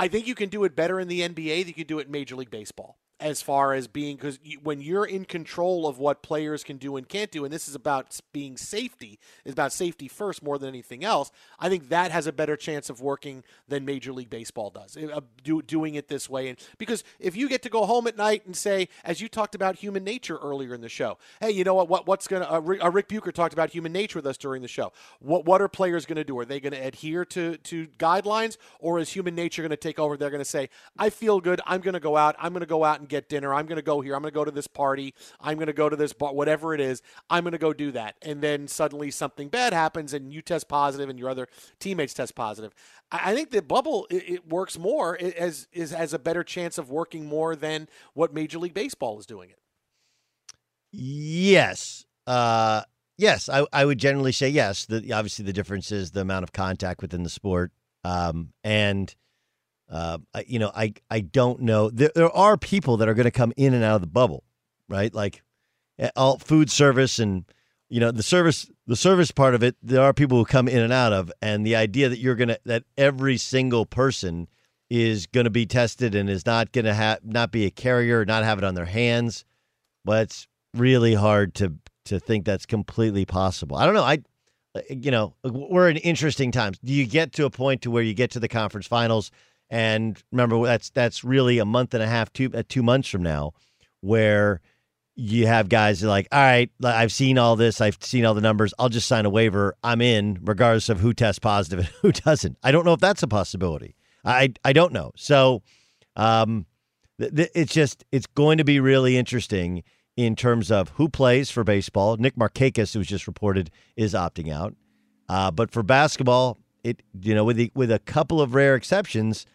D: I think you can do it better in the NBA than you can do it in Major League Baseball as far as being because you, when you're in control of what players can do and can't do, and this is about being safety, is about safety first more than anything else. I think that has a better chance of working than Major League Baseball does, uh, do, doing it this way. And because if you get to go home at night and say, as you talked about human nature earlier in the show, hey, you know what? what what's gonna uh, Ric, uh, Ric Bucher talked about human nature with us during the show. What what are players going to do? Are they going to adhere to to guidelines, or is human nature going to take over? They're going to say, I feel good. I'm going to go out. I'm going to go out and get dinner. I'm going to go here. I'm going to go to this party. I'm going to go to this bar, whatever it is. I'm going to go do that. And then suddenly something bad happens and you test positive and your other teammates test positive. I think the bubble it, it works more it as is has a better chance of working more than what Major League Baseball is doing it.
B: Yes. Uh, yes, I, I would generally say yes. The, obviously, the difference is the amount of contact within the sport, um, and uh, you know, I I don't know. There, there are people that are going to come in and out of the bubble, right? Like eh, all food service and you know the service the service part of it. There are people who come in and out of, and the idea that you're gonna that every single person is going to be tested and is not going to have not be a carrier, not have it on their hands. But it's really hard to to think that's completely possible. I don't know. I you know we're in interesting times. Do you get to a point to where you get to the conference finals? And remember, that's that's really a month and a half, two uh, two months from now, where you have guys like, all right, I've seen all this, I've seen all the numbers, I'll just sign a waiver, I'm in, regardless of who tests positive and who doesn't. I don't know if that's a possibility. I I don't know. So, um, th- th- it's just it's going to be really interesting in terms of who plays for baseball. Nick Markakis, who's just reported, is opting out. Uh, but for basketball, it you know with the, with a couple of rare exceptions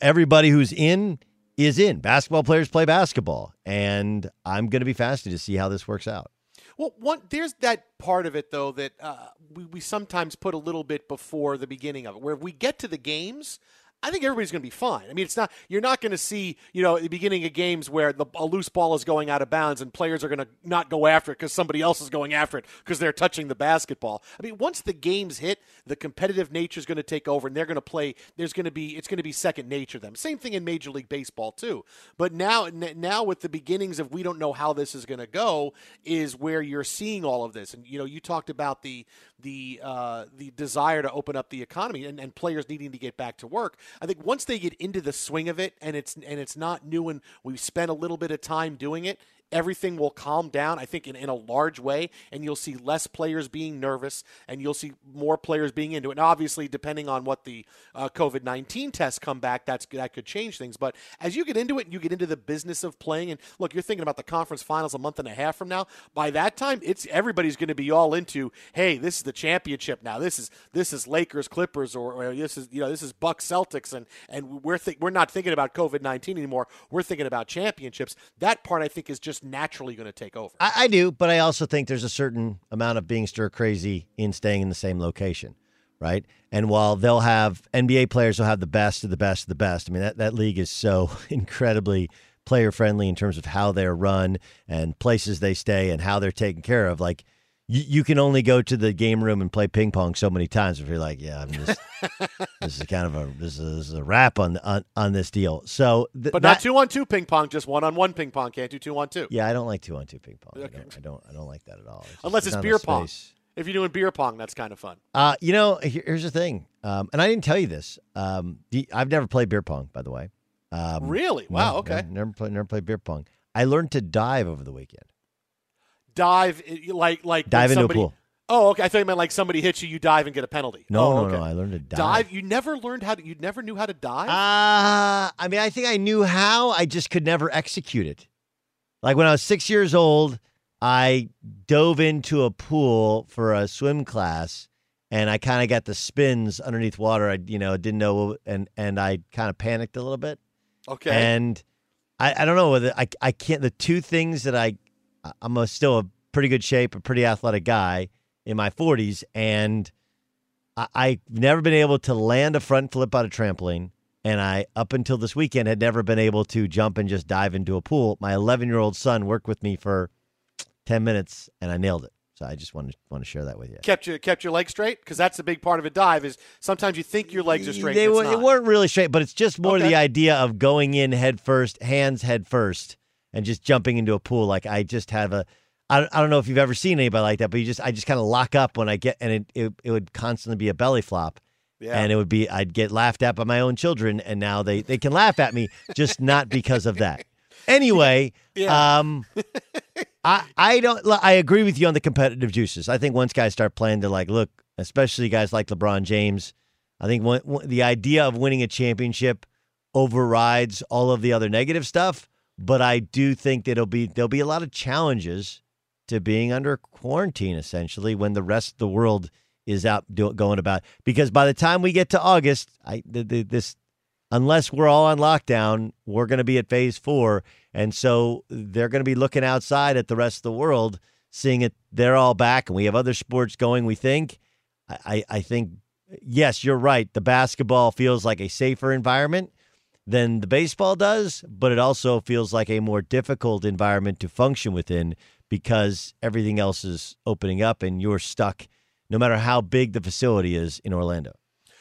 B: everybody who's in is in. Basketball players play basketball, and I'm going to be fascinated to see how this works out.
D: Well, one there's that part of it though that uh, we, we sometimes put a little bit before the beginning of it, where we get to the games, I think everybody's going to be fine. I mean, it's not you're not going to see you know the beginning of games where the, a loose ball is going out of bounds and players are going to not go after it because somebody else is going after it because they're touching the basketball. I mean, once the games hit, the competitive nature is going to take over and they're going to play. There's going to be it's going to be second nature to them. Same thing in Major League Baseball too. But now now with the beginnings of we don't know how this is going to go is where you're seeing all of this. And you know, you talked about the the uh, the desire to open up the economy and, and players needing to get back to work. I think once they get into the swing of it and it's and it's not new and we've spent a little bit of time doing it, everything will calm down, I think, in, in a large way, and you'll see less players being nervous, and you'll see more players being into it. And obviously, depending on what the uh, COVID nineteen tests come back, that's that could change things. But as you get into it, and you get into the business of playing, and look, you're thinking about the conference finals a month and a half from now. By that time, it's everybody's going to be all into, hey, this is the championship now. This is this is Lakers Clippers, or, or this is you know this is Bucks Celtics, and and we're th- we're not thinking about COVID nineteen anymore. We're thinking about championships. That part, I think, is just naturally going to take over.
B: I, I, do, but I also think there's a certain amount of being stir crazy in staying in the same location, right? And while they'll have NBA players will have the best of the best of the best, I mean that, that league is so incredibly player friendly in terms of how they're run and places they stay and how they're taken care of. Like you, you can only go to the game room and play ping pong so many times if you're like, yeah, I'm just this is kind of a this is, a wrap on on on this deal. So,
D: th- but not two on two ping pong, just one on one ping pong. Can't do two on two.
B: Yeah, I don't like two on two ping pong. Okay. I, don't, I don't I don't like that at all.
D: It's Unless it's beer pong. If you're doing beer pong, that's kind of fun.
B: Uh, you know, here's the thing, um, and I didn't tell you this. Um, I've never played beer pong, by the way. Um,
D: really? Wow.
B: No,
D: okay.
B: No, never played. Never played beer pong. I learned to dive over the weekend.
D: Dive like like
B: dive into
D: somebody,
B: a pool.
D: Oh, okay. I thought you meant like somebody hits you, you dive and get a penalty.
B: No,
D: oh,
B: no,
D: okay.
B: no. I learned to dive.
D: Dive. You never learned how to. You never knew how to dive.
B: Uh, I mean, I think I knew how. I just could never execute it. Like when I was six years old, I dove into a pool for a swim class, and I kind of got the spins underneath water. I, you know, didn't know, and and I kind of panicked a little bit.
D: Okay.
B: And I, I don't know whether I, I can't. The two things that I, I'm a, still a pretty good shape, a pretty athletic guy in my 40s, and I, I've never been able to land a front flip out of trampoline. And I, up until this weekend, had never been able to jump and just dive into a pool. My 11 year old son worked with me for 10 minutes, and I nailed it. So I just want to want to share that with you.
D: Kept you kept your legs straight because that's a big part of a dive. Is sometimes you think your legs are straight.
B: They,
D: were,
B: they weren't really straight, but it's just more
D: Okay.
B: the idea of going in head first, hands head first, and just jumping into a pool. Like I just have a. I don't, I don't know if you've ever seen anybody like that, but you just I just kind of lock up when I get and it, it it would constantly be a belly flop.
D: Yeah.
B: And it would be I'd get laughed at by my own children, and now they they can laugh at me, just not because of that. Anyway,
D: Yeah.
B: um, I I don't I agree with you on the competitive juices. I think once guys start playing, they're like, look, especially guys like LeBron James. I think one, one- the idea of winning a championship overrides all of the other negative stuff. But I do think that it'll be there'll be a lot of challenges to being under quarantine essentially when the rest of the world is out do, going about. Because by the time we get to August, I the, the, this unless we're all on lockdown, we're going to be at phase four. And so they're going to be looking outside at the rest of the world seeing it they're all back and we have other sports going, we think. I, I think yes, you're right. The basketball feels like a safer environment than the baseball does, but it also feels like a more difficult environment to function within because everything else is opening up and you're stuck no matter how big the facility is in Orlando.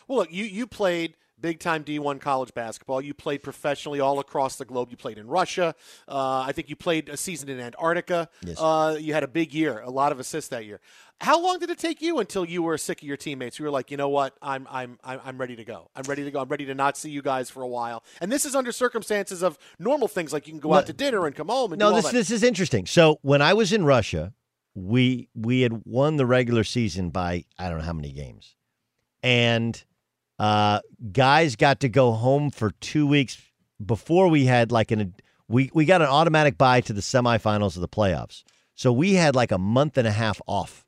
D: Well, look, you you played big time D1 college basketball. You played professionally all across the globe. You played in Russia. Uh, I think you played a season in Antarctica.
B: Yes.
D: Uh, you had a big year, a lot of assists that year. How long did it take you until you were sick of your teammates? You were like, you know what, I'm I'm I'm I'm ready to go. I'm ready to go. I'm ready to not see you guys for a while. And this is under circumstances of normal things like you can go
B: No-
D: out to dinner and come home and
B: No,
D: do all
B: this
D: that.
B: this is interesting. So when I was in Russia, we we had won the regular season by I don't know how many games, and uh, guys got to go home for two weeks before we had like an we we got an automatic bye to the semifinals of the playoffs. So we had like a month and a half off,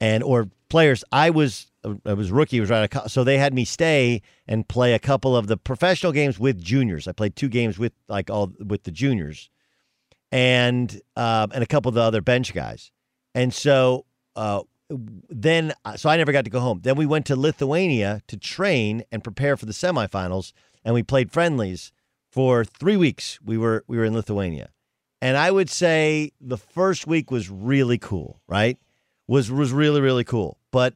B: and or players. I was I was rookie. Was right. So they had me stay and play a couple of the professional games with juniors. I played two games with like all with the juniors and um, and a couple of the other bench guys. And so uh, then, uh, so I never got to go home. Then we went to Lithuania to train and prepare for the semifinals, and we played friendlies for three weeks. We were we were in Lithuania, and I would say the first week was really cool. Right, was was really really cool. But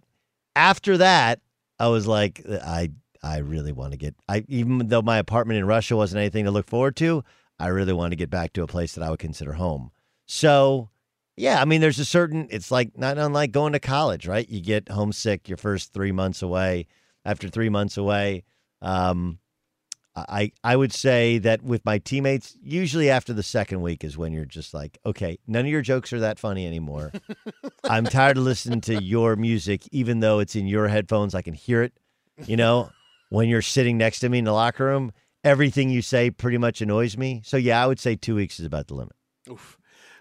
B: after that, I was like, I I really want to get. I even though my apartment in Russia wasn't anything to look forward to, I really want to get back to a place that I would consider home. So, yeah, I mean, there's a certain. It's like not unlike going to college, right? You get homesick your first three months away. After three months away, um, I I would say that with my teammates, usually after the second week is when you're just like, okay, none of your jokes are that funny anymore. I'm tired of listening to your music, even though it's in your headphones. I can hear it. You know, when you're sitting next to me in the locker room, everything you say pretty much annoys me. So yeah, I would say two weeks is about the limit.
D: Oof.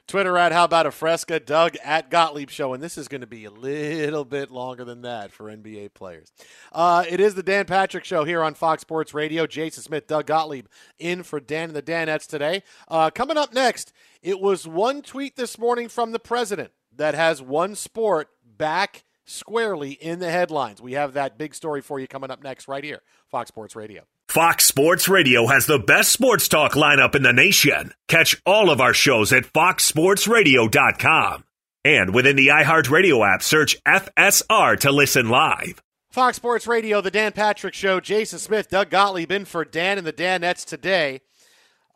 D: Twitter at How About a Fresca, Doug at Gottlieb Show, and this is going to be a little bit longer than that for NBA players. Uh, it is the Dan Patrick Show here on Fox Sports Radio. Jason Smith, Doug Gottlieb in for Dan and the Danettes today. Uh, coming up next, it was one tweet this morning from the president that has one sport back squarely in the headlines. We have that big story for you coming up next right here, Fox Sports Radio.
C: Fox Sports Radio has the best sports talk lineup in the nation. Catch all of our shows at foxsportsradio.com. And within the iHeartRadio app, search FSR to listen live.
D: Fox Sports Radio, the Dan Patrick Show. Jason Smith, Doug Gottlieb in for Dan and the Danettes today.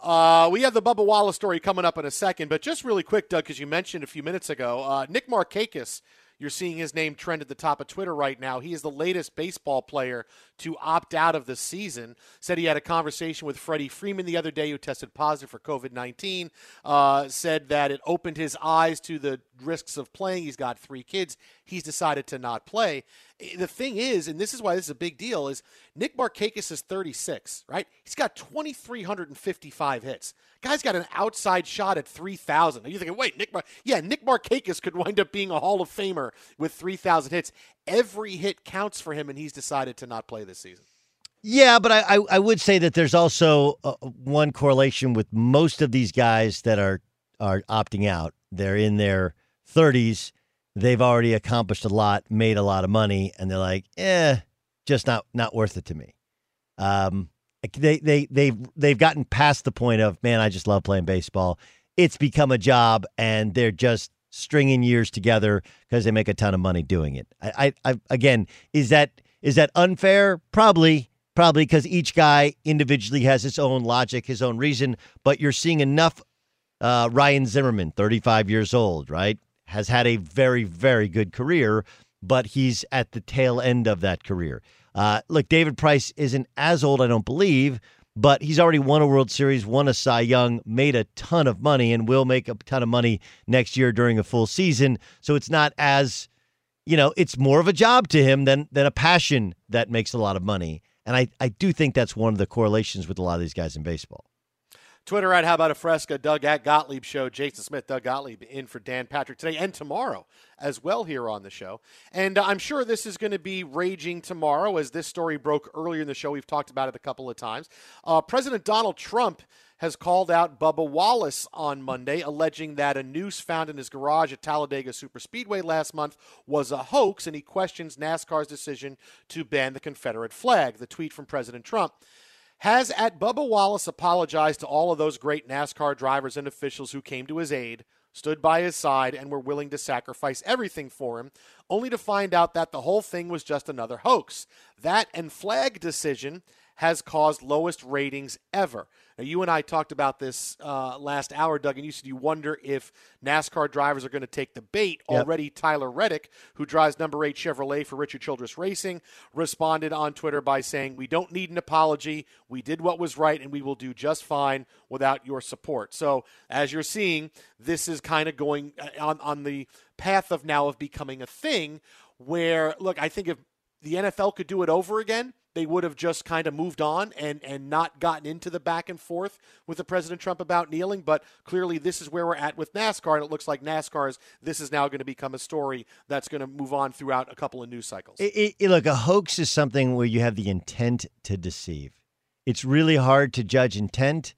D: Uh, we have the Bubba Wallace story coming up in a second, but just really quick, Doug, because you mentioned a few minutes ago, uh, Nick Markakis. You're seeing his name trend at the top of Twitter right now. He is the latest baseball player to opt out of the season. Said he had a conversation with Freddie Freeman the other day, who tested positive for COVID 19. Uh, said that it opened his eyes to the risks of playing. He's got three kids. He's decided to not play. The thing is, and this is why this is a big deal, is Nick Markakis is 36, right? He's got 2,355 hits. Guy's got an outside shot at 3,000. Are you thinking, wait, Nick? Mar- yeah, Nick Markakis could wind up being a Hall of Famer with 3,000 hits. Every hit counts for him, and he's decided to not play this season.
B: Yeah, but I, I, I would say that there's also uh, one correlation with most of these guys that are are opting out. They're in their 30s. They've already accomplished a lot, made a lot of money, and they're like, eh, just not not worth it to me. Um, they they they've they've gotten past the point of man, I just love playing baseball. It's become a job, and they're just stringing years together because they make a ton of money doing it. I, I, I again, is that is that unfair? Probably, probably because each guy individually has his own logic, his own reason. But you're seeing enough. Uh, Ryan Zimmerman, 35 years old, right, has had a very, very good career, but he's at the tail end of that career. Uh, look, David Price isn't as old, I don't believe, but he's already won a World Series, won a Cy Young, made a ton of money, and will make a ton of money next year during a full season. So it's not as, you know, it's more of a job to him than than a passion that makes a lot of money. And I, I do think that's one of the correlations with a lot of these guys in baseball.
D: Twitter at How About a Fresca, Doug at Gottlieb Show, Jason Smith, Doug Gottlieb in for Dan Patrick today and tomorrow as well here on the show. And uh, I'm sure this is going to be raging tomorrow as this story broke earlier in the show. We've talked about it a couple of times. Uh, President Donald Trump has called out Bubba Wallace on Monday, alleging that a noose found in his garage at Talladega Superspeedway last month was a hoax, and he questions NASCAR's decision to ban the Confederate flag. The tweet from President Trump has at Bubba Wallace apologized to all of those great NASCAR drivers and officials who came to his aid, stood by his side, and were willing to sacrifice everything for him, only to find out that the whole thing was just another hoax. That and flag decision has caused lowest ratings ever. Now, you and I talked about this uh, last hour, Doug, and you said you wonder if NASCAR drivers are going to take the bait.
B: Yep.
D: Already, Tyler Reddick, who drives number eight Chevrolet for Richard Childress Racing, responded on Twitter by saying, We don't need an apology. We did what was right, and we will do just fine without your support. So, as you're seeing, this is kind of going uh, on, on the path of now of becoming a thing where, look, I think if the NFL could do it over again, they would have just kind of moved on and, and not gotten into the back and forth with the President Trump about kneeling. But clearly, this is where we're at with NASCAR, and it looks like NASCAR's this is now going to become a story that's going to move on throughout a couple of news cycles.
B: It, it, look, a hoax is something where you have the intent to deceive. It's really hard to judge intent,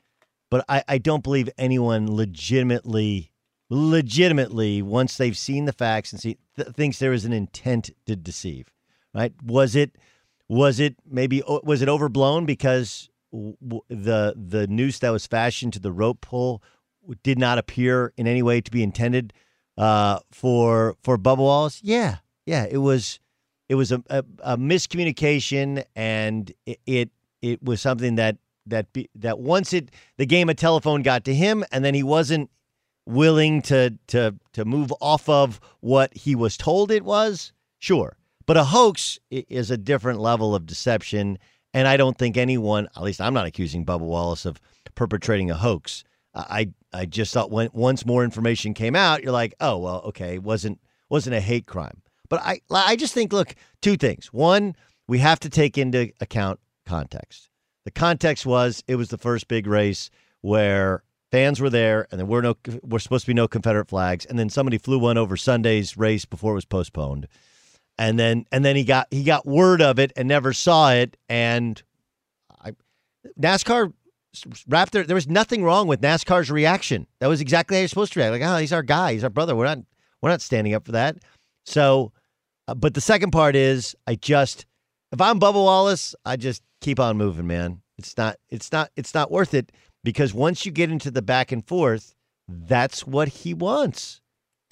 B: but I, I don't believe anyone legitimately, legitimately, once they've seen the facts and see, th- thinks there is an intent to deceive. Right? Was it? Was it maybe? Was it overblown because the the noose that was fashioned to the rope pull did not appear in any way to be intended uh, for for Bubba Wallace? Yeah, yeah, it was it was a, a, a miscommunication, and it, it it was something that that be, that once it the game of telephone got to him, and then he wasn't willing to to to move off of what he was told it was. Sure, but a hoax is a different level of deception, and I don't think anyone, at least I'm not accusing Bubba Wallace of perpetrating a hoax. I I just thought when once more information came out, you're like, oh well, okay, wasn't wasn't a hate crime. But I I just think look, two things. One, we have to take into account context. The context was it was the first big race where fans were there and there were no were supposed to be no Confederate flags, and then somebody flew one over Sunday's race before it was postponed. And then and then he got he got word of it and never saw it. And I NASCAR wrapped their there was nothing wrong with NASCAR's reaction. That was exactly how you're supposed to react. Like, oh, he's our guy, he's our brother. We're not we're not standing up for that. So, uh, but the second part is, I just if I'm Bubba Wallace, I just keep on moving, man. It's not it's not it's not worth it because once you get into the back and forth, that's what he wants.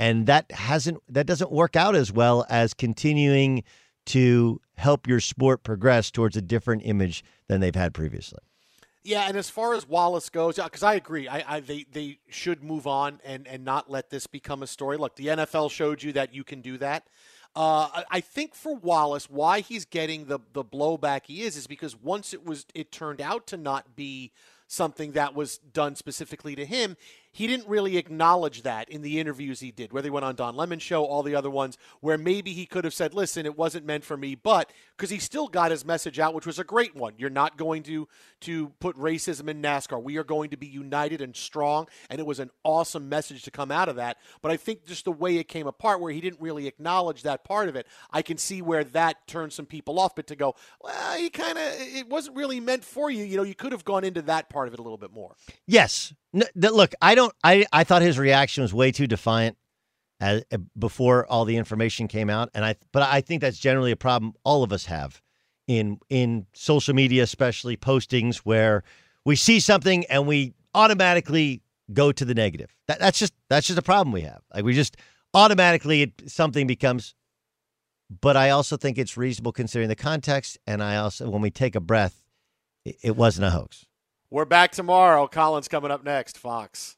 B: And that hasn't that doesn't work out as well as continuing to help your sport progress towards a different image than they've had previously.
D: Yeah, and as far as Wallace goes, because I agree, I, I they they should move on and and not let this become a story. Look, the NFL showed you that you can do that. Uh, I- I think for Wallace, why he's getting the the blowback he is is because once it was it turned out to not be something that was done specifically to him. He didn't really acknowledge that in the interviews he did, whether he went on Don Lemon show, all the other ones, where maybe he could have said, "Listen, it wasn't meant for me," but because he still got his message out, which was a great one. You're not going to to put racism in NASCAR. We are going to be united and strong, and it was an awesome message to come out of that. But I think just the way it came apart, where he didn't really acknowledge that part of it, I can see where that turned some people off. But to go, well, you kind of, it wasn't really meant for you. You know, you could have gone into that part of it a little bit more.
B: Yes. No, look, I don't. I I thought his reaction was way too defiant as, uh, before all the information came out, and I. But I think that's generally a problem all of us have in in social media, especially postings where we see something and we automatically go to the negative. That, that's just that's just a problem we have. Like we just automatically it, something becomes. But I also think it's reasonable considering the context, and I also when we take a breath, it, it wasn't a hoax.
D: We're back tomorrow. Colin's coming up next. Fox.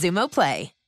M: Xumo Play.